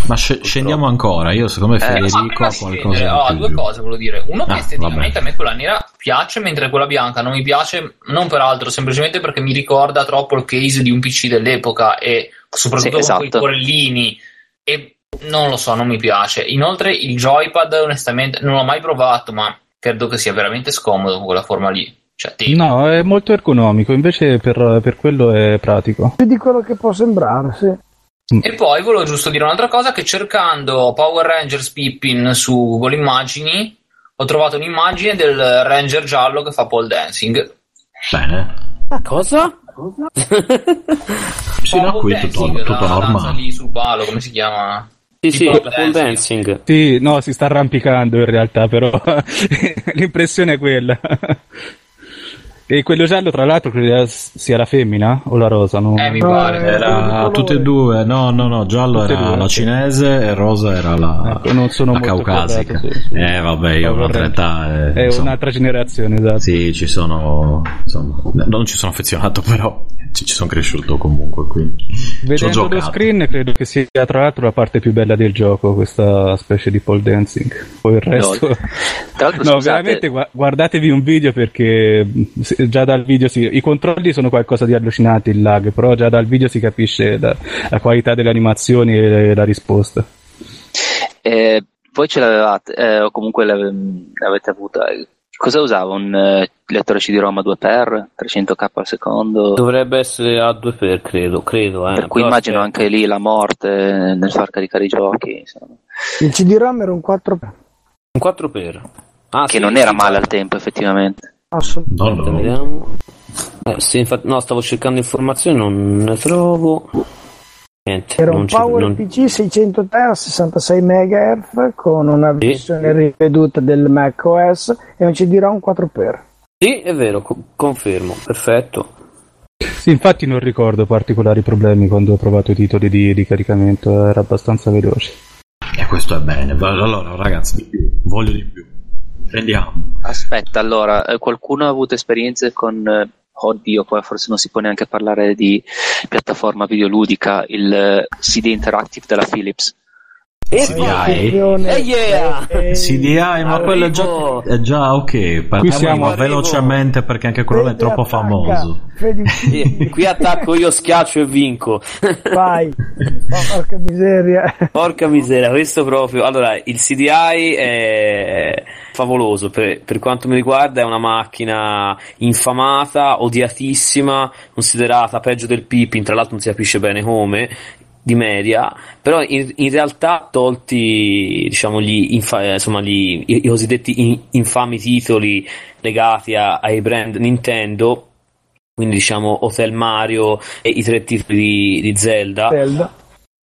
Ma sc- scendiamo ancora. Io, secondo me, Eh, Federico prima ha qualcosa oh, più. due cose volevo dire. Uno che Ah, esteticamente vabbè. a me quella nera piace, mentre quella bianca non mi piace, non per altro, semplicemente perché mi ricorda troppo il case di un PC dell'epoca e soprattutto Sì, con quei esatto. corellini. E non lo so, non mi piace. Inoltre il joypad, onestamente, non l'ho mai provato, ma credo che sia veramente scomodo con quella forma lì. Cioè, te- No, è molto ergonomico, invece per, per quello è pratico. Più di quello che può sembrare, sì. E poi volevo giusto dire un'altra cosa, che cercando Power Rangers Pippin su Google Immagini ho trovato un'immagine del Ranger giallo che fa pole dancing. Bene. Cosa? Sì, no, qui Pole tutto, tutto normale. lì sul palo, come si chiama? Sì, sì, pole dancing. Sì, no, si sta arrampicando in realtà, però l'impressione è quella. E quello giallo, tra l'altro, credo sia la femmina o la rosa? No? Eh, mi No, pare. eh, Era tutte e due, no, no, no, giallo Tutte era due, la sì. cinese e rosa era la, Ecco, non sono la molto caucasica. su- su- eh, vabbè, io ho un'altra età. eh, È insomma. un'altra generazione, esatto. Sì, ci sono, insomma, non ci sono affezionato, però ci, ci sono cresciuto comunque. Quindi. Vedendo lo screen credo che sia tra l'altro la parte più bella del gioco, questa specie di pole dancing. Poi il resto... Tra l'altro, No, scusate, veramente gua- guardatevi un video perché già dal video si... I controlli sono qualcosa di allucinante, il lag, però già dal video si capisce la, la qualità delle animazioni e la risposta. eh, voi ce l'avevate, eh, o comunque l'ave- l'avete avuta. Cosa usava? Un eh, lettore CD-ROM a 2x, 300k al secondo? Dovrebbe essere a 2 per, credo, credo. Eh. per cui Però immagino aspetta. anche lì la morte nel far caricare i giochi, insomma. Il CD-ROM era un 4 Un 4 per. Ah, che sì, non era sì, male al tempo, effettivamente. Assolutamente. No, no. vediamo. Eh, sì, infatti, no, stavo cercando informazioni, non ne trovo. Niente, Era un Power non- PC 600 a 66 MHz con una Sì. versione riveduta del Mac OS e un CD-ROM 4x. Sì, è vero, co- confermo, perfetto. Sì, infatti non ricordo particolari problemi quando ho provato i titoli di, di caricamento, era abbastanza veloce. E questo è bene. Allora, ragazzi. Voglio di più. Prendiamo. Aspetta, allora, eh, qualcuno ha avuto esperienze con... eh, Oddio, poi forse non si può neanche parlare di piattaforma videoludica, il eh, CD Interactive della Philips. CDI. Eh, yeah! eh, CDI, ma quello è già, è già ok. Parliamo velocemente perché anche quello è Fede troppo attacca. famoso. Fede- Qui attacco io, schiaccio e vinco. Vai, porca miseria. Porca miseria, questo proprio. Allora, il CDI è favoloso. Per, per quanto mi riguarda, è una macchina infamata, odiatissima, considerata peggio del Pippin. Tra l'altro, non si capisce bene come. Di media, però in, in realtà, tolti diciamo gli, infa- insomma, gli i, i cosiddetti in- infami titoli legati a- ai brand Nintendo, quindi diciamo Hotel Mario e i tre titoli di, di Zelda. Zelda.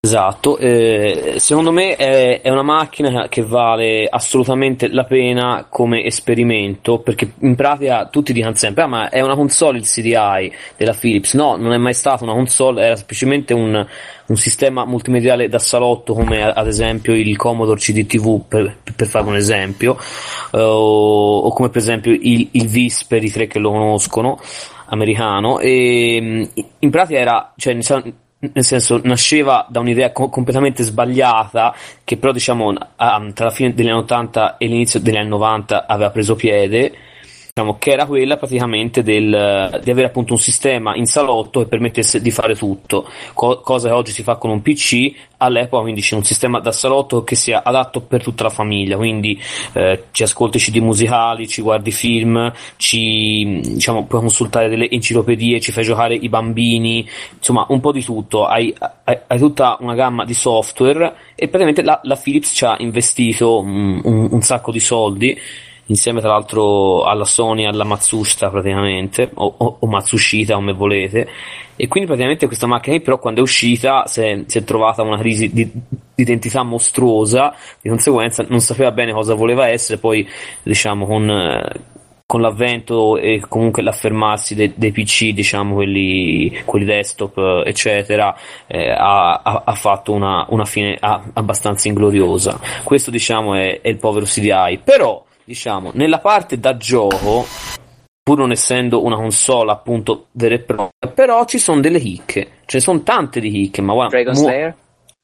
Esatto, eh, secondo me è, è una macchina che vale assolutamente la pena come esperimento perché in pratica tutti dicono sempre: Ah, ma è una console il CDI della Philips? No, non è mai stata una console, era semplicemente un, un sistema multimediale da salotto come ad esempio il Commodore CDTV per, per fare un esempio, eh, o come per esempio il, il VIS per i tre che lo conoscono. americano e in pratica era, cioè, nel senso nasceva da un'idea co- completamente sbagliata che però diciamo a, tra la fine degli anni 80 e l'inizio degli anni 90 aveva preso piede diciamo, che era quella praticamente del, di avere appunto un sistema in salotto che permettesse di fare tutto, co- cosa che oggi si fa con un PC, all'epoca quindi c'è un sistema da salotto che sia adatto per tutta la famiglia, quindi eh, ci ascolti CD musicali, ci guardi film, ci, diciamo, puoi consultare delle enciclopedie, ci fai giocare i bambini, insomma un po' di tutto, hai, hai, hai tutta una gamma di software e praticamente la, la Philips ci ha investito un, un, un sacco di soldi insieme tra l'altro alla Sony alla Matsushita praticamente o, o, o Matsushita come volete e quindi praticamente questa macchina però quando è uscita si è, si è trovata una crisi di, di, identità mostruosa di conseguenza non sapeva bene cosa voleva essere poi diciamo con con l'avvento e comunque l'affermarsi dei, dei PC, diciamo quelli, quelli desktop, eccetera, eh, ha, ha, fatto una, una fine abbastanza ingloriosa. Questo, diciamo, è, è il povero CDI. Però, diciamo, nella parte da gioco, pur non essendo una console appunto vera e propria, però ci sono delle chicche, ce ne sono tante di chicche, ma guarda, Dragon Slayer?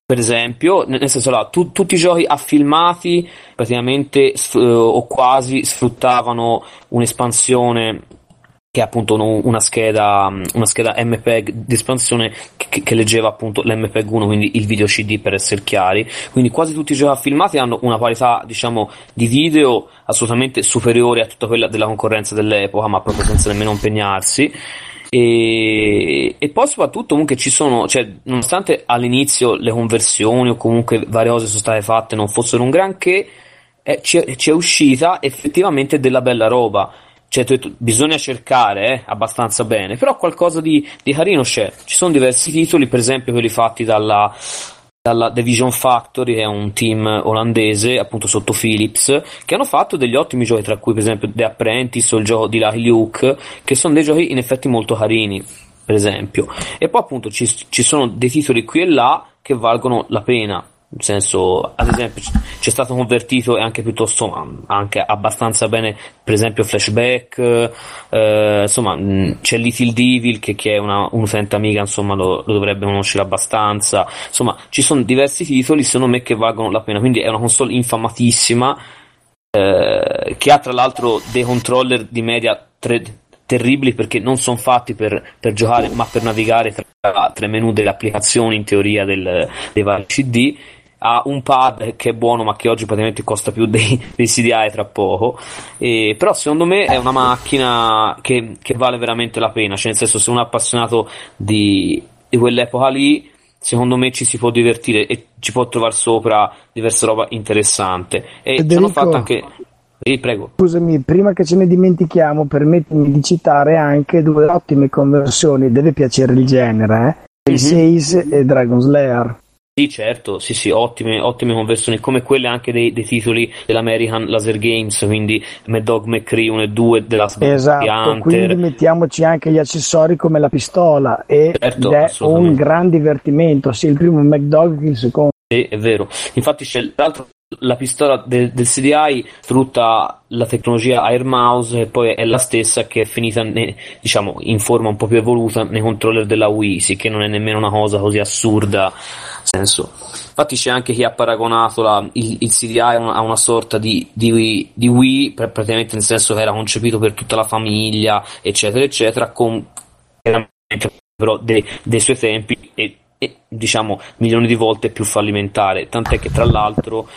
per esempio, nel senso là, tu, tutti i giochi affilmati praticamente sf- o quasi sfruttavano un'espansione che è appunto una scheda, una scheda MPEG di espansione che, che, leggeva appunto l'MPEG 1, quindi il video CD per essere chiari. Quindi quasi tutti i giochi filmati hanno una qualità, diciamo, di video assolutamente superiore a tutta quella della concorrenza dell'epoca, ma proprio senza nemmeno impegnarsi. E, e, poi soprattutto comunque ci sono, cioè, nonostante all'inizio le conversioni o comunque varie cose sono state fatte non fossero un granché, eh, ci, è, ci è uscita effettivamente della bella roba cioè, bisogna cercare eh, abbastanza bene, però qualcosa di, di, carino c'è. Ci sono diversi titoli, per esempio quelli fatti dalla, dalla Division Factory, che è un team olandese, appunto sotto Philips, che hanno fatto degli ottimi giochi, tra cui per esempio The Apprentice o il gioco di Lucky Luke, che sono dei giochi in effetti molto carini, per esempio. E poi appunto ci, ci sono dei titoli qui e là che valgono la pena nel senso ad esempio c'è stato convertito e anche piuttosto anche abbastanza bene per esempio flashback eh, insomma c'è Little Devil che, che è una, un utente amica insomma lo, lo, dovrebbe conoscere abbastanza. Insomma ci sono diversi titoli secondo me che valgono la pena. Quindi è una console infamatissima eh, che ha tra l'altro dei controller di media 3, terribili perché non sono fatti per, per, giocare ma per navigare tra, i menu delle applicazioni in teoria del, dei vari CD ha un pad che è buono ma che oggi praticamente costa più dei, dei CDI tra poco e, però secondo me è una macchina che, che, vale veramente la pena cioè nel senso se uno è appassionato di, di quell'epoca lì secondo me ci si può divertire e ci può trovare sopra diversa roba interessante e Federico, ci hanno fatto anche sì, prego. Scusami, prima che ce ne dimentichiamo, permettimi di citare anche due ottime conversioni, deve piacere il genere, eh? Mm-hmm. 6 e Dragon Slayer. Sì, certo, sì, sì, ottime, ottime conversioni, come quelle anche dei, dei, titoli dell'American Laser Games, quindi Mad Dog McCree 1 e 2 della Esatto, quindi mettiamoci anche gli accessori come la pistola e certo, è un gran divertimento, sia il primo McDog che il secondo. Sì, è vero. Infatti c'è l'altro la pistola del, del, CDI sfrutta la tecnologia Air Mouse e poi è la stessa che è finita ne, diciamo in forma un po' più evoluta nei controller della Wii, sì che non è nemmeno una cosa così assurda senso. Infatti c'è anche chi ha paragonato la, il, il, CDI a una, a una sorta di, di, di, Wii, praticamente nel senso che era concepito per tutta la famiglia, eccetera, eccetera, con però dei, dei suoi tempi e e diciamo milioni di volte più fallimentare. Tant'è che, tra l'altro,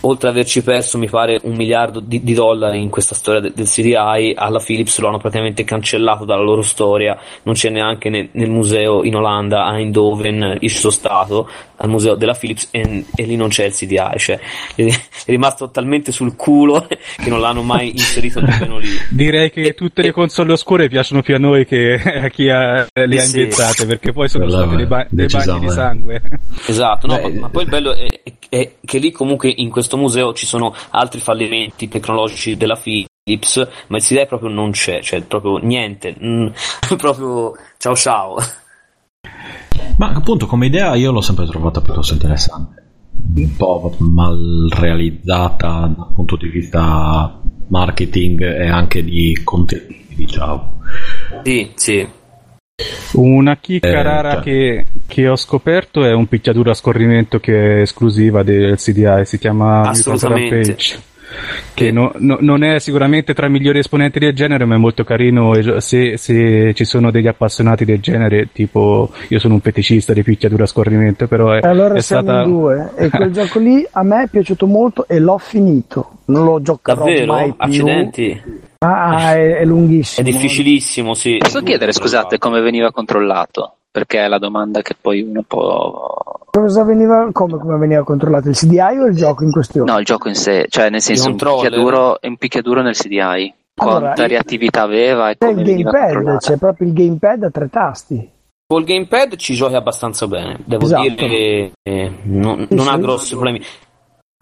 oltre ad averci perso, mi pare, un miliardo di, di dollari in questa storia de, del CDI, alla Philips lo hanno praticamente cancellato dalla loro storia. Non c'è neanche nel, nel museo in Olanda, a Eindhoven, il suo stato, al museo della Philips, e, e lì non c'è il CDI. Cioè, è, è rimasto talmente sul culo che non l'hanno mai inserito nemmeno lì. Direi che tutte le console oscure piacciono più a noi che a chi ha, le ha inventate, perché poi sono state dei, ba- dei bagni di sangue. Esatto, no, ma, ma, poi il bello è, è, che lì comunque in questo museo ci sono altri fallimenti tecnologici della Philips, ma il CD proprio non c'è, cioè proprio niente, mm, proprio ciao ciao. Ma appunto come idea io l'ho sempre trovata piuttosto interessante, un po' mal realizzata dal punto di vista marketing e anche di contenuti, diciamo Sì, sì. Una chicca Eh, rara che, che ho scoperto è un picchiaduro a scorrimento che è esclusiva del CDI, si chiama Assolutamente. Rampage. Che no- no- non è sicuramente tra i migliori esponenti del genere, ma è molto carino. e Se, se ci sono degli appassionati del genere, tipo io sono un feticista di picchiaduro a scorrimento, però è, allora è siamo stata. in due. E quel gioco lì a me è piaciuto molto e l'ho finito. Non lo giocherò Davvero? mai più. Accidenti. Ah, è, è È lunghissimo. difficilissimo, sì. Posso chiedere, scusate, come veniva controllato? Perché è la domanda che poi uno può... Cosa veniva, come, come veniva controllato? Il CDI o il gioco in questione? No, il gioco in sé, cioè nel senso un picchiaduro, un picchiaduro nel CDI. Allora, Quanta reattività aveva e C'è come il gamepad, c'è proprio il gamepad a tre tasti. Col gamepad ci giochi abbastanza bene, devo Esatto. dire che eh, non, Sì, non ha sì. grossi problemi.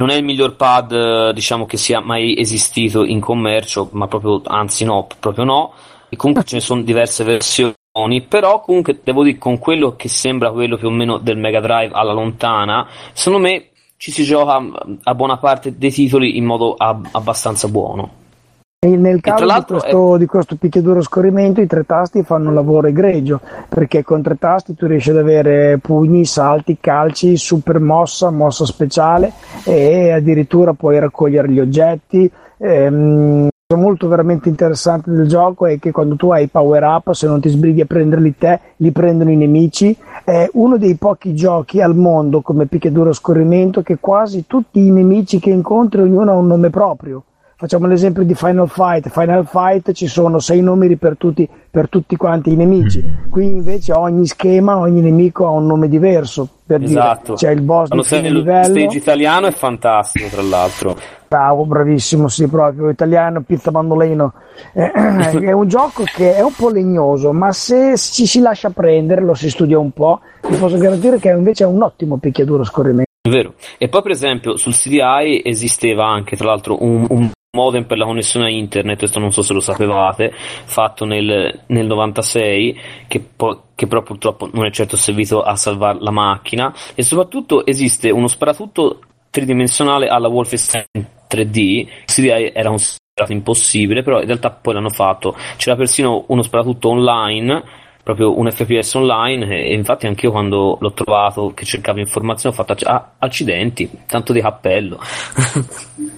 Non è il miglior pad, eh, diciamo, che sia mai esistito in commercio, ma proprio, anzi no, proprio no. E comunque ce ne sono diverse versioni, però comunque devo dire con quello che sembra quello più o meno del Mega Drive alla lontana, secondo me ci si gioca mm, a buona parte dei titoli in modo ab- abbastanza buono. E nel caso di questo, di questo picchiaduro scorrimento i tre tasti fanno un lavoro egregio perché con tre tasti tu riesci ad avere pugni, salti, calci, super mossa, mossa speciale e addirittura puoi raccogliere gli oggetti. Ehm, la cosa molto veramente interessante del gioco è che quando tu hai power up, se non ti sbrighi a prenderli te, li prendono i nemici. È uno dei pochi giochi al mondo come picchiaduro scorrimento che quasi tutti i nemici che incontri ognuno ha un nome proprio. Facciamo l'esempio di Final Fight. Final Fight ci sono sei numeri per tutti, per tutti quanti i nemici. Qui invece ogni schema, ogni nemico ha un nome diverso. Per Esatto. dire, c'è il boss Quando di fine livello. stage italiano è fantastico, tra l'altro. Bravo, bravissimo, sì, proprio italiano, pizza mandolino. Eh, è un gioco che è un po' legnoso, ma se ci si lascia prendere, lo si studia un po', vi posso garantire che invece è un ottimo picchiaduro scorrimento. Vero. E poi, per esempio, sul CDI esisteva anche, tra l'altro, un, un modem per la connessione a internet, questo non so se lo sapevate, fatto nel, nel 96, che, po- che però purtroppo non è certo servito a salvare la macchina, e soprattutto esiste uno sparatutto tridimensionale alla Wolfenstein 3D, il CDI era considerato impossibile, però in realtà poi l'hanno fatto, c'era persino uno sparatutto online, proprio un FPS online e infatti anche io quando l'ho trovato che cercavo informazioni ho fatto ah, accidenti, tanto di cappello.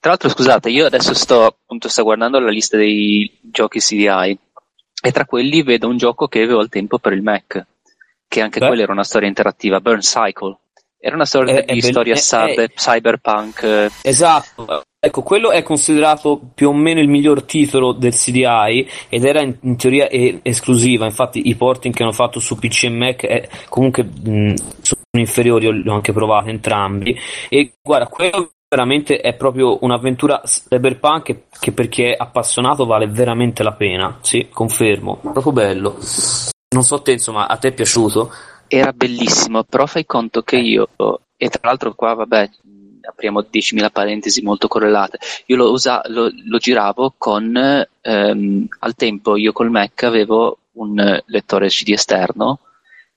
Tra l'altro, scusate, io adesso sto appunto sto guardando la lista dei giochi CDI e tra quelli vedo un gioco che avevo al tempo per il Mac, che anche Beh. quella era una storia interattiva, Burn Cycle. Era una sorta È- è di bell- storia è- cyber- è- cyberpunk. eh, Esatto, ecco, quello è considerato più o meno il miglior titolo del CDI ed era in, in teoria e- esclusiva, infatti i porting che hanno fatto su PC e Mac è- comunque mh, sono inferiori, ho anche provati entrambi e guarda, quello veramente è proprio un'avventura cyberpunk che, che per chi è appassionato vale veramente la pena, sì, confermo, proprio bello. Non so te, insomma, a te è piaciuto? Era bellissimo, però fai conto che io, e tra l'altro qua vabbè, apriamo 10.000 parentesi molto correlate, io lo, usa- lo- lo giravo con, ehm, al tempo io col Mac avevo un eh, lettore CD esterno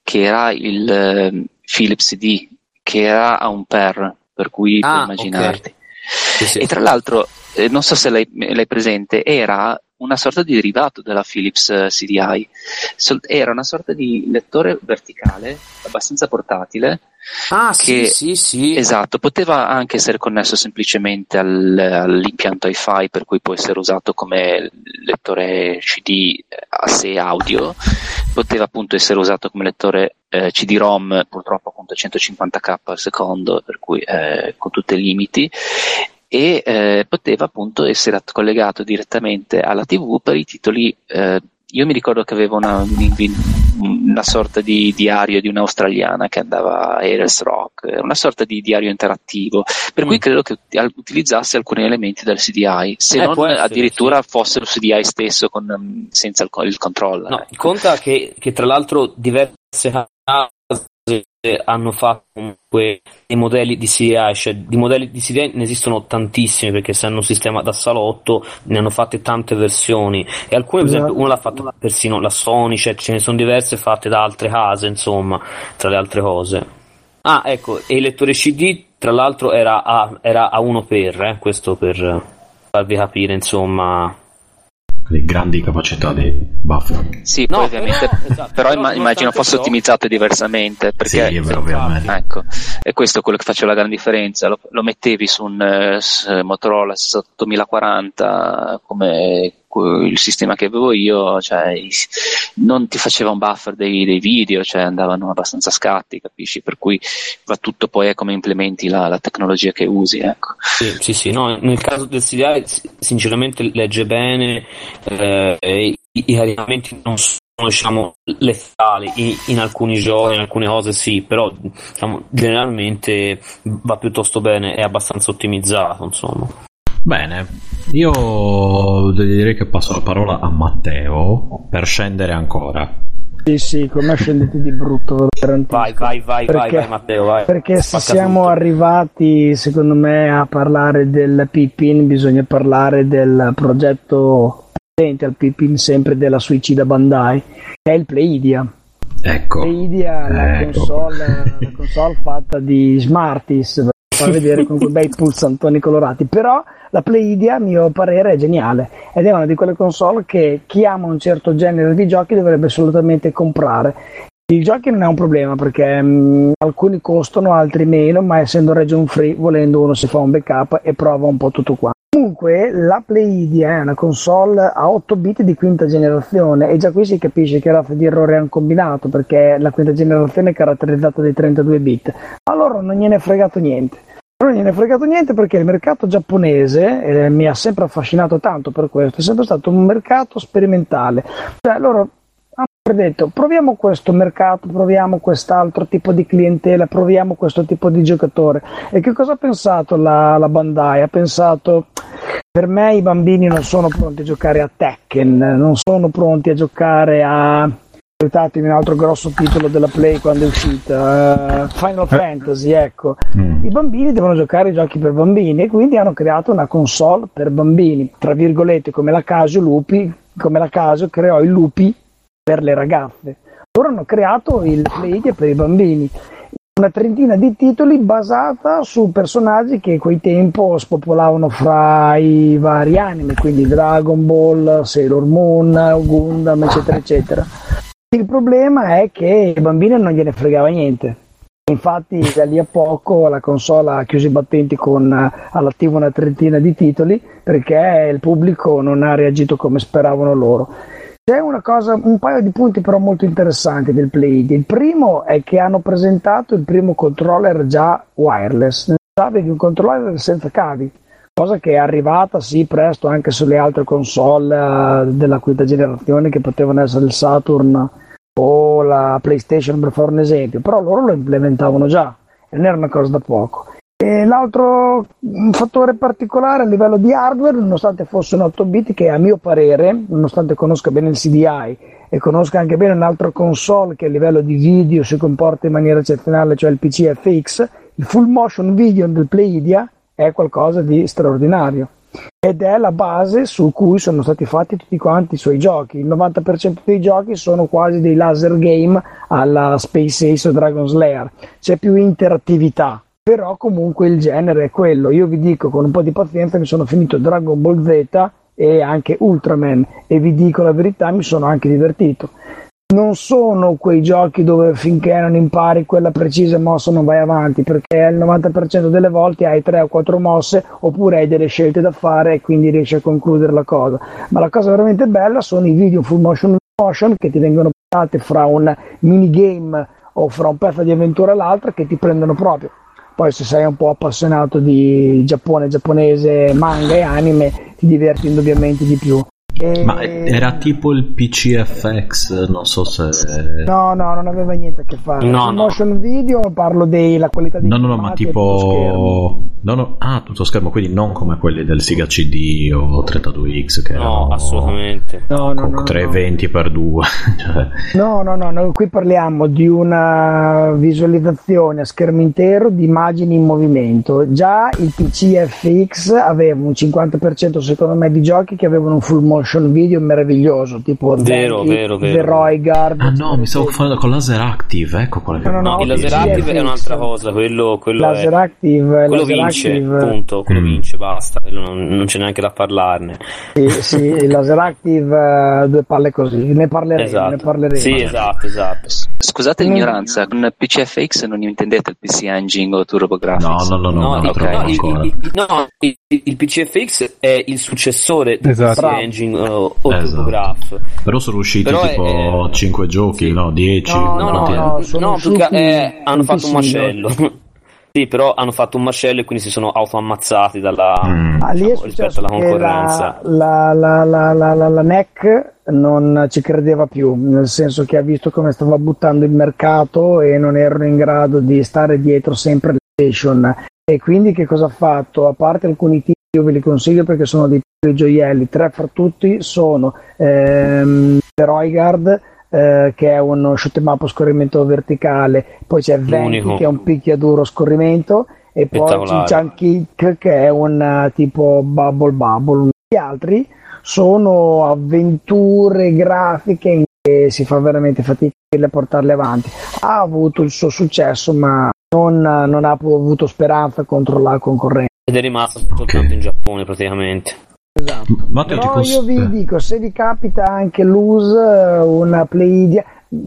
che era il ehm, Philips CD, che era a un per, per cui puoi Ah, immaginarti. Sì, sì. E tra l'altro, eh, non so se lei è presente, era una sorta di derivato della Philips eh, CDI. Era una sorta di lettore verticale, abbastanza portatile. Ah, che- sì, sì, sì. Esatto, poteva anche essere connesso semplicemente al- all'impianto hi-fi, per cui può essere usato come lettore CD a sé audio. Poteva appunto essere usato come lettore eh, CD-ROM, purtroppo appunto 150k al secondo, per cui eh, con tutti i limiti e eh, poteva appunto essere collegato direttamente alla TV per i titoli. eh, io mi ricordo che avevo una, una sorta di diario di un'australiana che andava a Eres Rock, una sorta di diario interattivo, per cui Mm. credo che utilizzasse alcuni elementi del CDI, se Eh, non essere, addirittura fosse lo CDI stesso con, mm, senza il, il controller. No, ecco. conta che, che tra l'altro diverse hanno fatto comunque dei modelli di CDI, cioè di modelli di CDI ne esistono tantissimi perché se hanno un sistema da salotto ne hanno fatte tante versioni e alcune per Esatto. esempio una l'ha fatta persino la Sony, cioè ce ne sono diverse fatte da altre case insomma, tra le altre cose. Ah ecco, e il lettore CD tra l'altro era a, era a uno per, eh, questo per farvi capire insomma le grandi capacità di buffer. Sì, No, poi ovviamente, però- esatto, però, però imma- immagino fosse ciò- ottimizzato diversamente, perché Sì, beh, ovviamente. Ecco, e questo è quello che faceva la grande differenza. Lo, lo mettevi su un eh, Motorola 8040 come il sistema che avevo io, cioè, non ti faceva un buffer dei, dei video, cioè andavano abbastanza scatti, capisci? Per cui va tutto poi a come implementi la, la tecnologia che usi, ecco. Sì, sì, sì, no, nel caso del CDI sinceramente legge bene, eh, i, i caricamenti non sono diciamo letali in, in alcuni giochi, in alcune cose sì, però diciamo, generalmente va piuttosto bene, è abbastanza ottimizzato, insomma. Bene, io direi che passo la parola a Matteo per scendere ancora. Sì, sì, con me scendete di brutto, ve lo garantisco. Vai, vai, vai, vai, Perché- vai Matteo, vai. Perché se Spacca siamo tutto. arrivati, secondo me, a parlare del Pippin, bisogna parlare del progetto presente al Pippin, sempre della Suicida Bandai, che è il Pleidia. Ecco. Pleidia, la, Ecco. console, la console fatta di Smarties, far vedere con quei bei pulsantoni colorati. Però la Pleidia, a mio parere, è geniale ed è una di quelle console che chi ama un certo genere di giochi dovrebbe assolutamente comprare. I giochi non è un problema perché mh, alcuni costano, altri meno, ma essendo region free, volendo uno si fa un backup e prova un po' tutto qua. Comunque la Pleidia è una console a 8 bit di quinta generazione e già qui si capisce che razza di errore hanno combinato perché la quinta generazione è caratterizzata dai 32 bit. A loro non gliene è fregato niente. Non gliene è fregato niente perché il mercato giapponese eh, mi ha sempre affascinato tanto per questo, è sempre stato un mercato sperimentale. Cioè loro hanno detto proviamo questo mercato, proviamo quest'altro tipo di clientela, proviamo questo tipo di giocatore. E che cosa ha pensato la, la Bandai? Ha pensato per me i bambini non sono pronti a giocare a Tekken, non sono pronti a giocare a aiutatemi un altro grosso titolo della Play quando è uscita, eh, Final Fantasy, ecco. Mm. I bambini devono giocare i giochi per bambini e quindi hanno creato una console per bambini, tra virgolette, come la Casio Lupi, come la Casio creò i lupi per le ragazze. Loro hanno creato il Playdia per i bambini. Una trentina di titoli basata su personaggi che a quel tempo spopolavano fra i vari anime, quindi Dragon Ball, Sailor Moon, Gundam, eccetera, eccetera. Il problema è che ai bambini non gliene fregava niente. Infatti, da lì a poco la console ha chiuso i battenti con eh, all'attivo una trentina di titoli perché il pubblico non ha reagito come speravano loro. C'è cosa, un paio di punti però molto interessanti del Play. Il primo è che hanno presentato il primo controller già wireless, avevi un controller senza cavi, cosa che è arrivata sì presto anche sulle altre console eh, della quinta generazione che potevano essere il Saturn o la PlayStation per fare un esempio, però loro lo implementavano già e non era una cosa da poco. E l'altro fattore particolare a livello di hardware, nonostante fosse un 8 bit, che a mio parere, nonostante conosca bene il CDI e conosca anche bene un altro console che a livello di video si comporta in maniera eccezionale, cioè il PC FX, il full motion video del Playdia è qualcosa di straordinario ed è la base su cui sono stati fatti tutti quanti i suoi giochi. Il 90% dei giochi sono quasi dei laser game alla Space Ace o Dragon Slayer, c'è più interattività. Però comunque il genere è quello. Io vi dico con un po' di pazienza mi sono finito Dragon Ball Z e anche Ultraman e vi dico la verità mi sono anche divertito. Non sono quei giochi dove finché non impari quella precisa mossa non vai avanti, perché il 90% delle volte hai 3 o 4 mosse oppure hai delle scelte da fare e quindi riesci a concludere la cosa. Ma la cosa veramente bella sono i video full motion, motion che ti vengono portati fra un minigame o fra un pezzo di avventura all'altro che ti prendono proprio. Poi se sei un po' appassionato di Giappone, giapponese, manga e anime, ti diverti indubbiamente di più. E- Ma era tipo il PCFX, non so se... No, no, non aveva niente a che fare. No, no. motion video parlo della qualità dei No, no, no, ma tipo... No, no, ah, tutto schermo, quindi non come quelli del Sega CD o 32X che No, assolutamente. No, no, con no, no. 320 per 2 cioè, No, no, no, noi qui parliamo di una visualizzazione a schermo intero di immagini in movimento. Già il PC FX aveva un 50% secondo me di giochi che avevano un full motion motion video meraviglioso, tipo Vero, The, vero, The vero. Roygard. Ah no, mi stavo facendo con laser active, ecco quale No, no, no, il no, laser sì, active è è un'altra cosa, quello, quello Laser è... active, Quello laser vince, active, punto, quello Mm. vince, basta, non, non c'è neanche da parlarne. Sì, sì, il laser active, eh, due palle così, ne parleremo, ne Esatto. parleremo. Sì, esatto, esatto. Scusate Mm. l'ignoranza, con PCFX non intendete il PC Engine o TurboGrafx? No, no, no, no, No, no, il- il- il- no, il- il PCFX è il successore del Esatto. PC Engine uh, o Esatto. TurboGrafx. Però sono usciti Però tipo è- 5 giochi, sì. no? 10, No, No, no, no, no, usciti eh, hanno fatto un macello. sì, però hanno fatto un macello e quindi si sono autoammazzati dalla, Mm. Ah, diciamo, rispetto alla concorrenza. la, la, la, la, la, la NEC non ci credeva più, nel senso che ha visto come stava buttando il mercato e non erano in grado di stare dietro sempre alle station. E quindi che cosa ha fatto? A parte alcuni titoli, io ve li consiglio perché sono dei piccoli gioielli, tre fra tutti sono ehm, The Roygard, eh, che è uno shoot 'em up a scorrimento verticale, poi c'è Venti che è un picchiaduro scorrimento e poi. Chin Kick che è un eh, tipo Bubble Bubble. Gli altri sono avventure grafiche in cui si fa veramente fatica a portarle avanti. Ha avuto il suo successo, ma non, non ha avuto speranza contro la concorrenza. Ed è rimasto soltanto in Giappone praticamente. Esatto. Matteo, Però posso- io vi dico, se vi capita anche l'US, una Pleidia,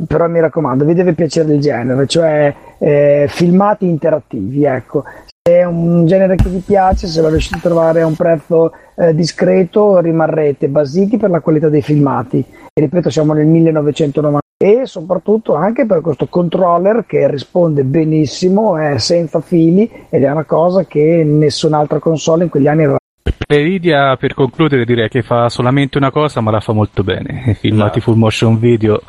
però mi raccomando, vi deve piacere il genere, cioè eh, filmati interattivi, ecco. Se è un genere che vi piace, se lo riuscite a trovare a un prezzo eh, discreto, rimarrete basiti per la qualità dei filmati. E ripeto, siamo nel 1990 e soprattutto anche per questo controller che risponde benissimo, è senza fili ed è una cosa che nessun'altra console in quegli anni aveva. Nvidia per concludere direi che fa solamente una cosa ma la fa molto bene. I filmati Esatto. full motion video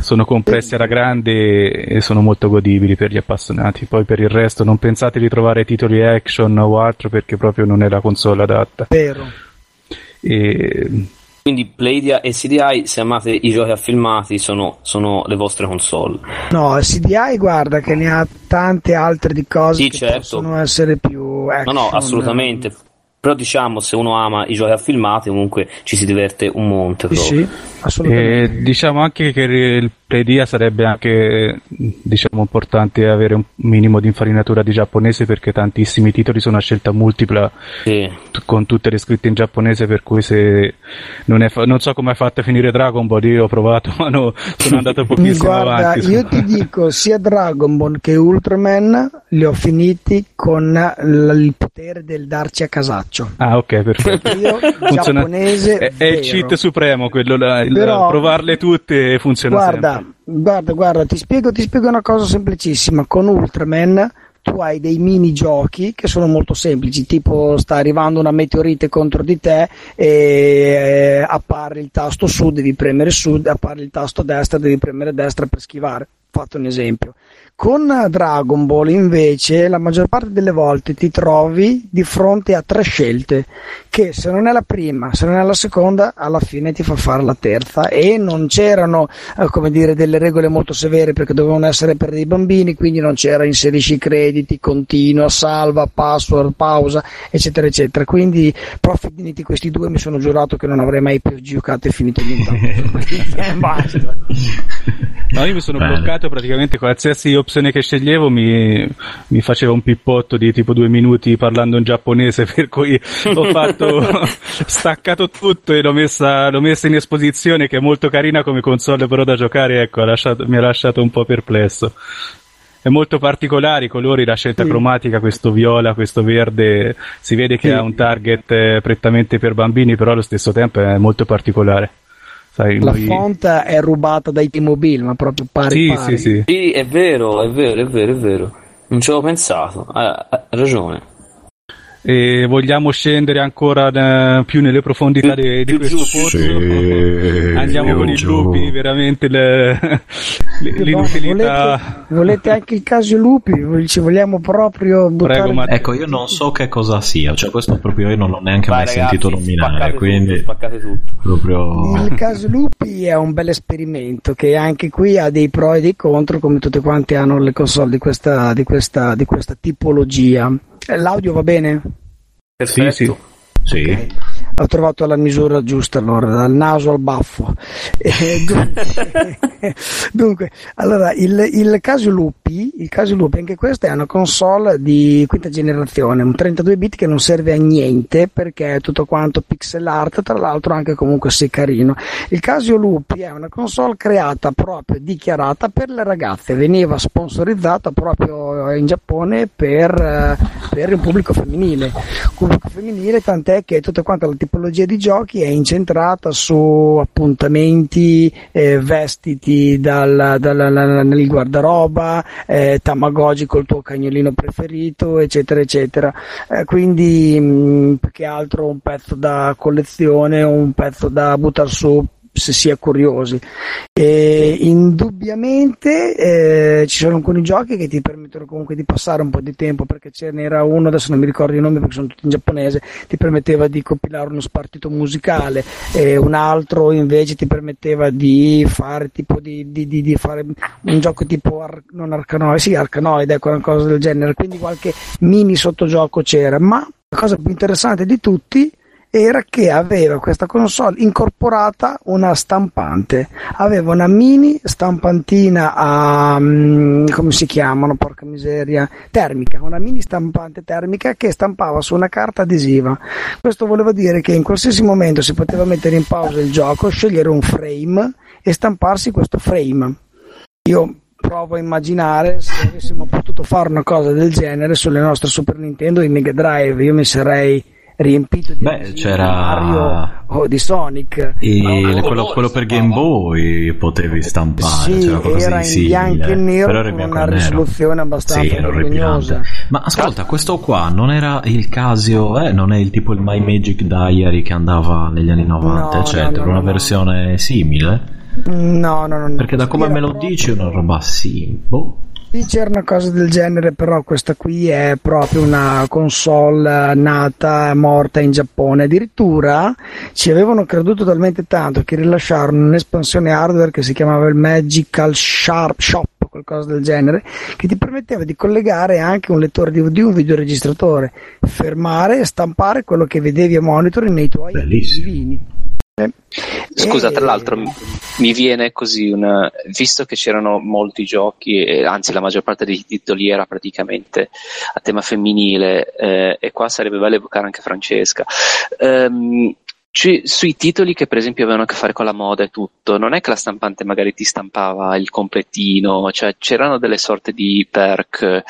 sono compressi alla grande e sono molto godibili per gli appassionati. Poi per il resto non pensate di trovare titoli action o altro perché proprio non è la console adatta. Vero. E Quindi Playdia e CDI, se amate i giochi a filmati, sono, sono le vostre console. No, CDI guarda che ne ha tante altre di cose Sì, che certo. possono essere più No, action. no, assolutamente. Però diciamo, se uno ama i giochi a filmati, comunque ci si diverte un monte. Sì, proprio. sì. E diciamo anche che il Playdia sarebbe anche diciamo, importante avere un minimo di infarinatura di giapponese perché tantissimi titoli sono a scelta multipla Sì. t- con tutte le scritte in giapponese per cui se non, è fa- non so come hai fatto a finire Dragon Ball io ho provato ma no, sono andato pochissimo Guarda, avanti io ti dico sia Dragon Ball che Ultraman li ho finiti con l- il potere del darci a casaccio. ah ok perfetto Io Funziona- giapponese è, è il cheat supremo quello là, Però- provarle tutte funziona Guarda, sempre guarda, guarda, ti spiego, ti spiego una cosa semplicissima. Con Ultraman tu hai dei mini giochi che sono molto semplici, tipo sta arrivando una meteorite contro di te e eh, appare il tasto su, devi premere su, appare il tasto destra, devi premere destra per schivare. Fatto un esempio. Con Dragon Ball invece la maggior parte delle volte ti trovi di fronte a tre scelte che se non è la prima, se non è la seconda, alla fine ti fa fare la terza e non c'erano eh, come dire delle regole molto severe perché dovevano essere per dei bambini, quindi non c'era inserisci i crediti, continua, salva, password, pausa, eccetera eccetera. Quindi però finiti questi due mi sono giurato che non avrei mai più giocato e finito nient'altro. Quindi, basta. No, io mi sono Bene. bloccato praticamente qualsiasi opzione che sceglievo mi, mi faceva un pippotto di tipo due minuti parlando in giapponese, per cui ho fatto staccato tutto e l'ho messa, l'ho messa in esposizione, che è molto carina come console, però da giocare, ecco, ha lasciato- mi ha lasciato un po' perplesso. È molto particolare, i colori, la scelta Sì. cromatica, questo viola, questo verde, si vede che Sì. ha un target eh, prettamente per bambini, però allo stesso tempo è molto particolare. Sai, La noi- font è rubata dai T-Mobile, ma proprio pari Sì, pari. sì, sì. Sì, è vero, è vero, è vero, è vero. Non ci avevo pensato, ha, ha ragione. E vogliamo scendere ancora eh, più nelle profondità di, di questo pozzo? Sì, Andiamo con i lupi, veramente le- Che l'inutilità. Volete, volete anche il caso lupi? Ci vogliamo proprio buttare Prego. Ecco, io non so che cosa sia, cioè questo proprio io non l'ho neanche Vai, mai ragazzi, sentito nominare, spaccate quindi tutto, spaccate tutto. proprio... Il caso lupi è un bel esperimento che anche qui ha dei pro e dei contro, come tutte quante hanno le console di questa, di questa, di questa tipologia. L'audio va bene? Sì, sì. Sì. Ok. Ho trovato la misura giusta allora, dal naso al baffo. E dunque, dunque, allora, il, il Casio Lupi, il Casio Lupi, anche questa è una console di quinta generazione, un 32 bit che non serve a niente perché è tutto quanto pixel art, tra l'altro anche comunque se carino. Il Casio Lupi è una console creata proprio, dichiarata per le ragazze, veniva sponsorizzata proprio in Giappone per, eh, per il pubblico femminile. Pubblico femminile, tant'è che tutta quanta la tipologia di giochi è incentrata su appuntamenti, eh, vestiti dal, dal, dal, nel guardaroba, eh, Tamagotchi col tuo cagnolino preferito, eccetera, eccetera. Eh, quindi, mh, più che altro un pezzo da collezione, un pezzo da buttare su se si è curiosi. E indubbiamente eh, ci sono alcuni giochi che ti permettono comunque di passare un po' di tempo perché ce n'era uno, adesso non mi ricordo i nomi perché sono tutti in giapponese, ti permetteva di compilare uno spartito musicale e un altro invece ti permetteva di fare tipo di, di, di, di fare un gioco tipo ar- non arcanoide, sì arcanoide, ecco una cosa del genere, quindi qualche mini sottogioco c'era, ma la cosa più interessante di tutti era che aveva questa console incorporata una stampante, aveva una mini stampantina a um, come si chiamano, porca miseria, termica, una mini stampante termica che stampava su una carta adesiva. Questo voleva dire che in qualsiasi momento si poteva mettere in pausa il gioco, scegliere un frame e stamparsi questo frame. Io provo a immaginare se avessimo potuto fare una cosa del genere sulle nostre Super Nintendo e Mega Drive, io mi sarei riempito di Beh, c'era Mario o di Sonic. E quello, quello, per Game Boy potevi stampare sì, era in bianco e nero con una risoluzione abbastanza sì, vergognosa. Ma ascolta questo qua non era il Casio eh, non è il tipo il My Magic Diary che andava negli anni 90 No, eccetera no, no, una no. versione simile? No no no perché da come Era me lo dici è una roba sì boh. Sì, c'era una cosa del genere, però questa qui è proprio una console eh, nata, morta in Giappone. Addirittura ci avevano creduto talmente tanto che rilasciarono un'espansione hardware che si chiamava il Magical Sharp Shop, qualcosa del genere, che ti permetteva di collegare anche un lettore DVD, un videoregistratore, fermare e stampare quello che vedevi a monitor nei tuoi Bellissimo. divini. Eh, Scusa, tra l'altro mi- mi viene così una... visto che c'erano molti giochi, anzi la maggior parte dei titoli era praticamente a tema femminile, eh, e qua sarebbe bello evocare anche Francesca. Ehm, ci- sui titoli che per esempio avevano a che fare con la moda e tutto, non è che la stampante magari ti stampava il completino, cioè c'erano delle sorte di perk eh,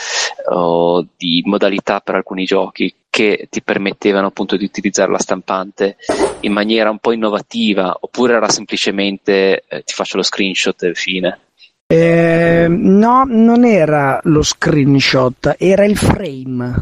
o di modalità per alcuni giochi che ti permettevano appunto di utilizzare la stampante in maniera un po' innovativa, oppure era semplicemente eh, ti faccio lo screenshot e fine. Eh, no, non era lo screenshot, era il frame.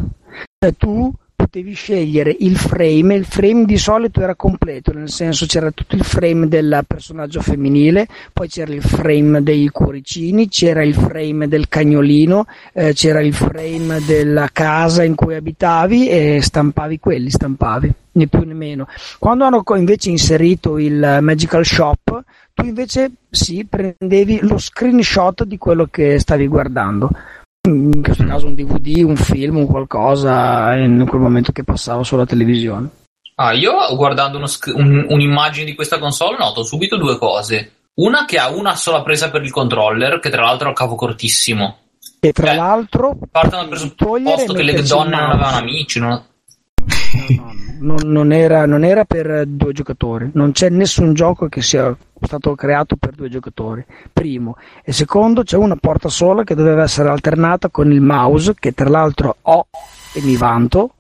Cioè, tu potevi scegliere il frame, il frame di solito era completo, nel senso c'era tutto il frame del personaggio femminile, poi c'era il frame dei cuoricini, c'era il frame del cagnolino, eh, c'era il frame della casa in cui abitavi e stampavi quelli, stampavi, né più né meno. Quando hanno invece inserito il Magical Shop, tu invece sì, prendevi lo screenshot di quello che stavi guardando. In questo caso un DVD, un film, un qualcosa in quel momento che passava sulla televisione. Ah, io guardando uno sc- un- un'immagine di questa console noto subito due cose. Una che ha una sola presa per il controller, che tra l'altro ha cavo cortissimo. E tra Beh, l'altro Partono dal presupposto che le donne non avevano amici. non- No, non, non era, non era per due giocatori, non c'è nessun gioco che sia stato creato per due giocatori. Primo. E secondo, c'è una porta sola che doveva essere alternata con il mouse, che tra l'altro ho e mi vanto.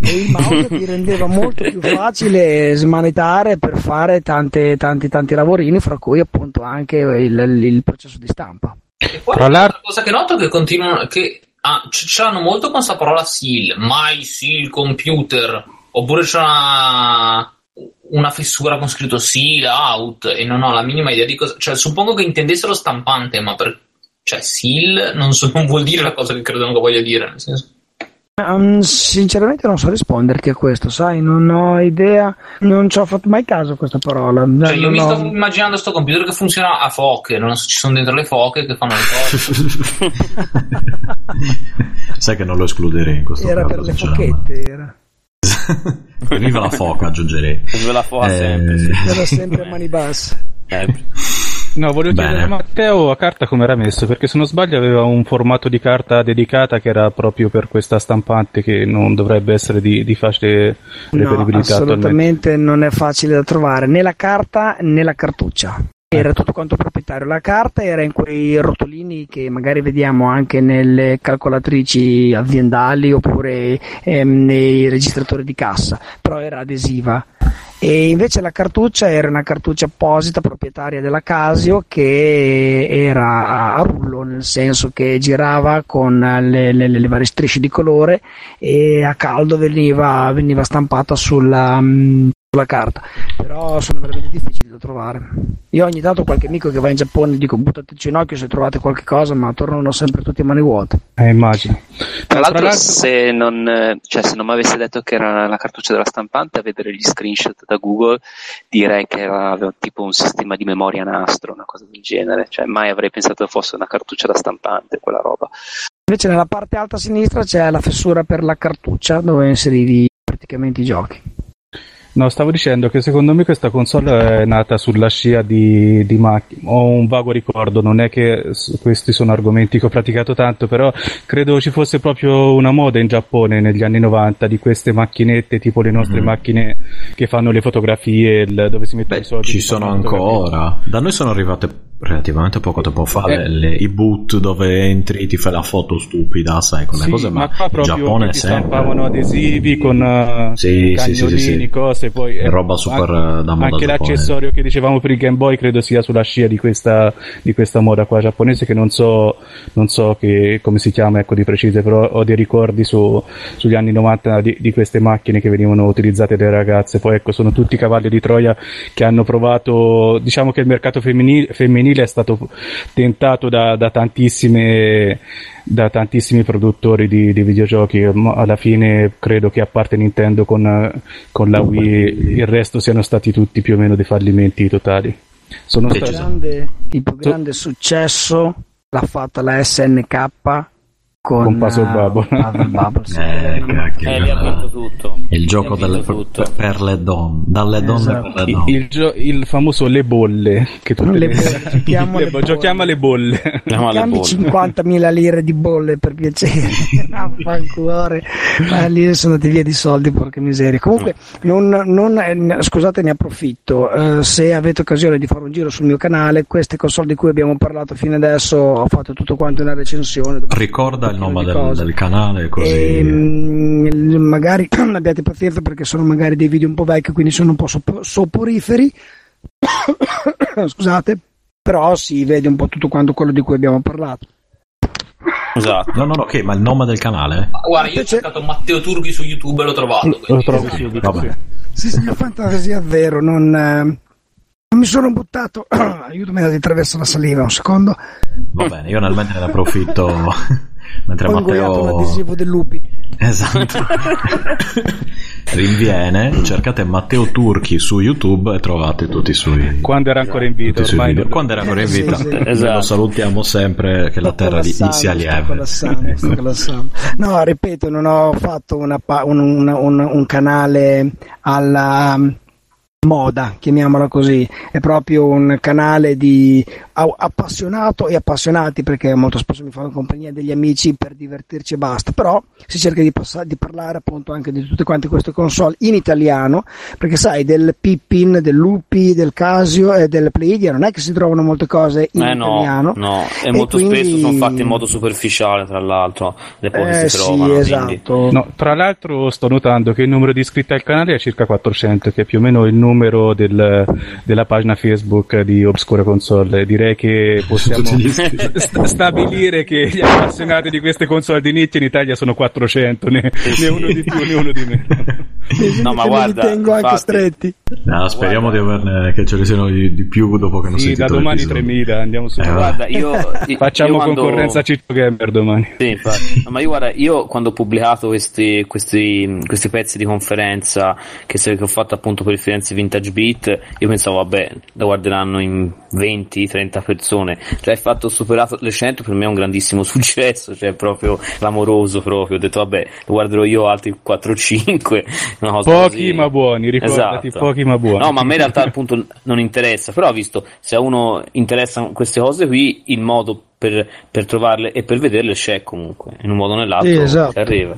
E il mouse ti rendeva molto più facile smanettare per fare tante, tanti, tanti lavorini, fra cui appunto anche il, il processo di stampa. E poi Tra l'altro- cosa che noto è che continuano. Che ah, ce l'hanno molto con sta parola SEAL, mai SEAL computer. Oppure c'è una, una fessura con scritto SEAL out e non ho la minima idea di cosa. Cioè, suppongo che intendessero stampante, ma per. Cioè, SEAL non, so- non vuol dire la cosa che credono che voglia dire. Nel senso. Um, sinceramente non so risponderti a questo, sai, non ho idea, non ci ho fatto mai caso a questa parola. Cioè, io Non mi ho- sto immaginando sto computer che funziona a foche, non so, ci sono dentro le foche che fanno le cose. sai che non lo escluderei in questo Era caso per le fochette, era. Viva la foca, aggiungerei. Viva la foca Eh, sempre. sì. Sempre a mani basse. Sempre. No, volevo Bene. chiedere a Matteo a carta come era messo, perché se non sbaglio aveva un formato di carta dedicata che era proprio per questa stampante che non dovrebbe essere di, di facile No, reperibilità attualmente. assolutamente non è facile da trovare né la carta né la cartuccia. Era tutto quanto proprietario. La carta era in quei rotolini che magari vediamo anche nelle calcolatrici aziendali oppure ehm, nei registratori di cassa, però era adesiva. E invece la cartuccia era una cartuccia apposita proprietaria della Casio che era a- a rullo, nel senso che girava con le, le- le varie strisce di colore e a caldo veniva, veniva stampata sulla, mm, sulla carta. Però sono veramente difficili da trovare. Io ogni tanto qualche amico che va in Giappone dico buttateci in occhio se trovate qualche cosa, ma tornano sempre tutti a mani vuote. Eh, immagino. Tra No, l'altro, se non, cioè, se non mi avesse detto che era la cartuccia della stampante, a vedere gli screenshot da Google, direi che era, aveva tipo un sistema di memoria nastro, una cosa del genere. Cioè, mai avrei pensato fosse una cartuccia da stampante, quella roba. Invece nella parte alta a sinistra c'è la fessura per la cartuccia dove inserivi praticamente i giochi. No, stavo dicendo che secondo me questa console è nata sulla scia di, di macchine. Ho un vago ricordo, non è che questi sono argomenti che ho praticato tanto, però credo ci fosse proprio una moda in Giappone negli anni 90 di queste macchinette, tipo le nostre Mhm. macchine che fanno le fotografie, il- dove si mettono Beh, i soldi. ci sono ancora. Da noi sono arrivate relativamente poco tempo fa Eh. le- le- i boot dove entri, ti fai la foto stupida, sai, quelle Sì, cose, ma, qua in Giappone sempre. stampavano adesivi con uh, Sì, sì, sì, sì, cose, poi È roba super, anche, eh, da moda Anche l'accessorio che dicevamo per il Game Boy credo sia sulla scia di questa, di questa moda qua giapponese che non so, non so che, come si chiama ecco di precise, però ho dei ricordi su, sugli anni 90 di, di queste macchine che venivano utilizzate dalle ragazze. Poi ecco, sono tutti cavalli di Troia che hanno provato, diciamo che il mercato femminile, femminile è stato tentato da, da tantissime da tantissimi produttori di, di videogiochi, alla fine credo che a parte Nintendo con, con la Wii il resto siano stati tutti più o meno dei fallimenti totali. Sono Il, stati- grande, il più grande successo l'ha fatta la SNK con, Con Puzzle eh, Bubble. Puzzle Bubble, sì. Eh, cacchio. Eh, lì ha vinto tutto. Il gioco delle, tutto. per, per le donne, dalle donne Esatto. per le il, donne. il gio- il famoso le bolle che tutte Le bolle, giochiamo le le bo- bolle. giochiamo alle bolle. Andiamo alle bolle. 50.000 lire di bolle per piacere, Vaffanculo. ma lì sono andati via di soldi, porca miseria. Comunque, non, non- eh, scusate, ne approfitto. eh, se avete occasione di fare un giro sul mio canale, queste console di cui abbiamo parlato fino adesso, ho fatto tutto quanto una recensione. Ricorda il nome del, del canale così. E, mm, magari abbiate pazienza perché sono magari dei video un po' vecchi, quindi sono un po' sop- soporiferi. Scusate, però si vede un po' tutto quanto quello di cui abbiamo parlato. Esatto. No, no, no, ok, ma il nome del canale? Ma Guarda, io ho cercato Matteo Turchi su YouTube e l'ho trovato. Lo quindi- trovi subito. Vabbè. Sì, sì, è fantasia vero, non, eh, non mi sono buttato. Aiutami ad attraverso la saliva un secondo. Va bene, io nel mentre ne approfitto mentre Ho un Matteo adesivo del lupi. esatto rinviene cercate Matteo Turchi su YouTube e trovate tutti i suoi Quando era ancora in vita, ormai video. non- quando era ancora in Sì, vita sì. noi Esatto. lo salutiamo sempre che la Sto terra gli, sia lieve collassando. No, ripeto, non ho fatto una pa- un, un- un- un canale alla moda, chiamiamola così, è proprio un canale di appassionato e appassionati perché molto spesso mi fanno compagnia degli amici per divertirci e basta, però si cerca di, passa- di parlare appunto anche di tutte quante queste console in italiano perché sai del Pippin, del Lupi, del Casio e del Pleidia non è che si trovano molte cose in Eh no, italiano no, e, E molto quindi- spesso sono fatte in modo superficiale, tra l'altro, le poche eh si sì, trovano. quindi- esatto. No, tra l'altro sto notando che il numero di iscritti al canale è circa 400, che è più o meno il numero del- della pagina Facebook di Obscura Console. Direi che possiamo st- stabilire che gli appassionati di queste console di nicchia in Italia sono 400, né, né uno di più né uno di meno. No, ma guarda, li tengo anche infatti- stretti. No, speriamo di averne che ce ne siano di, di più dopo che non Sì, da sentito domani l'episodio. 3000, andiamo su. Eh. Guarda, io, Facciamo io quando- concorrenza a Ciccio Gamer domani. Sì, infatti. No, ma io guarda, io quando ho pubblicato questi, questi, questi pezzi di conferenza che, se- che ho fatto appunto per il Firenze Vintage Beat, io pensavo, vabbè, lo guarderanno in 20-30 persone. Cioè, il fatto superato le 100 per me è un grandissimo successo, cioè proprio clamoroso proprio. Ho detto, vabbè, lo guarderò io altri 4-5 una cosa Pochi così. ma buoni, ricordati, Esatto. pochi ma buoni. No, ma a me in realtà appunto non interessa, però ho visto se a uno interessano queste cose qui, il modo per, per trovarle e per vederle c'è comunque, in un modo o nell'altro Sì, esatto. arriva.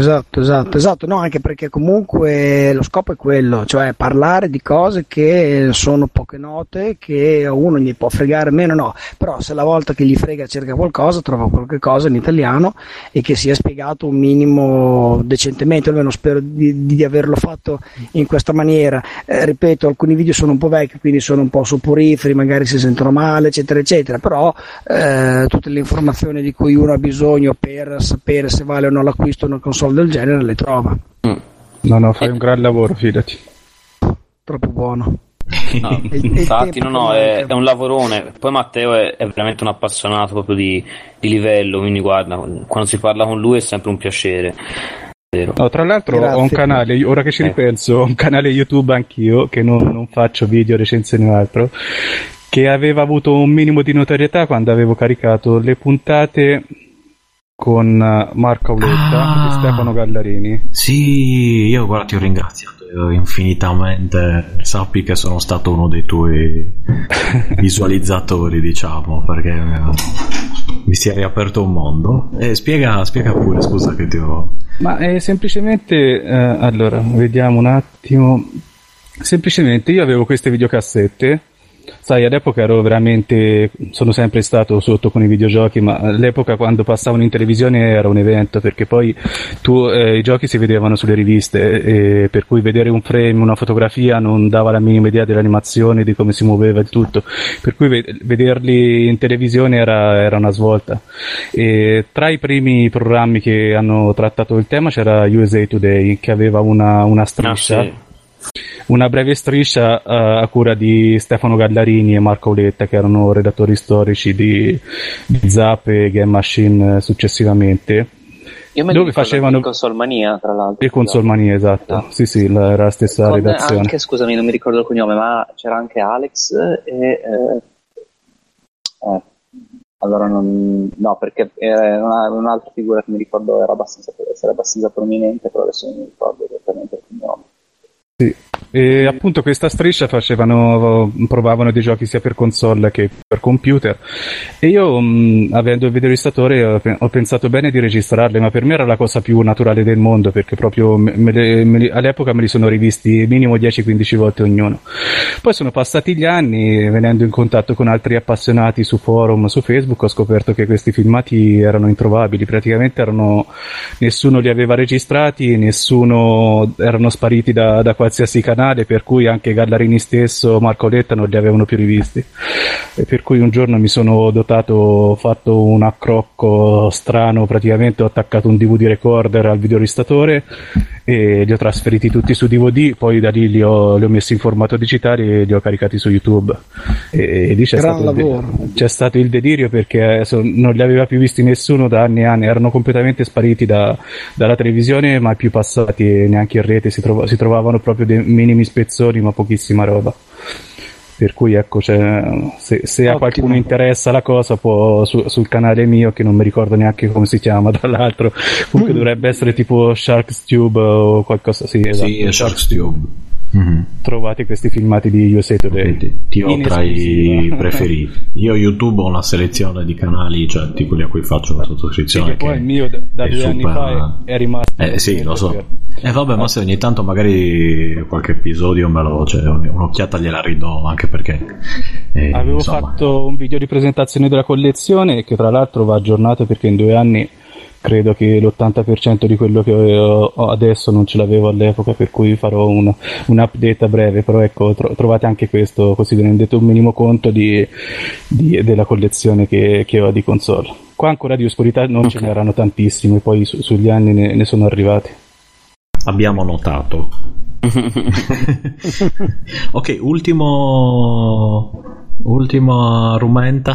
Esatto, esatto, esatto, no, anche perché comunque lo scopo è quello, cioè parlare di cose che sono poche note, che a uno gli può fregare meno, no, però se la volta che gli frega cerca qualcosa, trova qualche cosa in italiano e che sia spiegato un minimo decentemente, almeno spero di, di averlo fatto in questa maniera. Eh, ripeto, alcuni video sono un po' vecchi, quindi sono un po' soporiferi, magari si sentono male, eccetera, eccetera, però eh, tutte le informazioni di cui uno ha bisogno per sapere se vale o no l'acquisto di una console del genere le trova. No, no, fai un gran lavoro, fidati. Troppo buono. No, E- infatti, no, no, è, è un lavorone. Poi Matteo è, è veramente un appassionato proprio di, di livello, quindi guarda, quando si parla con lui è sempre un piacere. Vero. No, tra l'altro ho un Grazie. canale, ora che ci Eh. ripenso, ho un canale YouTube anch'io, che non, non faccio video, recensioni o altro, che aveva avuto un minimo di notorietà quando avevo caricato le puntate con eh, Marco Auletta Ah. e Stefano Gallarini. Sì, io guarda ti ho ringraziato infinitamente. Sappi che sono stato uno dei tuoi visualizzatori, diciamo, perché eh, mi si è riaperto un mondo. E spiega, spiega pure, scusa che ti ho. Ma è semplicemente, eh, allora, vediamo un attimo. Semplicemente io avevo queste videocassette. Sai, all'epoca ero veramente, sono sempre stato sotto con i videogiochi, ma all'epoca quando passavano in televisione era un evento, perché poi tu, eh, i giochi si vedevano sulle riviste, e per cui vedere un frame, una fotografia non dava la minima idea dell'animazione, di come si muoveva il tutto, per cui ve- vederli in televisione era, era una svolta. E tra i primi programmi che hanno trattato il tema c'era USA Today, che aveva una, una Ah, striscia sì. Una breve striscia eh, a cura di Stefano Gallarini e Marco Auletta, che erano redattori storici di, di Zap e Game Machine eh, successivamente. Io me Dove facevano- in Consolmania, tra l'altro. E Consolmania, esatto. Esatto. Sì, sì, la- era la stessa Con redazione. anche, scusami, non mi ricordo il cognome, ma c'era anche Alex e... eh, eh, allora non... No, perché era una- un'altra figura che mi ricordo era abbastanza, essere abbastanza prominente, però adesso non mi ricordo esattamente il cognome. Sì. E appunto questa striscia facevano, provavano dei giochi sia per console che per computer. E io mh, avendo il videoregistratore ho, ho pensato bene di registrarle ma per me era la cosa più naturale del mondo perché proprio me- me me all'epoca me li sono rivisti minimo 10-15 volte ognuno. Poi sono passati gli anni venendo in contatto con altri appassionati su forum su Facebook ho scoperto che questi filmati erano introvabili. Praticamente erano nessuno li aveva registrati, nessuno erano spariti da, da qualsiasi canale, per cui anche Gallarini stesso, Marco Letta non li avevano più rivisti. E per cui un giorno mi sono dotato, ho fatto un accrocco strano, praticamente ho attaccato un DVD recorder al videoregistratore e li ho trasferiti tutti su DVD, poi da lì li ho, li ho messi in formato digitale e li ho caricati su YouTube. E, e lì c'è stato, il de- c'è stato il delirio perché so- non li aveva più visti nessuno da anni e anni, erano completamente spariti da- dalla televisione, mai più passati neanche in rete, si, trova- si trovavano proprio dei minimi spezzoni, ma pochissima roba. Per cui ecco, cioè, se, se a qualcuno interessa la cosa, può su- sul canale mio, che non mi ricordo neanche come si chiama, tra l'altro, comunque dovrebbe essere tipo Shark's Tube o qualcosa, sì, esatto. Sì, Shark's Tube. Mhm. Trovate questi filmati di USA Today. Vedi, ti ho tra i preferiti. Io YouTube ho una selezione di canali, cioè di quelli a cui faccio la Sì, sottoscrizione. che poi il mio da, due anni super- fa è, è rimasto. Eh sì, lo so. E vabbè, ma se ogni tanto magari qualche episodio me lo, cioè, un'occhiata gliela ridò, anche perché... eh, Avevo insomma, fatto un video di presentazione della collezione che tra l'altro va aggiornato perché in due anni credo che l'80% di quello che ho adesso non ce l'avevo all'epoca per cui farò un, un update a breve però ecco tro- trovate anche questo così vi rendete un minimo conto di, di- della collezione che, che ho di console qua ancora di oscurità non ce n'erano tantissime poi su- sugli anni ne, ne sono arrivati Abbiamo notato. ok, ultimo... Ultima rumenta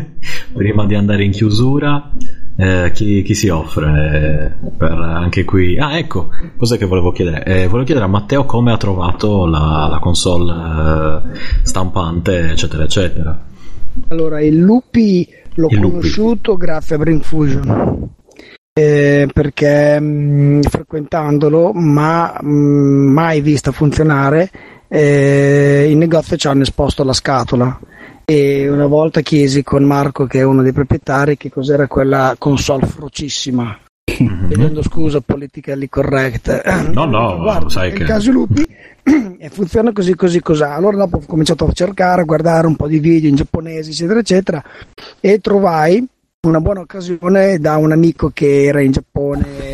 prima di andare in chiusura. Eh, chi, chi si offre eh, per anche qui? Ah, ecco, cos'è che volevo chiedere? Eh, volevo chiedere a Matteo come ha trovato la, la console eh, stampante, eccetera, eccetera. Allora, il Lupi l'ho Il Lupi. conosciuto grazie a Brain Fusion. eh, perché mh, frequentandolo, ma mh, mai vista funzionare, eh, in negozio ci hanno esposto la scatola. E una volta chiesi con Marco, che è uno dei proprietari, che cos'era quella console frocissima. Chiedendo scusa, politically correct. No, no, Guarda, sai che- caso lupi e funziona così così cos'ha. Allora dopo ho cominciato a cercare, a guardare un po' di video in giapponese, eccetera, eccetera, e trovai una buona occasione da un amico che era in Giappone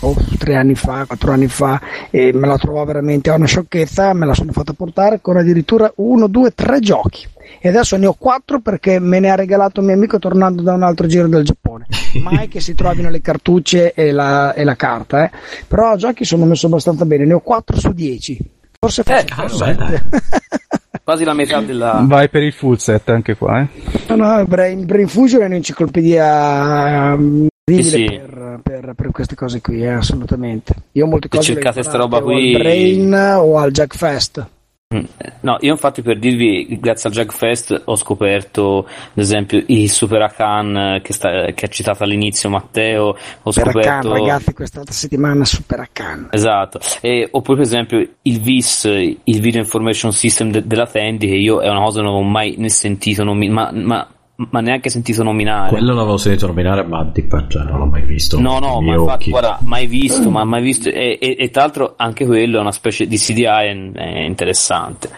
oh, tre anni fa, quattro anni fa, e me la trovò veramente a una sciocchezza, me la sono fatta portare con addirittura uno, due, tre giochi. E adesso ne ho quattro perché me ne ha regalato un mio amico tornando da un altro giro del Giappone. Mai che si trovino le cartucce e la, e la carta, eh. però giochi sono messo abbastanza bene, ne ho 4 su 10. Forse Eh, faccio ah, beh, Quasi la metà della. Vai per il full set anche qua, eh. No, no, Brain, Brain Fusion è un'enciclopedia um, Sì, sì. per, per- per queste cose qui, eh, assolutamente. Io ho molte Se cose cercate sta imparate roba qui- al Brain o al Jack Fest. Mm, No, io infatti per dirvi, grazie al Jackfest ho scoperto, ad esempio, il Super Akan eh, che, sta- che ha citato all'inizio Matteo, ho Super Akan, scoperto... ragazzi, quest'altra settimana Super Akan. Esatto, e, oppure per esempio il VIS, il Video Information System de- della Tandy, che io è una cosa che non ho mai sentito, nomi- ma, ma- ma neanche sentito nominare. Quello l'avevo sentito nominare, ma di cioè, non l'ho mai visto. No, no, ma infatti, occhi. guarda, mai visto, ma mai visto, e, e- e tra l'altro anche quello è una specie di CDI è, è interessante.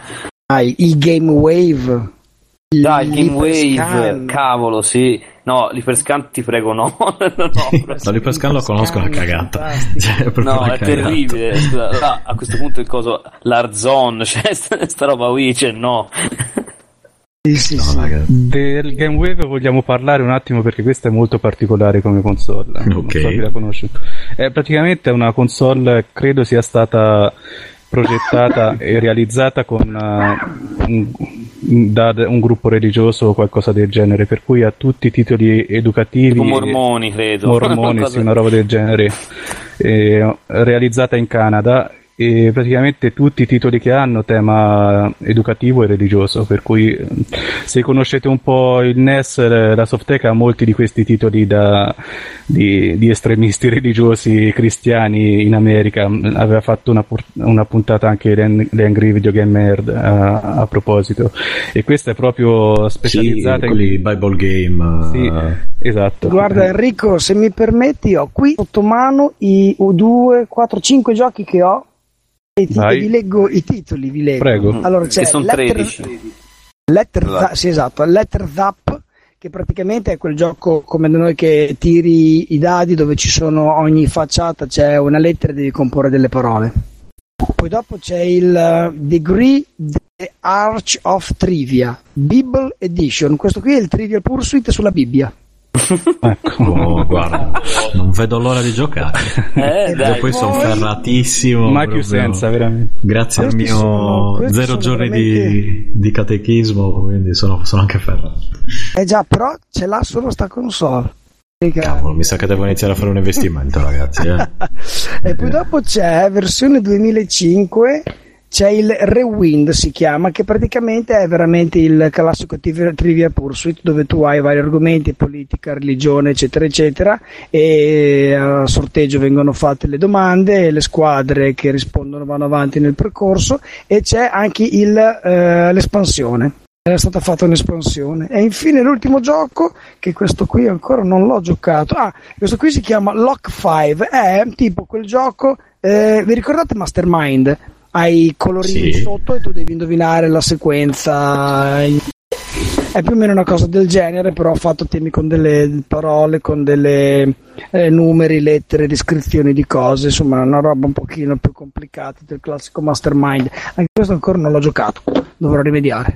Dai, il Game Wave. il Dai, il Game Wave, cavolo, sì. No, l'Hyperscan ti prego, no. no, no, No, l'Hyperscan lo conosco, una cagata. Cioè, è No, una è cagata. terribile. Scusa, là, a questo punto il coso, l'Arzon, cioè sta, sta roba qui, cioè no. Sì, sì, No, sì. Del Game Wave vogliamo parlare un attimo perché questa è molto particolare come console. Non Ok. so chi l'ha conosciuto. È praticamente una console, credo sia stata progettata e realizzata con uh, un, da un gruppo religioso o qualcosa del genere, per cui ha tutti i titoli educativi. Tipo mormoni, credo. Mormoni, sì, una roba del genere, eh, realizzata in Canada e praticamente tutti i titoli che hanno tema educativo e religioso, per cui eh, se conoscete un po' il NES, eh, la Softec ha molti di questi titoli da, di, di estremisti religiosi cristiani in America, aveva fatto una, una puntata anche le, le Angry Video Game Nerd a, a proposito e questa è proprio Sì, specializzata in... quelli Bible Game. Sì, eh, esatto. Guarda Enrico, se mi permetti, ho qui sotto mano i 2, 4, 5 giochi che ho. Vai. vi leggo i titoli, vi leggo. Prego. Allora c'è Che sono Letter, 13. Letter Esatto. Za- sì, esatto, Letter Zap, che praticamente è quel gioco come da noi che tiri i dadi dove ci sono ogni facciata c'è una lettera e devi comporre delle parole. Poi dopo c'è il eh, Degree The Arch of Trivia, Bible Edition. Questo qui è il Trivial Pursuit sulla Bibbia. Ecco. oh, guarda, non vedo l'ora di giocare. Eh, Io dai. poi sono ferratissimo. Mai più senza, veramente. Grazie al mio sono- zero giorni veramente- di, di catechismo, quindi sono, sono anche ferrato. Eh già, però ce l'ha solo sta console. Cavolo, mi sa che devo iniziare a fare un investimento, ragazzi. Eh. e poi dopo c'è versione 2005 c'è il Rewind si chiama che praticamente è veramente il classico Trivia Pursuit dove tu hai vari argomenti politica, religione eccetera eccetera e a sorteggio vengono fatte le domande e le squadre che rispondono vanno avanti nel percorso e c'è anche il, eh, l'espansione. Era stata fatta un'espansione. E infine l'ultimo gioco che questo qui ancora non l'ho giocato. Ah questo qui si chiama Lock 5 è tipo quel gioco eh, vi ricordate Mastermind hai i colorini Sì. sotto e tu devi indovinare la sequenza. È più o meno una cosa del genere però fatto temi con delle parole con delle eh, numeri lettere descrizioni di cose insomma una roba un pochino più complicata del classico Mastermind. Anche questo ancora non l'ho giocato dovrò rimediare.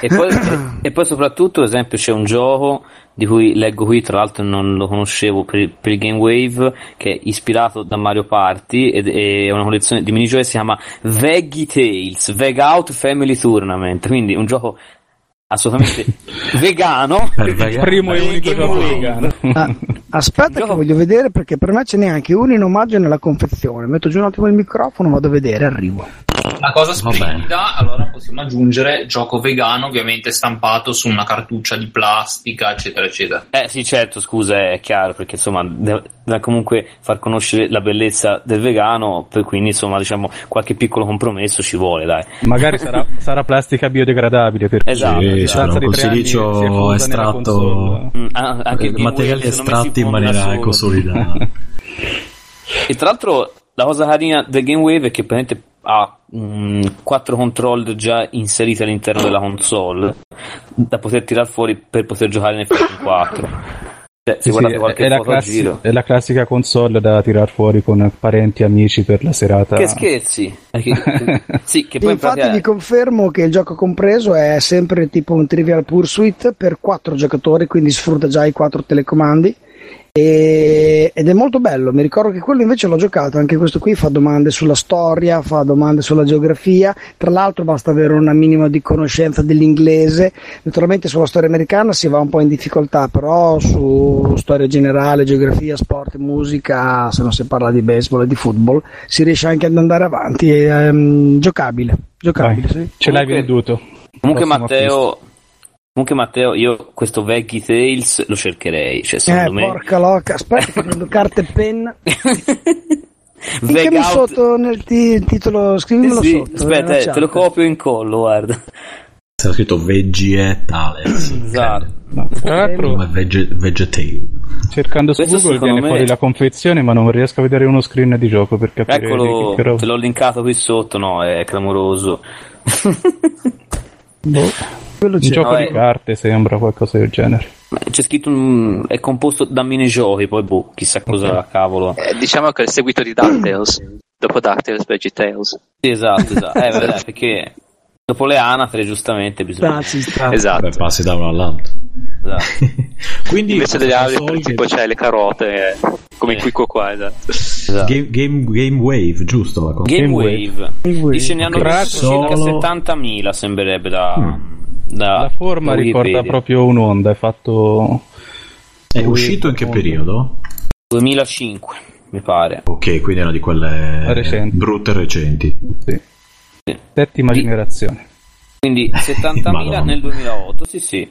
E poi, e poi soprattutto, ad esempio, c'è un gioco di cui leggo qui, tra l'altro non lo conoscevo per, per il Game Wave, che è ispirato da Mario Party ed è una collezione di minigiochi che si chiama Veggie Tales, Veg Out Family Tournament, quindi un gioco assolutamente vegano. Primo e unico Game gioco vegano. Ah, aspetta che voglio vedere perché per me ce n'è anche uno in omaggio nella confezione metto giù un attimo il microfono vado a vedere arrivo Una cosa splendida, allora possiamo aggiungere gioco vegano, ovviamente stampato su una cartuccia di plastica, eccetera, eccetera. Eh sì, certo, scusa, è chiaro, perché insomma deve, deve comunque far conoscere la bellezza del vegano, per quindi insomma diciamo qualche piccolo compromesso ci vuole, dai. Magari sarà, sarà plastica biodegradabile perché Esatto, Sì, esatto. c'era un di estratto. Mm, ah, materiali estratti in maniera solo. ecosolidale E tra l'altro la cosa carina del Game Wave è che praticamente ha mm, quattro controller già inseriti all'interno della console da poter tirare fuori per poter giocare nel Falcon 4. Cioè, se Sì, sì, guardate qualche è, la classi- giro. è la classica console da tirar fuori con parenti e amici per la serata. Che scherzi! Che- sì, che poi in Infatti vi confermo che il gioco compreso è sempre tipo un Trivial Pursuit per quattro giocatori, quindi sfrutta già i quattro telecomandi. E- ed è molto bello, mi ricordo che quello invece l'ho giocato, anche questo qui fa domande sulla storia, fa domande sulla geografia, tra l'altro basta avere una minima di conoscenza dell'inglese, naturalmente sulla storia americana si va un po' in difficoltà, però su storia generale, geografia, sport, musica, se non si parla di baseball e di football, si riesce anche ad andare avanti, è ehm, giocabile, giocabile, Vai, sì. Ce l'hai Comunque- venduto. Comunque Matteo, comunque Matteo, io questo Veggie Tales lo cercherei, cioè Eh, secondo me... porca loca, aspetta che prendo carta e penna. Out- sotto nel ti- titolo, scrivimelo Sì, sì, sotto. aspetta, nella eh, te lo copio in collo, guarda. c'era scritto veggie tales Esatto. No, tra l'altro, come vegetale cercando su Questo Google viene me- fuori la confezione, ma non riesco a vedere uno screen di gioco per capire Eccolo, che roba. te l'ho linkato qui sotto, no, è clamoroso. Boh, quello Un c'è. gioco No, di è- carte sembra qualcosa del genere. C'è scritto un... è composto da minigiochi, poi boh, chissà cosa cavolo. Eh, diciamo che è il seguito di DuckTales. Dopo DuckTales, VeggieTales. Sì, esatto, esatto. Eh, vabbè, perché dopo le anatre, giustamente, bisogna... Ah, ci sta. Esatto. Beh, passi da uno all'altro Esatto. quindi Invece delle altre, tipo c'è le carote, eh, come in Quico qua, esatto. esatto. game, game, game Wave giusto la cosa Game Game Wave. Wave. Dice ne hanno Ok, venduto circa solo- 70.000, sembrerebbe da... Mm. Da La forma da ricorda proprio un'onda, è fatto... è uscito in che periodo? 2005, mi pare. ok quindi è una di quelle Recenti. brutte recenti Sì. Sì. Settima Sì. generazione. Quindi 70.000 Madonna. nel 2008, sì sì.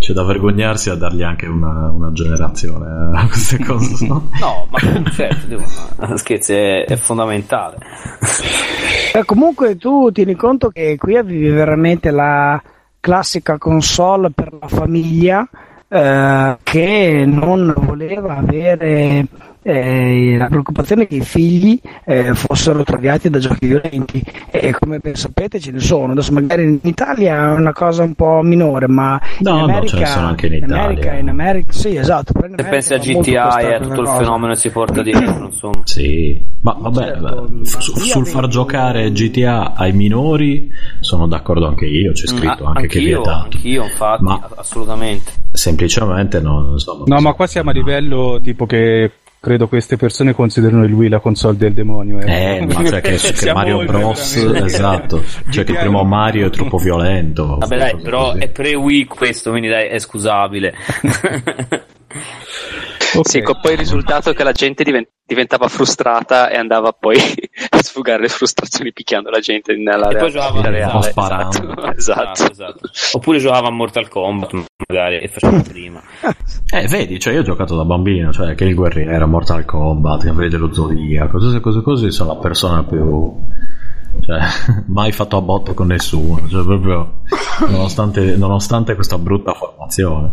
C'è da vergognarsi a dargli anche una, una generazione a queste cose no? No, ma certo, devo- scherzi, è, è fondamentale. Eh, comunque tu tieni conto che qui avevi veramente la classica console per la famiglia eh, che non voleva avere eh, la preoccupazione che i figli eh, fossero traviati da giochi violenti e come ben sapete ce ne sono adesso magari in Italia è una cosa un po' minore ma No, in no, America, ce ne sono anche in Italia. America, in America sì esatto in Se America pensi a GTA e a tutto il cosa. fenomeno che si porta dietro, insomma. Sì, ma vabbè, Certo, su- ma sul far giocare GTA ai minori sono d'accordo anche io, c'è scritto Mm, anche che vietato. anch'io, infatti, Ma- assolutamente. Semplicemente non insomma, No, ma qua siamo a livello tipo che credo queste persone considerano il Wii la console del demonio. Eh, ma cioè che, che Mario Bros, esatto, cioè che il primo Mario è troppo violento. Vabbè dai, però così. è pre-Wii questo, quindi dai, è scusabile. Ok. Sì, con poi il risultato che la gente diven- diventava frustrata e andava poi a sfugare le frustrazioni picchiando la gente nella E poi realtà giocava- reale. o sparando. Esatto, esatto. esatto. Oppure giocava a Mortal Kombat, magari, e faceva prima. Eh, vedi, cioè io ho giocato da bambino, cioè che il guerriero, Mortal Kombat, Cavalieri dello Zodiaco, cose cose così, sono la persona più... Cioè, mai fatto a botte con nessuno, cioè proprio, nonostante, nonostante questa brutta formazione.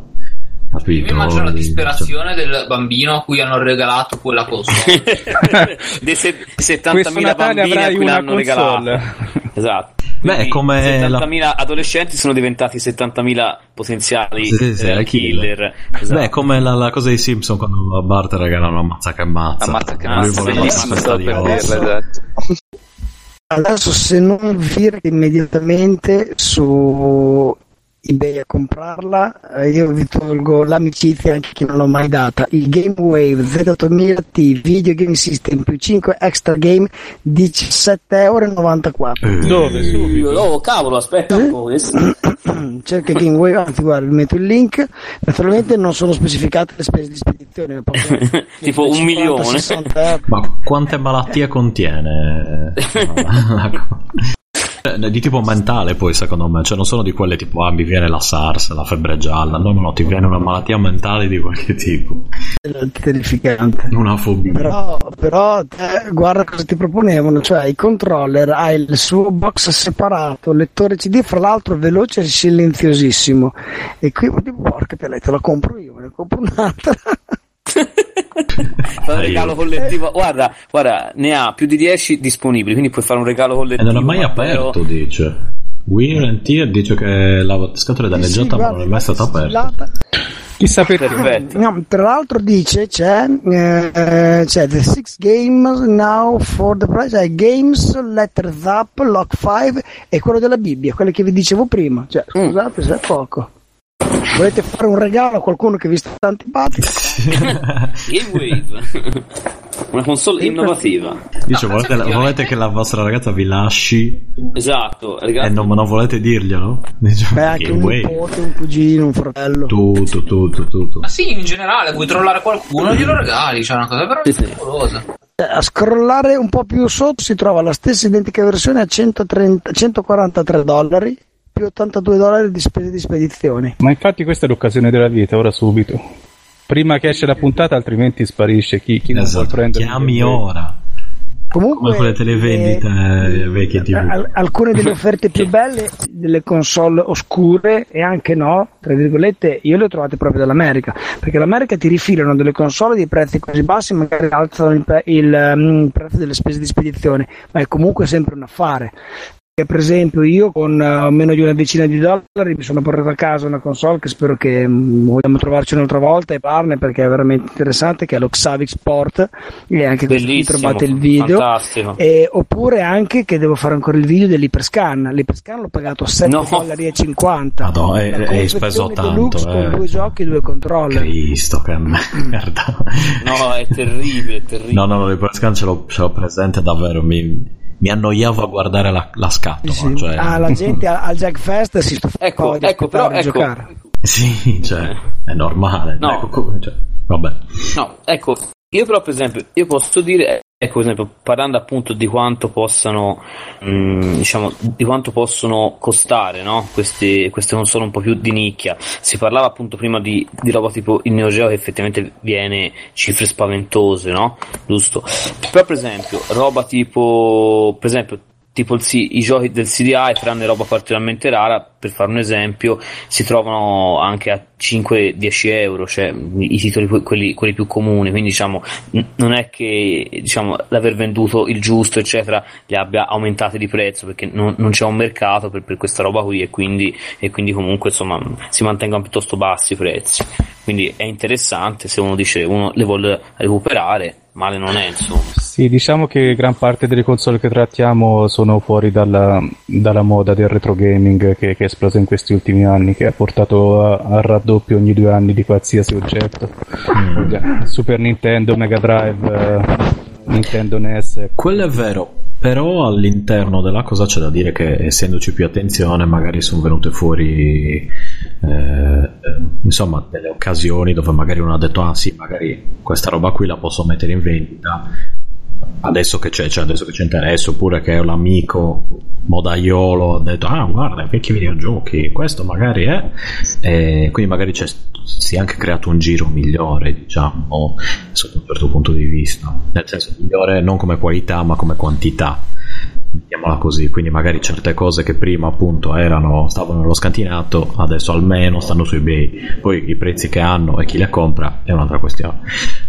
Io Capito? mi immagino la Cioè, disperazione del bambino a cui hanno regalato quella console. Dei se- 70.000 Questo Natale bambini a cui l'hanno console. regalato. Esatto. Beh, Quindi come la- 70.000 adolescenti sono diventati 70.000 potenziali Sì, sì, serial killer. killer. Esatto. Beh, come la, la cosa dei Simpson quando a Bart regalano ammazza che ammazza. Ammazza che Ah, Lui ammazza, la di esatto. Adesso se non vi immediatamente su eBay a comprarla, eh, io vi tolgo l'amicizia anche chi non l'ho mai data. Il Game Wave Z8000T Video Game System più 5 extra game 17,94 euro. Eh, Dove? Subito. Oh, cavolo, aspetta un po'. questo. Cerca Game Wave, anzi guarda, vi metto il link. Naturalmente non sono specificate le spese di spedizione. Tipo un 50, milione. 60 euro. Ma quante malattie contiene? Cioè, di tipo mentale poi secondo me, cioè non sono di quelle tipo ah mi viene la SARS, la febbre gialla, no no no, ti viene una malattia mentale di qualche tipo, terrificante. una fobia. Però, però te, guarda cosa ti proponevano, cioè i controller, hai il suo box separato, lettore CD, fra l'altro veloce e silenziosissimo. E qui porca te te la compro io, me ne compro un'altra. Regalo collettivo. Guarda, guarda, ne ha più di 10 disponibili, quindi puoi fare un regalo E collettivo. non è mai aperto, dice. Weir and Tear dice che la scatola danneggiata Sì, ma non è mai stata aperta. Chissà perché. No, tra l'altro dice c'è, eh, c'è The Six Games Now for the Price, c'è Games, Letters Up, Lock 5 e quello della Bibbia, quello che vi dicevo prima. Cioè, scusate se è poco. Volete fare un regalo a qualcuno che vi sta antipatico? Game Wave. Una console innovativa. Dice, No, volete, effettivamente- volete che la vostra ragazza vi lasci Esatto, e ragazzi. non, non volete dirglielo? Dice, Beh, anche Game un nipote, un cugino, un fratello. Tutto, tutto, tutto. Ma sì, in generale, vuoi trollare qualcuno, glielo regali, cioè una cosa veramente Sì, sì. favolosa. Eh, A scrollare un po' più sotto si trova la stessa identica versione a 130 143 dollari più 82 dollari di spese di spedizione. Ma infatti questa è l'occasione della vita, ora subito. Prima che esce la puntata, altrimenti sparisce chi, chi non vuole Esatto. prendere. Chiami ora. Comunque, Come quelle televendite eh, vecchie TV. al- alcune delle offerte più belle delle console oscure e anche no, tra virgolette, io le ho trovate proprio dall'America, perché l'America ti rifilano delle console di prezzi così bassi, magari alzano il, pre- il, il prezzo delle spese di spedizione, ma è comunque sempre un affare. Per esempio, io con eh, meno di una decina di dollari mi sono portato a casa una console che spero che mm, vogliamo trovarci un'altra volta e parlarne perché è veramente interessante, che è lo Xavix Sport, e anche qui Bellissimo. trovate il video. Fantastico. E- oppure anche che devo fare ancora il video dell'Hyperscan. L'Hyperscan l'ho pagato 7 No. dollari e 50. Madonna, e- La e hai speso tanto, eh. con due giochi e due controller. Cristo, che merda. No, è terribile, è terribile. No, no, no, il Scan ce l'ho, ce l'ho presente davvero. Mi, mi annoiavo a guardare la, la scatola. Sì. Cioè, Ah, la gente al, al Jack Fest si stufava Ecco, di ecco, però, ecco, giocare. Sì, cioè, è normale. No. Ecco, cioè, vabbè. No, ecco, io però per esempio, io posso dire, ecco per esempio, parlando appunto di quanto possano, mh, diciamo, di quanto possono costare, no? Queste, queste console un po' più di nicchia. Si parlava appunto prima di, di roba tipo il Neo Geo che effettivamente viene cifre spaventose, no? Giusto? Però per esempio, roba tipo, per esempio, tipo il i giochi del CDI, tranne roba particolarmente rara, per fare un esempio, si trovano anche a 5-10 euro, cioè i titoli que- quelli, quelli più comuni, quindi diciamo non è che diciamo, l'aver venduto il giusto eccetera li abbia aumentati di prezzo perché non, non c'è un mercato per, per questa roba qui e quindi, e quindi comunque insomma si mantengono piuttosto bassi i prezzi. Quindi è interessante se uno dice uno le vuole recuperare male non è insomma Sì, diciamo che gran parte delle console che trattiamo sono fuori dalla, dalla moda del retro gaming che, che è esplosa in questi ultimi anni, che ha portato al raddoppio ogni due anni di qualsiasi oggetto. Super Nintendo, Mega Drive, eh, Nintendo NES. Quello è vero, però all'interno della cosa c'è da dire che essendoci più attenzione magari sono venute fuori eh, eh, insomma delle occasioni dove magari uno ha detto ah sì magari questa roba qui la posso mettere in vendita adesso che c'è, cioè adesso che c'è interesse oppure che l'amico modaiolo ha detto ah guarda vecchi videogiochi questo magari è. E quindi magari si è anche creato un giro migliore diciamo sotto un certo punto di vista. Nel senso migliore non come qualità ma come quantità mettiamola così. Quindi magari certe cose che prima appunto erano stavano nello scantinato adesso almeno stanno su ebay poi i prezzi che hanno e chi le compra è un'altra questione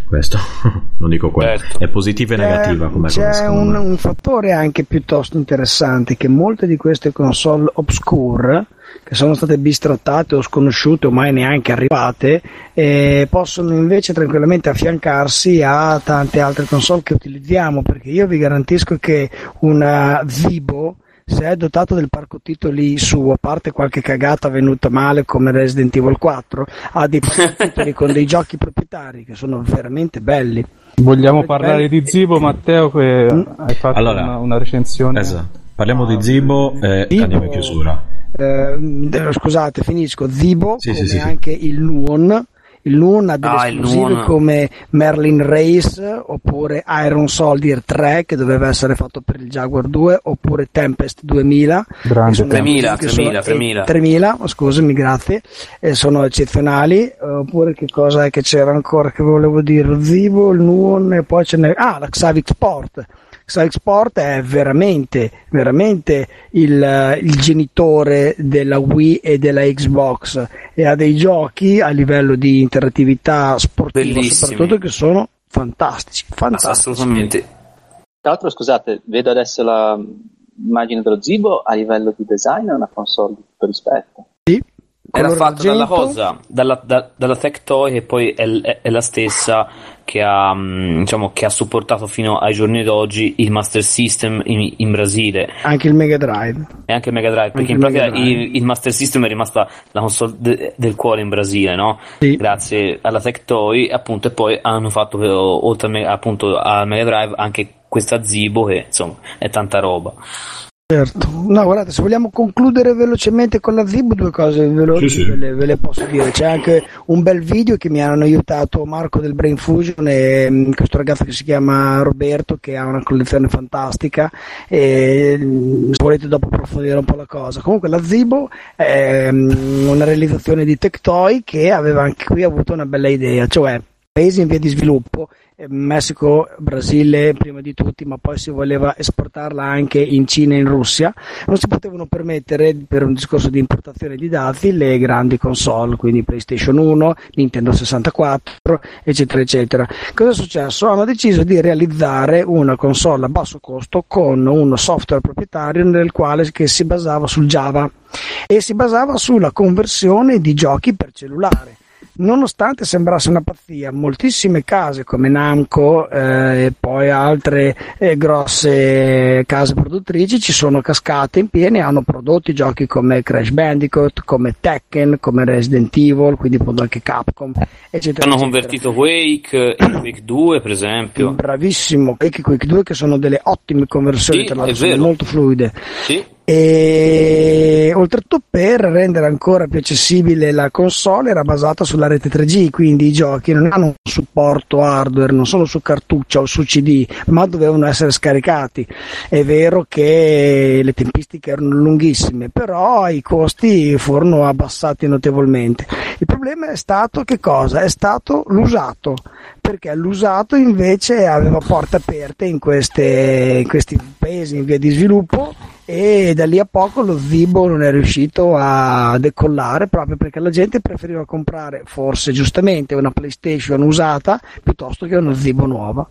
questo. Non dico quello. Certo. è positiva e negativa come c'è un, un fattore anche piuttosto interessante che molte di queste console obscure che sono state bistrattate o sconosciute o mai neanche arrivate eh, possono invece tranquillamente affiancarsi a tante altre console che utilizziamo perché io vi garantisco che una Vibo se è dotato del parco titoli su, a parte qualche cagata venuta male come Resident Evil 4, ha dei parco titoli con dei giochi proprietari che sono veramente belli. Vogliamo parlare di Zibo, Matteo, che Mm. hai fatto Allora, una, una recensione. Esatto. Parliamo di Zibo e Zibo- andiamo in chiusura. Eh, scusate, finisco. Zibo, Sì, sì, come sì, sì. anche il Nuon. Il Nuon ha delle Ah, esclusive come Merlin Race oppure Iron Soldier 3 che doveva essere fatto per il Jaguar 2 oppure Tempest 2000 Grande. che sono 3000, che sono- 3000, 3000. eh, 3000, scusami, grazie, eh, sono eccezionali. Oppure che cosa è che c'era ancora che volevo dire? Zivo, il Nuon e poi ce n'è. Ah, la Xavic Sport. Xavic Sport è veramente, veramente il, il genitore della Wii e della Xbox e ha dei giochi a livello di interattività sportiva Bellissimi. soprattutto che sono fantastici, fantastici. Assolutamente. Tra l'altro, scusate, vedo adesso l'immagine dello Zibo a livello di design è una console di tutto rispetto. Era colore fatta dalla argento. cosa, dalla, da- dalla Tectoy che poi è, è- è la stessa che ha, mh, diciamo, che ha supportato fino ai giorni d'oggi il Master System in, in Brasile anche il Mega Drive. e anche il Mega Drive, perché in pratica il, il Master System è rimasta la console de- del cuore in Brasile, no? Sì. Grazie alla Tectoy, appunto, e poi hanno fatto, eh, oltre appunto al Mega Drive, anche questa Zibo che, insomma, è tanta roba. Certo, no, guardate, se vogliamo concludere velocemente con la Zib, due cose veloci Sì, sì. Ve, le, ve le posso dire. C'è anche un bel video che mi hanno aiutato Marco del Brain Fusion e mm, questo ragazzo che si chiama Roberto che ha una collezione fantastica e mm, se volete dopo approfondire un po' la cosa. Comunque la Zibo è mm, una realizzazione di Tectoy che aveva anche qui avuto una bella idea, cioè paesi in via di sviluppo, Messico, Brasile prima di tutti, ma poi si voleva esportarla anche in Cina e in Russia, non si potevano permettere per un discorso di importazione di dazi le grandi console, quindi PlayStation 1, Nintendo 64, eccetera, eccetera. Cosa è successo? Hanno deciso di realizzare una console a basso costo con un software proprietario nel quale che si basava sul Java e si basava sulla conversione di giochi per cellulare. Nonostante sembrasse una pazzia, moltissime case come Namco eh, e poi altre eh, grosse case produttrici ci sono cascate in piene e hanno prodotto giochi come Crash Bandicoot, come Tekken, come Resident Evil, quindi appunto anche Capcom, eccetera. Hanno eccetera. convertito Quake e Quake 2, per esempio. Bravissimo, Quake e Quake 2 che sono delle ottime conversioni, Sì, tra l'altro sono molto fluide. Sì. E oltretutto per rendere ancora più accessibile la console era basata sulla rete 3G, quindi i giochi non hanno un supporto hardware, non sono su cartuccia o su CD, ma dovevano essere scaricati. È vero che le tempistiche erano lunghissime, però i costi furono abbassati notevolmente. Il problema è stato che cosa? È stato l'usato, perché l'usato invece aveva porte aperte in, queste, in questi paesi in via di sviluppo e da lì a poco lo Zibo non è riuscito a decollare proprio perché la gente preferiva comprare forse giustamente una PlayStation usata piuttosto che uno Zibo nuova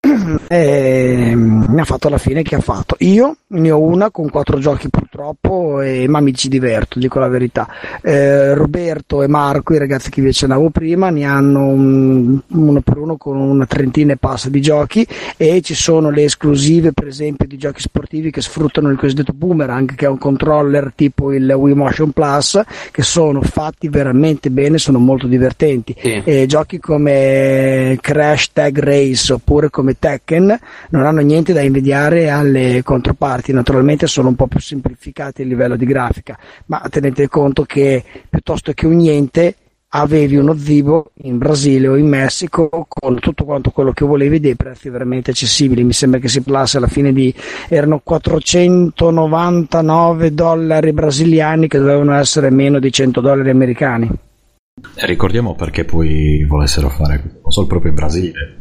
e mi ha fatto la fine che ha fatto? Io ne ho una con quattro giochi purtroppo e, ma mi ci diverto dico la verità. Eh, Roberto e Marco i ragazzi che vi accennavo prima ne hanno un- uno per uno con una trentina e passa di giochi e ci sono le esclusive per esempio di giochi sportivi che sfruttano il cosiddetto boomerang che è un controller tipo il Wii Motion Plus che sono fatti veramente bene sono molto divertenti. Sì. e giochi come Crash Tag Race oppure come Tekken non hanno niente da invidiare alle controparti, naturalmente sono un po' più semplificati a livello di grafica, ma tenete conto che piuttosto che un niente avevi uno Zibo in Brasile o in Messico con tutto quanto quello che volevi dei prezzi veramente accessibili. Mi sembra che si parlasse alla fine di erano 499 dollari brasiliani che dovevano essere meno di 100 dollari americani. Ricordiamo perché poi volessero fare questa console proprio in Brasile.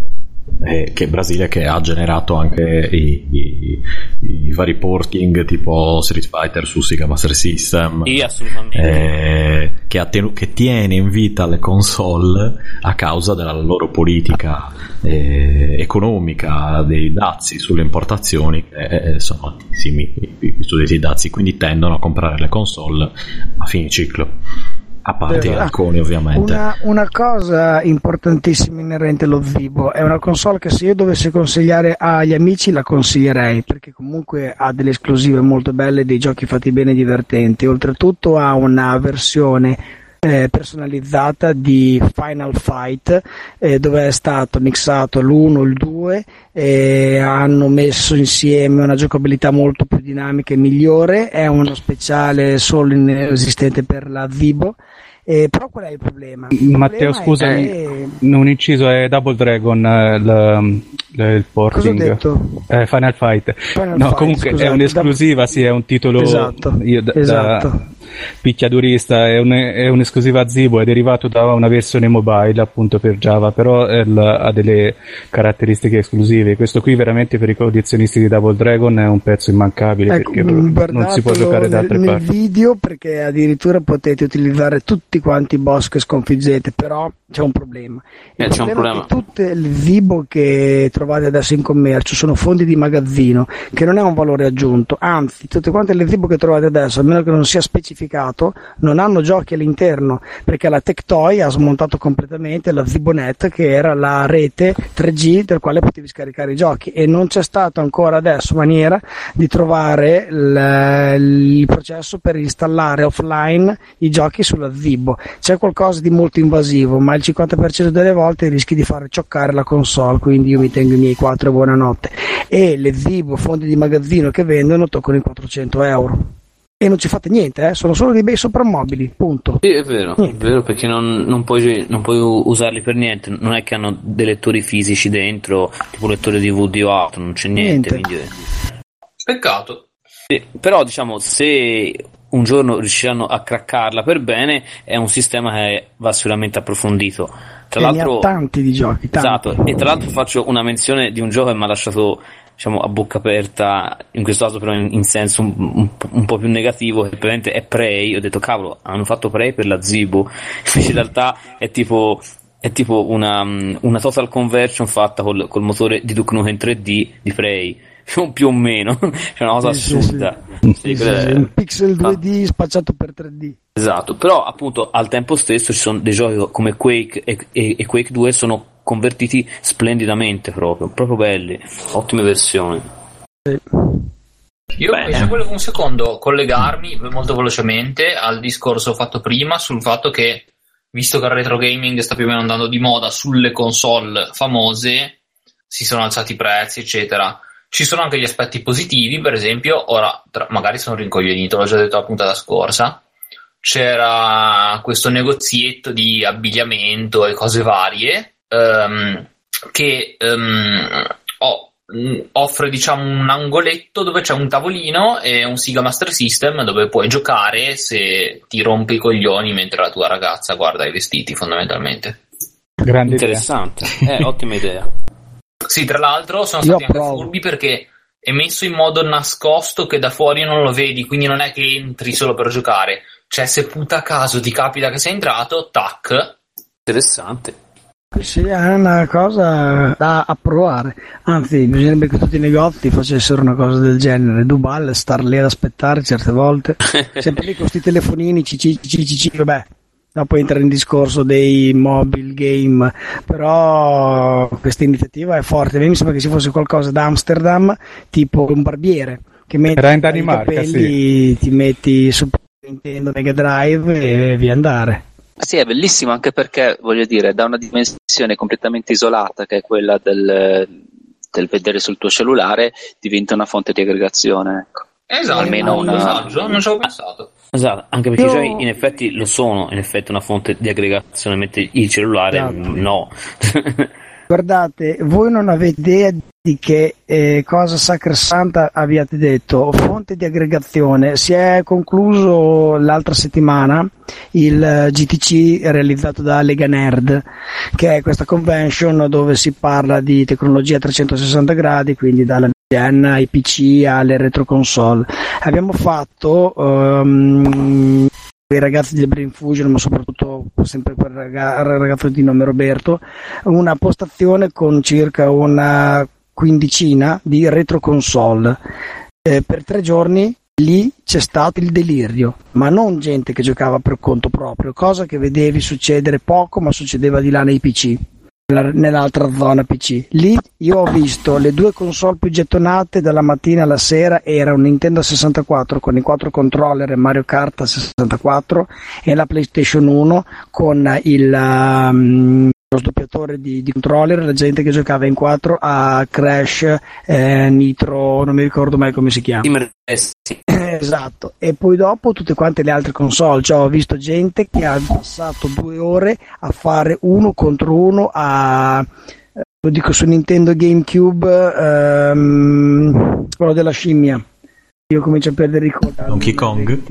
Eh, che Brasile che ha generato anche i, i- i vari porting tipo Street Fighter su Sega Master System. Sì, assolutamente. eh, che, tenu- che tiene in vita le console a causa della loro politica eh, economica dei dazi sulle importazioni che eh, sono altissimi i, i suddetti dazi quindi tendono a comprare le console a fine ciclo A parte Eh, alcuni, ovviamente. Una, una cosa importantissima inerente allo Vivo è una console che se io dovessi consigliare agli amici la consiglierei perché comunque ha delle esclusive molto belle, dei giochi fatti bene e divertenti. Oltretutto ha una versione eh, personalizzata di Final Fight eh, dove è stato mixato l'1, il 2 e hanno messo insieme una giocabilità molto più dinamica e migliore. È uno speciale solo in- esistente per la Vivo. Eh, però qual è il problema? Il Matteo, problema scusami, che- non inciso è Double Dragon eh, il, il- il porting. Eh, Final Fight. Final no, Fight, comunque scusate, è un'esclusiva, sì, è un titolo Esatto, da, esatto. da picchiadurista, è, un- è un'esclusiva Zibo, è derivato da una versione mobile appunto per Java, però è il- ha delle caratteristiche esclusive. Questo qui veramente per i collezionisti di Double Dragon è un pezzo immancabile Ecco, perché non si può giocare da nel, altre nel parti. video perché addirittura potete utilizzare tutti quanti i boss che sconfiggete, però c'è un problema. Il Eh, c'è un problema problema. tutte le Vibo che trovate adesso in commercio sono fondi di magazzino, che non è un valore aggiunto, anzi, tutte quante le Vibo che trovate adesso, a meno che non sia specificato, non hanno giochi all'interno, perché la Tectoy ha smontato completamente la Zibonet, che era la rete 3G del quale potevi scaricare i giochi, e non c'è stata ancora adesso maniera di trovare il, il processo per installare offline i giochi sulla Zibo. C'è qualcosa di molto invasivo, ma il 50% delle volte rischi di fare cioccare la console, quindi io mi tengo i miei 4 e buonanotte. E le Zibo, fondi di magazzino che vendono, toccano i 400 euro. E non ci fate niente, eh? sono solo dei bei soprammobili, punto. Sì, è vero, è vero perché non, non puoi, non puoi usarli per niente, non è che hanno dei lettori fisici dentro, tipo lettore DVD o altro, non c'è niente. Niente. Peccato. Sì, però diciamo se un giorno riusciranno a craccarla per bene è un sistema che va sicuramente approfondito. Tra E ne ha l'altro, tanti di giochi, tanti. esatto, e tra l'altro faccio una menzione di un gioco che mi ha lasciato diciamo a bocca aperta, in questo caso però in, in senso un, un un po' più negativo, che praticamente è Prey, ho detto cavolo, hanno fatto Prey per la Zibo, invece in realtà è tipo è tipo una, una total conversion fatta col, col motore di Duke Nukem 3D di Prey, più, più o meno, è una cosa Sì, assurda. Sì, Sì, sì, quella un pixel Ah. 2D spacciato per 3D. Esatto, però appunto al tempo stesso ci sono dei giochi come Quake e, e- e Quake 2 sono convertiti splendidamente proprio, proprio belli, ottime versioni. Io Bene. invece volevo un secondo collegarmi molto velocemente al discorso fatto prima sul fatto che, visto che il retro gaming sta più o meno andando di moda sulle console famose, si sono alzati i prezzi, eccetera. Ci sono anche gli aspetti positivi, per esempio, ora tra- magari sono rincoglionito, l'ho già detto la puntata scorsa. C'era questo negozietto di abbigliamento e cose varie ehm, che ho- mh, offre diciamo un angoletto dove c'è un tavolino e un Siga Master System dove puoi giocare se ti rompi i coglioni mentre la tua ragazza guarda i vestiti fondamentalmente. Grande idea. Interessante, è ottima idea. Sì, tra l'altro sono Io stati anche furbi perché è messo in modo nascosto che da fuori non lo vedi, quindi non è che entri solo per giocare. Cioè, se puta caso ti capita che sei entrato, tac, Interessante. Sì, è una cosa da approvare. Anzi, bisognerebbe che tutti i negozi facessero una cosa del genere. Dubal, star lì ad aspettare certe volte. Sempre lì con questi telefonini, cici, cici, cici, vabbè. Dopo entra in discorso dei mobile game, però questa iniziativa è forte. A me mi sembra che ci fosse qualcosa da Amsterdam, tipo un barbiere, che mette in i Danimarca, capelli, ti metti su Nintendo Mega Drive e via andare. Sì, è bellissimo anche perché, voglio dire, da una dimensione completamente isolata, che è quella del, del vedere sul tuo cellulare, diventa una fonte di aggregazione. Ecco. esatto, Almeno un una- messaggio, non ci avevo pensato. Esatto, anche perché Io- i giochi in effetti lo sono, in effetti una fonte di aggregazione, mentre il cellulare Esatto. no. Guardate, voi non avete idea di che eh, cosa sacrosanta abbiate detto. Fonte di aggregazione. Si è concluso l'altra settimana il eh, GTC realizzato da Lega Nerd, che è questa convention dove si parla di tecnologia a 360 gradi, quindi dalla VN ai PC alle retroconsole. Abbiamo fatto ehm, i ragazzi del Brain Fusion, ma soprattutto sempre quel raga- ragazzo di nome Roberto, una postazione con circa una quindicina di retroconsole. Eh, per tre giorni lì c'è stato il delirio, ma non gente che giocava per conto proprio, cosa che vedevi succedere poco, ma succedeva di là nei PC, nell'altra zona PC. Lì io ho visto le due console più gettonate dalla mattina alla sera, era un Nintendo 64 con i quattro controller e Mario Kart 64 e la PlayStation 1 con il um, lo sdoppiatore di, di, controller, la gente che giocava in 4 a Crash, eh, Nitro, non mi ricordo mai come si chiama. esatto, e poi dopo tutte quante le altre console, cioè ho visto gente che ha passato due ore a fare uno contro uno a eh, lo dico su Nintendo GameCube ehm, quello della scimmia. Io comincio a perdere i ricordo Donkey Kong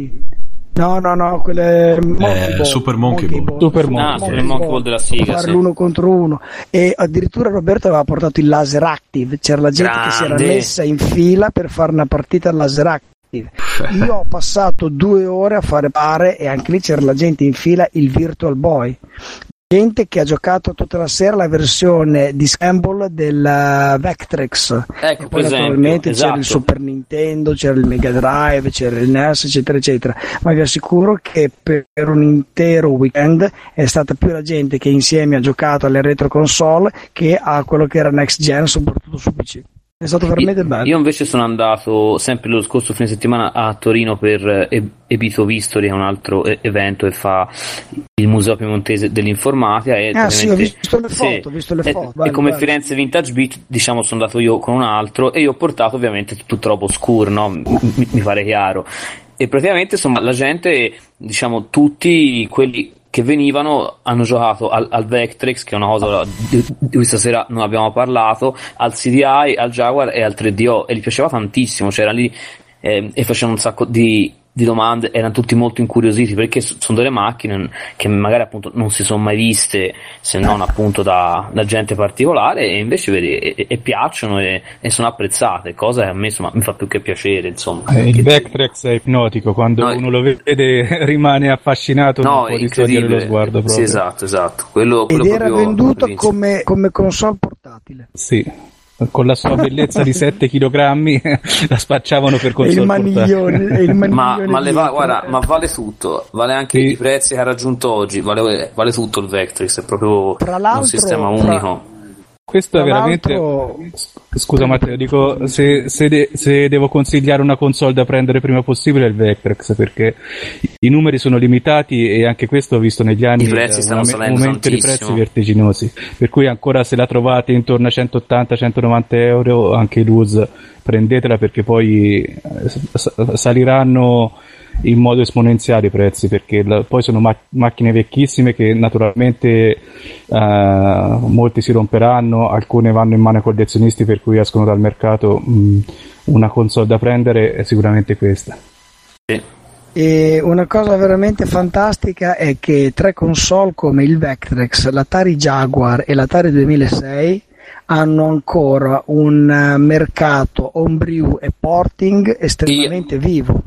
No, no, no, quelle eh, Super Monkey, Monkey Ball. Ball. Super Monkey, ah, Monkey Ball della Siga. Fare sì. l'uno contro uno. E addirittura Roberto aveva portato il laser active. C'era la gente Grande. che si era messa in fila per fare una partita al laser active. Io ho passato due ore a fare pare e anche lì c'era la gente in fila, il Virtual Boy gente che ha giocato tutta la sera la versione di Scramble del uh, Vectrex ecco, poi naturalmente esatto. c'era il esatto. Super Nintendo c'era il Mega Drive c'era il NES eccetera eccetera ma vi assicuro che per un intero weekend è stata più la gente che insieme ha giocato alle retro console che a quello che era Next Gen soprattutto su PC è stato veramente io, bello. Io invece sono andato sempre lo scorso fine settimana a Torino per eh, Ebito Vistori, che è un altro evento e fa il Museo Piemontese dell'Informatica. E ah sì, ho visto le foto. Sì, visto le foto. E, bello, e, come bello. Firenze Vintage Beat, diciamo, sono andato io con un altro e io ho portato ovviamente tutto roba oscuro, no? mi, mi pare chiaro. E praticamente insomma la gente, diciamo, tutti quelli che venivano, hanno giocato al, al Vectrex, che è una cosa di, cui stasera non abbiamo parlato, al CDI, al Jaguar e al 3DO, e gli piaceva tantissimo, c'era lì eh, e facevano un sacco di, di domande erano tutti molto incuriositi perché sono delle macchine che magari appunto non si sono mai viste se non appunto da, da gente particolare e invece vedi e, e piacciono e, e, sono apprezzate cosa che a me insomma mi fa più che piacere insomma. Eh, il backtrack è ipnotico quando no, uno lo vede rimane affascinato no, non può distogliere lo sguardo proprio. sì esatto esatto. Quello, quello ed era venduto come, come console portatile. Sì con la sua bellezza di 7 kg la spacciavano per console il maniglione, il ma, ma, le va, guarda, ma vale tutto vale anche sì. i prezzi che ha raggiunto oggi vale, vale tutto il Vectrix è proprio un sistema unico questo Tra è veramente. L'altro... Scusa Matteo, dico se, se, de- se, devo consigliare una console da prendere prima possibile è il Vectrex perché i numeri sono limitati e anche questo ho visto negli anni I prezzi stanno un aumento di prezzi vertiginosi. Per cui ancora se la trovate intorno a 180-190 euro, anche i loose, prendetela perché poi eh, saliranno in modo esponenziale i prezzi perché la, poi sono ma- macchine vecchissime che naturalmente uh, molti si romperanno, alcune vanno in mano ai collezionisti per cui escono dal mercato. Mh, una console da prendere è sicuramente questa. Sì. E una cosa veramente fantastica è che tre console come il Vectrex, l'Atari Jaguar e l'Atari 2006 hanno ancora un mercato homebrew e porting estremamente vivo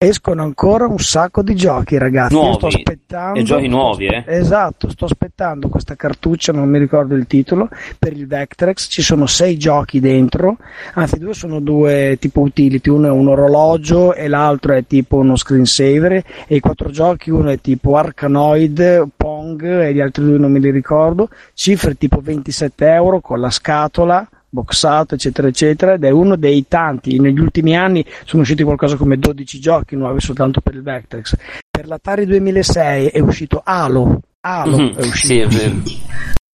escono ancora un sacco di giochi ragazzi. Nuovi, Io sto aspettando e giochi nuovi eh? esatto sto aspettando questa cartuccia non mi ricordo il titolo per il Vectrex. Ci sono sei giochi dentro anzi due sono due tipo utility uno è un orologio e l'altro è tipo uno screensaver e i quattro giochi uno è tipo Arcanoid Pong e gli altri due non me li ricordo. Cifre tipo 27 euro con la scatola boxato, eccetera, eccetera, ed è uno dei tanti. Negli ultimi anni sono usciti qualcosa come 12 giochi nuovi soltanto per il Vectrex. Per l'Atari 2006 è uscito Halo. Halo mm-hmm, è uscito. Sì, è vero.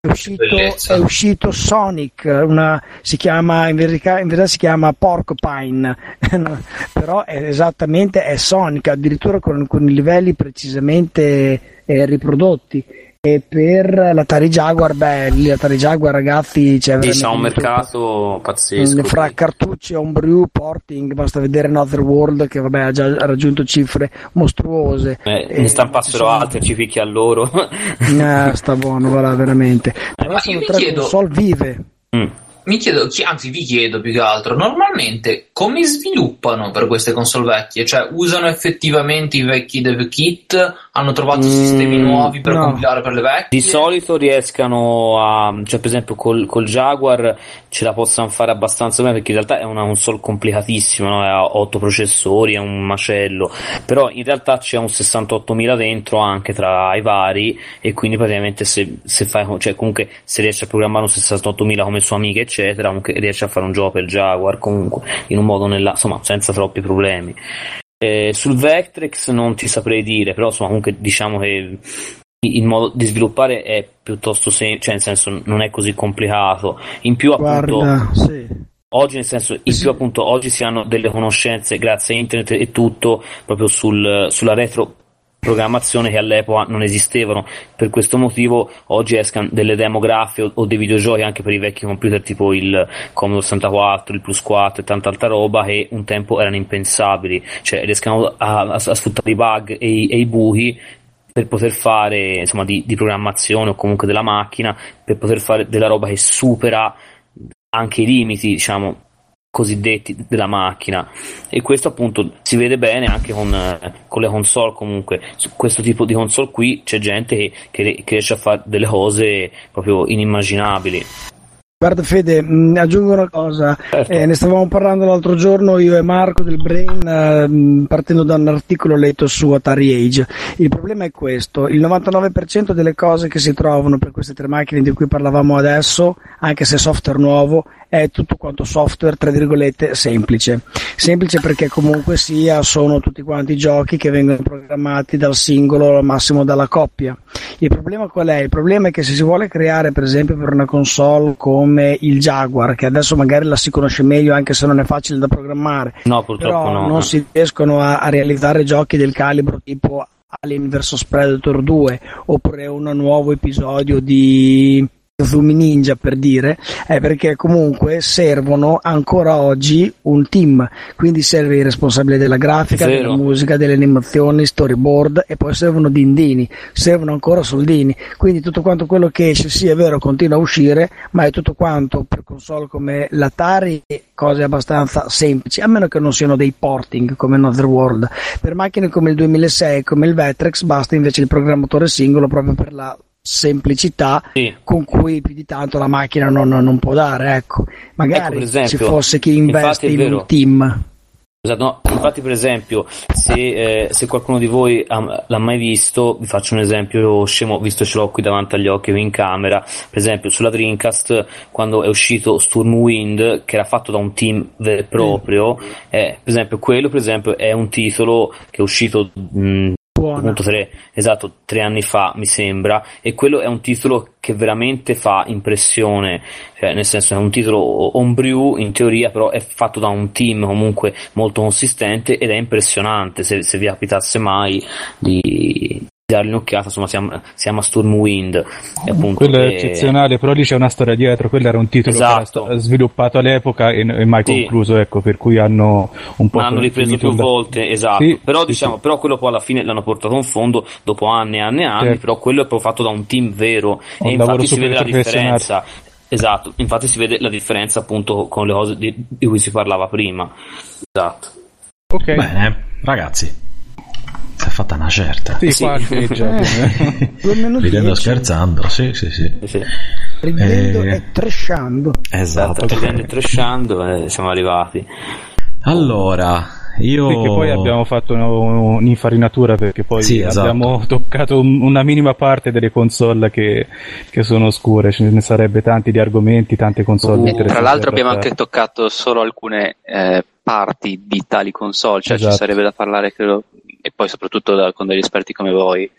È uscito, è uscito, Sonic, una, si chiama, in verità, in verità si chiama Porcupine, però è esattamente è Sonic, addirittura con, con i livelli precisamente eh, riprodotti e per l'Atari Jaguar, beh, lì l'Atari Jaguar ragazzi c'è sì, c'è un mercato pazzesco. Fra cartucci, homebrew, porting, basta vedere Another World che vabbè ha già raggiunto cifre mostruose. Eh, ne stampassero sono... altri, ci picchia a loro. eh, sta buono, voilà, veramente. Però Ma sono tre chiedo... console vive. Mm. Mi chiedo, anzi vi chiedo più che altro, normalmente come sviluppano per queste console vecchie? Cioè usano effettivamente i vecchi dev kit hanno trovato Mm, sistemi nuovi per no. compilare per le vecchie. Di solito riescano a, cioè per esempio col, col Jaguar ce la possano fare abbastanza bene perché in realtà è una console complicatissima, no? ha 8 processori, è un macello, però in realtà c'è un 68.000 dentro anche tra i vari e quindi praticamente se, se fai, cioè comunque se riesci a programmare un 68.000 come sua amica eccetera, riesci a fare un gioco per il Jaguar comunque in un modo o nella, insomma senza troppi problemi. Eh, sul Vectrex non ti saprei dire, però insomma comunque diciamo che il modo di sviluppare è piuttosto semplice, cioè nel senso non è così complicato. In più appunto Guarda, sì. oggi nel senso in più appunto oggi si hanno delle conoscenze grazie a internet e tutto proprio sul, sulla retro programmazione che all'epoca non esistevano. Per questo motivo oggi escano delle demografiche o, o dei videogiochi anche per i vecchi computer tipo il Commodore 64 il Plus 4 e tanta altra roba che un tempo erano impensabili. Cioè riescano a, a- a sfruttare i bug e i, e i buchi per poter fare insomma di, di programmazione o comunque della macchina per poter fare della roba che supera anche i limiti diciamo cosiddetti della macchina e questo appunto si vede bene anche con, eh, con le console comunque su questo tipo di console qui c'è gente che, che- che riesce a fare delle cose proprio inimmaginabili Guarda Fede, mh, aggiungo una cosa, Certo. Eh, ne stavamo parlando l'altro giorno io e Marco del Brain eh, mh, partendo da un articolo letto su Atari Age. Il problema è questo, il 99% delle cose che si trovano per queste tre macchine di cui parlavamo adesso, anche se software nuovo, è tutto quanto software, tra virgolette, semplice. Semplice perché comunque sia sono tutti quanti giochi che vengono programmati dal singolo al massimo dalla coppia. Il problema qual è? Il problema è che se si vuole creare per esempio per una console come il Jaguar, che adesso magari la si conosce meglio anche se non è facile da programmare, no purtroppo no non si riescono a, a realizzare giochi del calibro tipo Alien vs Predator 2 oppure un nuovo episodio di Zumi Ninja per dire, è perché comunque servono ancora oggi un team, quindi serve il responsabile della grafica, della musica, delle animazioni, storyboard e poi servono dindini, servono ancora soldini, quindi tutto quanto quello che esce sì è vero continua a uscire, ma è tutto quanto per console come l'Atari cose abbastanza semplici, a meno che non siano dei porting come Another World. Per macchine come il 2006 come il Vectrex basta invece il programmatore singolo proprio per la semplicità Sì. con cui più di tanto la macchina non, non può dare, ecco. Magari Ecco, esempio, ci fosse chi investe in vero. un team. Esatto, no, infatti per esempio se, eh, se qualcuno di voi ha- l'ha mai visto, vi faccio un esempio scemo, visto ce l'ho qui davanti agli occhi in camera, per esempio sulla Dreamcast quando è uscito Stormwind che era fatto da un team vero e proprio, eh, per esempio quello per esempio è un titolo che è uscito mh, Buona. Appunto tre, esatto, tre anni fa mi sembra e quello è un titolo che veramente fa impressione. Cioè nel senso è un titolo homebrew in teoria però è fatto da un team comunque molto consistente ed è impressionante se, se vi capitasse mai di dargli un'occhiata insomma siamo, siamo a Stormwind e appunto Quello è eccezionale, però lì c'è una storia dietro. Quello era un titolo che era Esatto. sta- sviluppato all'epoca e, e mai Sì. concluso, ecco, per cui hanno un po' Ma hanno ripreso più il- volte, esatto. Sì, però sì, diciamo, sì. però quello poi alla fine l'hanno portato in fondo dopo anni e anni e anni, Certo. però quello è proprio fatto da un team vero Un e infatti si vede la differenza. Esatto, infatti si vede la differenza appunto con le cose di, di cui si parlava prima. Esatto. Ok, Bene, ragazzi. Si è fatta una certa. sì, Sì. qualche già. Eh, Ridendo e scherzando, sì, sì, sì. Sì. ridendo Eh. e tresciando. Esatto. Ridendo e trasciando eh, siamo arrivati. Allora, io... Perché poi abbiamo fatto un- un'infarinatura perché poi Sì, esatto. abbiamo toccato un- una minima parte delle console che, che sono oscure, ce ne sarebbe tanti di argomenti, tante console Uh, E interessanti tra l'altro abbiamo anche toccato solo alcune eh, parti di tali console, cioè Esatto. ci sarebbe da parlare, credo, e poi soprattutto da- con degli esperti come voi,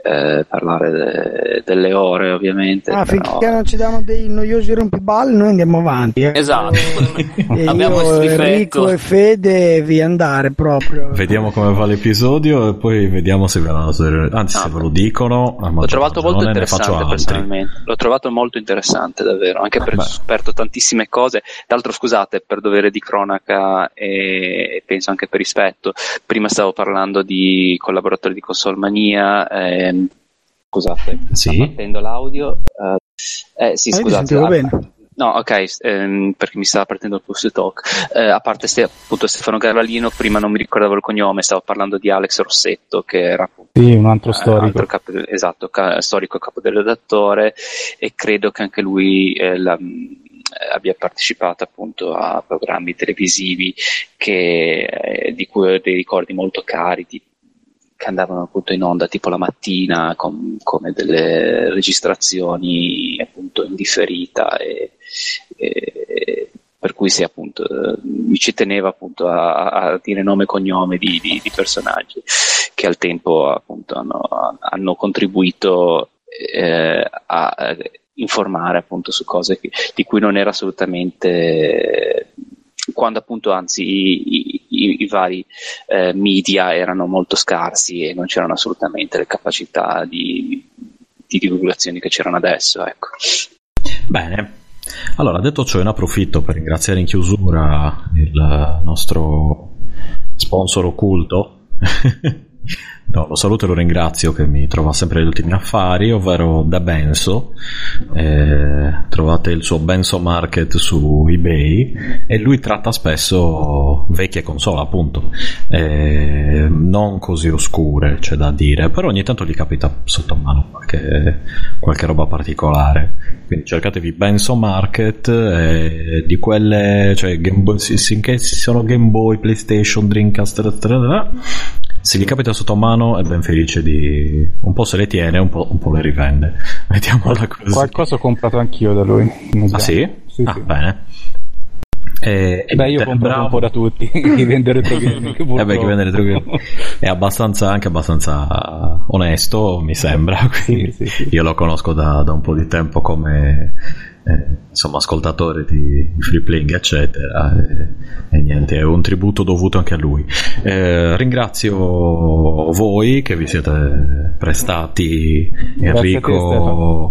eh, parlare de- delle ore ovviamente. Ah, però- finché non ci danno dei noiosi rompiballe noi andiamo avanti. eh. Esatto. E Abbiamo io, Enrico e Fede vi andare proprio. Vediamo come va l'episodio e poi vediamo se ve lo, anzi No. se ve lo dicono. L'ho trovato molto interessante personalmente, l'ho trovato molto interessante davvero, anche perché ho scoperto tantissime cose. Tra l'altro, scusate, per dovere di cronaca e, e penso anche per rispetto, prima stavo parlando di collaboratori di Consolmania. Scusate, Sì. sta partendo l'audio. eh, eh, sì, ti scusate. ah, bene. No, ok, ehm, perché mi stava partendo il post talk. Eh, a parte ste, appunto Stefano Garlalino, prima non mi ricordavo il cognome, stavo parlando di Alex Rossetto, che era appunto Sì, un altro eh, storico. altro capo del- esatto, ca- storico capo del redattore, e credo che anche lui eh, la- mh, abbia partecipato appunto a programmi televisivi che, eh, di cui ho dei ricordi molto cari, di- che andavano appunto in onda tipo la mattina con, come delle registrazioni appunto in differita e, e- per cui sì appunto eh, mi ci teneva appunto a, a dire nome e cognome di, di- di personaggi che al tempo appunto hanno, hanno contribuito eh, a eh, informare appunto su cose che- di cui non era assolutamente quando appunto anzi i, i- i vari eh, media erano molto scarsi e non c'erano assolutamente le capacità di, di divulgazione che c'erano adesso ecco. Bene. Allora, detto ciò, ne approfitto per ringraziare in chiusura il nostro sponsor occulto. No, lo saluto e lo ringrazio che mi trova sempre negli ultimi affari, ovvero da Benso. Eh, trovate il suo Benso Market su eBay e lui tratta spesso vecchie console, appunto. Eh, non così oscure, c'è da dire, però ogni tanto gli capita sotto mano qualche, qualche roba particolare. Quindi cercatevi Benso Market eh, di quelle, cioè Game Boy, sì, finché sono Game Boy, PlayStation, Dreamcast, tra- se gli capita sotto mano è ben felice di un po' se le tiene un po', un po' le rivende mettiamola così Qualcosa ho comprato anch'io da lui. ah sì? Sì, ah sì. bene e, e Beh, io ho comprato bravo. un po' da tutti. Chi vende retro gaming. Eh beh, chi vende retro gaming. è abbastanza anche abbastanza onesto mi sembra Sì, sì, sì. io lo conosco da, da un po' di tempo come eh, insomma ascoltatore di free playing eccetera e, e niente è un tributo dovuto anche a lui Eh, ringrazio voi che vi siete prestati Enrico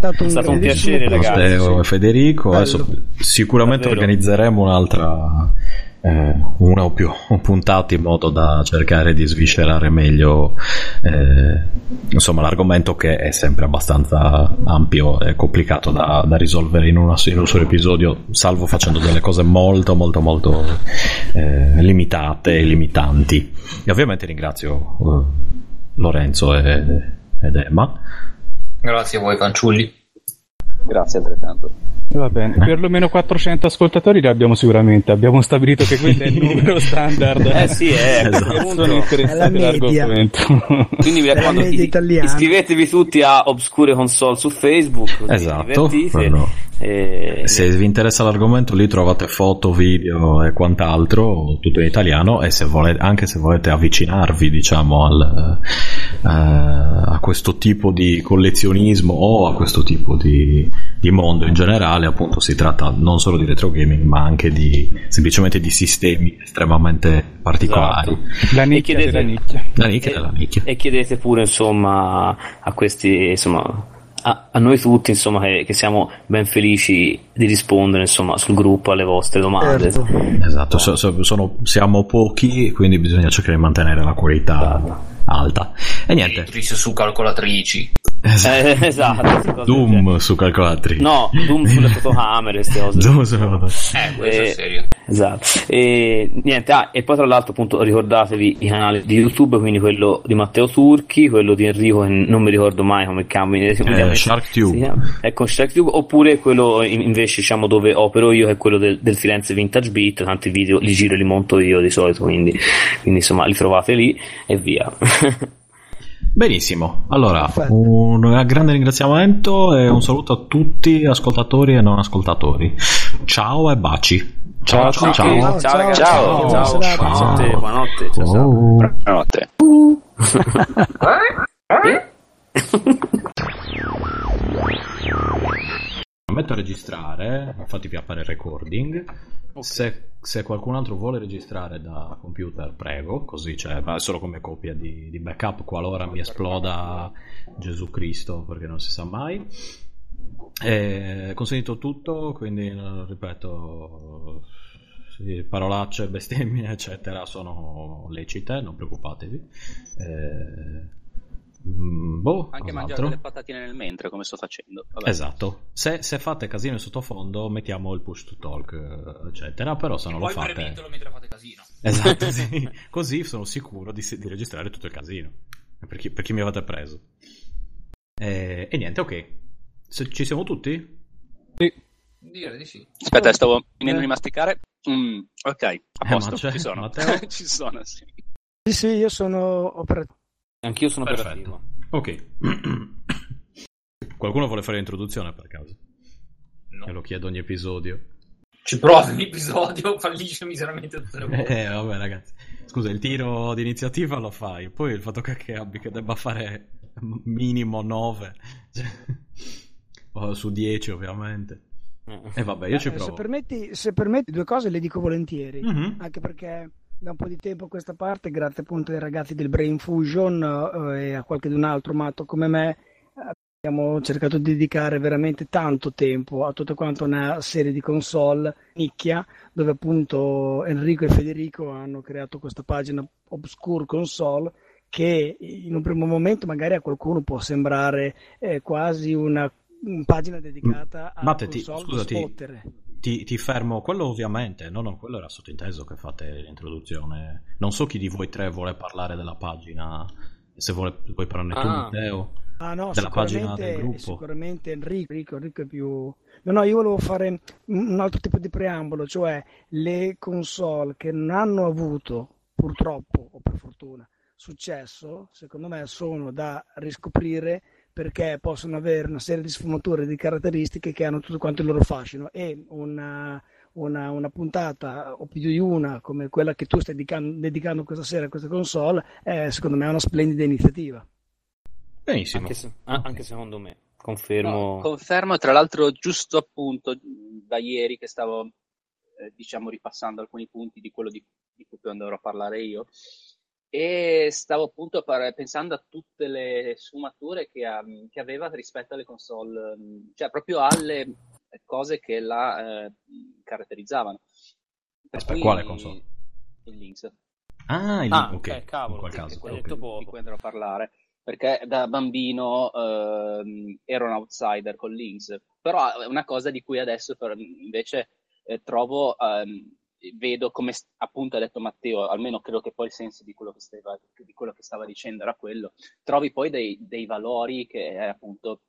È stato un, È stato un piacere, ragazzi. Matteo e Federico Bello. adesso sicuramente Davvero. organizzeremo un'altra eh, una o più puntate in modo da cercare di sviscerare meglio eh, insomma l'argomento che è sempre abbastanza ampio e complicato da, da risolvere in, una- in un solo episodio salvo facendo delle cose molto molto molto eh, limitate e limitanti e ovviamente ringrazio eh, Lorenzo e- ed Emma Grazie a voi fanciulli. Grazie altrettanto Va bene, perlomeno 400 ascoltatori li abbiamo sicuramente. Abbiamo stabilito che quello è il numero standard. Eh sì, è Esatto. Sono interessati È la media. all'argomento. Quindi mi raccomando, iscrivetevi tutti a Obscure Console su Facebook. così Esatto, quello. E- Se vi interessa l'argomento, lì trovate foto, video e quant'altro, tutto in italiano. E se volete, anche se volete avvicinarvi, diciamo, al, eh, a questo tipo di collezionismo o a questo tipo di, di mondo in generale, appunto, si tratta non solo di retro gaming, ma anche di semplicemente di sistemi estremamente particolari. Esatto. La E nicchia chiedete- della nicchia. La nicchia della nicchia. E chiedete pure, insomma, a questi, insomma, a, a noi tutti, insomma, che, che siamo ben felici di rispondere, insomma, sul gruppo alle vostre domande. Certo. Esatto, so- so- sono- siamo pochi, quindi bisogna cercare di mantenere la qualità alta. E niente. Su calcolatrici. Esatto. Eh, esatto. Doom su calcolatrici. No, Doom sulle fotocamere, queste cose. Doom sulle foto- Eh, questo Eh, è serio. Esatto. E niente, ah, e poi tra l'altro appunto ricordatevi i canali di YouTube, quindi quello di Matteo Turchi, quello di Enrico che non mi ricordo mai come cambia. Eh, Shark Tube. Ecco, Shark Tube, oppure quello in- invece diciamo dove opero io che è quello del, del Firenze Vintage Beat, tanti video li giro e li monto io di solito, quindi, quindi insomma li trovate lì e via. Benissimo, allora Perfetto. un grande ringraziamento e un saluto a tutti ascoltatori e non ascoltatori. Ciao e baci. Ciao, ciao, Ciao ciao. ciao ragazzi, Ciao. ciao, Buona serata. buonanotte, buonanotte, ciao, ciao. Oh. buonanotte Metto a registrare, infatti vi appare il recording. Se, se qualcun altro vuole registrare da computer, prego, così c'è, ma è solo come copia di, di backup qualora mi esploda Gesù Cristo, perché non si sa mai. E consentito tutto, quindi eh, ripeto, sì, parolacce, bestemmie, eccetera, sono lecite, non preoccupatevi. Eh, Mm, boh, Anche mangiare delle patatine nel mentre, come sto facendo. Vabbè. Esatto. Se, se fate casino in sottofondo, mettiamo il push to talk, eh, eccetera. Però se non lo Poi fate. mentre fate casino. Esatto, sì. Così sono sicuro di, di registrare tutto il casino. Per chi, per chi mi avete preso. E, e niente, ok. Se ci siamo tutti? Direi di sì. Aspetta, stavo finendo Eh. di masticare. Mm, ok, a Eh, posto, c'è- ci sono. Ci sono, sì. Sì, sì, io sono operativo. Anch'io sono Perfetto. operativo. Ok. Qualcuno vuole fare l'introduzione per caso? No. Me lo chiedo ogni episodio. Ci provo l'episodio, fallisce miseramente tutte le volte. Eh, vabbè, ragazzi. Scusa, il tiro di iniziativa lo fai. Poi il fatto che, abbi- che debba fare minimo 9 su 10, ovviamente. Eh. E vabbè, io ci Eh, se, provo. permetti, se permetti, due cose le dico volentieri. Mhm. Anche perché da un po' di tempo a questa parte, grazie appunto ai ragazzi del Brain Fusion eh, e a qualche un altro matto come me, abbiamo cercato di dedicare veramente tanto tempo a tutta quanta una serie di console nicchia, dove appunto Enrico e Federico hanno creato questa pagina Obscure Console che in un primo momento magari a qualcuno può sembrare eh, quasi una, una pagina dedicata a Matte, ti- scusati. Ti, ti fermo, quello ovviamente, no, no, quello era sottinteso che fate l'introduzione. Non so chi di voi tre vuole parlare della pagina, se vuole, vuoi parlarne tu, Ah. Matteo. Ah no, della pagina sicuramente, del gruppo. sicuramente Enrico, Enrico, Enrico è più... No, no, io volevo fare un altro tipo di preambolo, cioè le console che non hanno avuto, purtroppo o per fortuna, successo, secondo me sono da riscoprire perché possono avere una serie di sfumature di caratteristiche che hanno tutto quanto il loro fascino e una, una, una puntata o più di una come quella che tu stai dedicando, dedicando questa sera a questa console è secondo me una splendida iniziativa. Benissimo. Anche, se- ah, anche secondo me, confermo. No, confermo, tra l'altro, giusto appunto da ieri che stavo, eh, diciamo, ripassando alcuni punti di quello di, di cui andrò a parlare io, e stavo appunto par- pensando a tutte le sfumature che, ha- che aveva rispetto alle console, cioè proprio alle cose che la eh, caratterizzavano. Per Aspetta, cui- quale console? Il Lynx. Ah, il Ah, ok, ok, cavolo, in quel caso. che quello ok. detto di cui andrò a parlare perché da bambino ehm, ero un outsider con Lynx però è una cosa di cui adesso per- invece eh, trovo ehm, vedo come appunto ha detto Matteo almeno credo che poi il senso di quello che stava, di quello che stava dicendo era quello trovi poi dei, dei valori che eh, appunto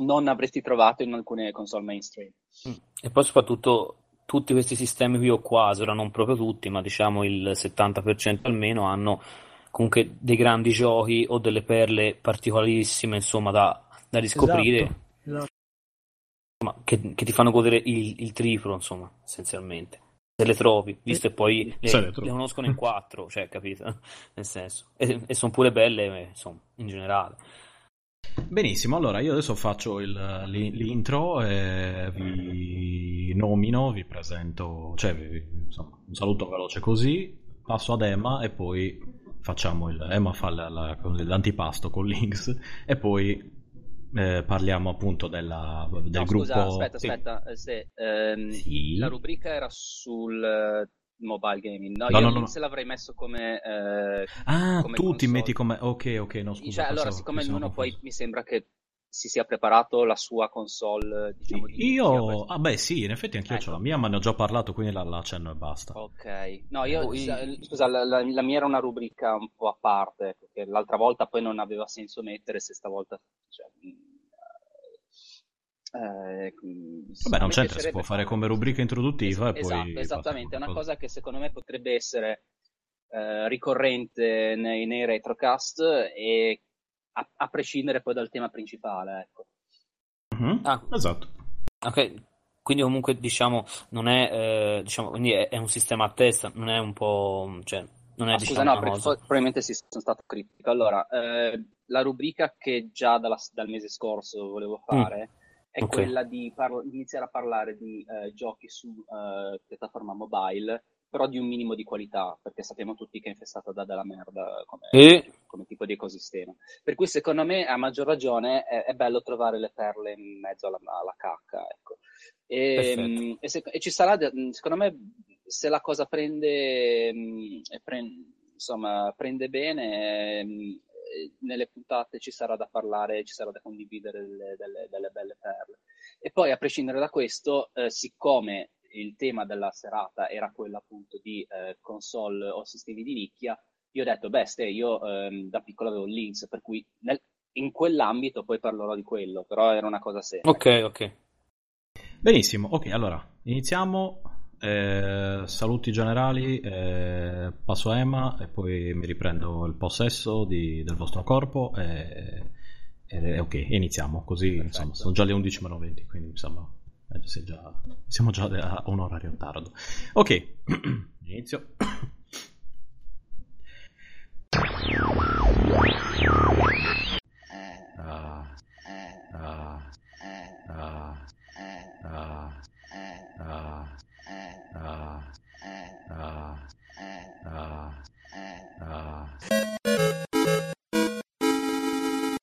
non avresti trovato in alcune console mainstream Mm. E poi soprattutto tutti questi sistemi qui o quasi, ora non proprio tutti, ma diciamo il 70% almeno hanno comunque dei grandi giochi o delle perle particolarissime, insomma, da, da riscoprire, Esatto, esatto. che, che ti fanno godere il, il triplo, insomma, essenzialmente. Se le trovi, visto che poi le, le conoscono in quattro, cioè, capito? Nel senso. E, e sono pure belle, eh, insomma, in generale. Benissimo, allora io adesso faccio il- l'in- l'intro, e vi nomino, vi presento, cioè vi- insomma, un saluto veloce così, passo ad Emma e poi facciamo il... Emma fa la- la- l'antipasto con Links e poi eh, parliamo appunto della, del No, gruppo... scusa, aspetta, Sì. aspetta, eh, se, ehm, Sì. la rubrica era sul eh, mobile gaming. No, No, io no, no, Links l'avrei messo come... eh, Ah, come tu ti console. metti come... Ok, ok, no scusa. cioè, allora, siccome ognuno poi mi sembra che si sia preparato la sua console, diciamo, di Io... Ah beh sì, in effetti anch'io Ecco. ho la mia, ma ne ho già parlato, quindi la, la accenno e basta. Ok, no, io, Poi- sa- scusa, la, la- la mia era una rubrica un po' a parte, ecco, che l'altra volta poi non aveva senso mettere, se stavolta... Cioè, mh, eh, mh, sì, Vabbè, non c'entra, si può fare come rubrica introduttiva e Es- poi... esatto, esattamente, è una cosa che secondo me potrebbe essere eh, ricorrente nei, nei retrocast e a, a prescindere poi dal tema principale, ecco. Mhm, Ah. Esatto. Ok, quindi comunque diciamo non è, eh, diciamo, quindi è, è un sistema a testa, non è un po', cioè, non è Ah, diciamo scusa, no, una perché cosa. poi probabilmente sì, sono stato critico. Allora, eh, la rubrica che già dalla- dal mese scorso volevo fare è Mm. ok. quella di, parlo- di iniziare a parlare di eh, giochi su eh, piattaforma mobile, però di un minimo di qualità, perché sappiamo tutti che è infestata da della merda come, E come tipo di ecosistema. Per cui secondo me, a maggior ragione, è, è bello trovare le perle in mezzo alla, alla cacca, ecco. E, mh, e se- e ci sarà, secondo me, se la cosa prende, mh, e pren- insomma, prende bene, eh, nelle puntate ci sarà da parlare, ci sarà da condividere delle, delle, delle belle perle. E poi, a prescindere da questo, eh, siccome il tema della serata era quello appunto di eh, console o sistemi di nicchia, io ho detto, beh, ste, io ehm, da piccolo avevo Links, per cui nel, in quell'ambito poi parlerò di quello, però era una cosa seria. Ok, ok. Benissimo, ok, allora iniziamo. Eh, saluti generali, eh, passo a Emma e poi mi riprendo il possesso di, del vostro corpo e, e, ok, iniziamo, così Perfetto. insomma sono già le 11.20 quindi mi sembra eh, già, siamo già a un orario tardo. Ok, inizio.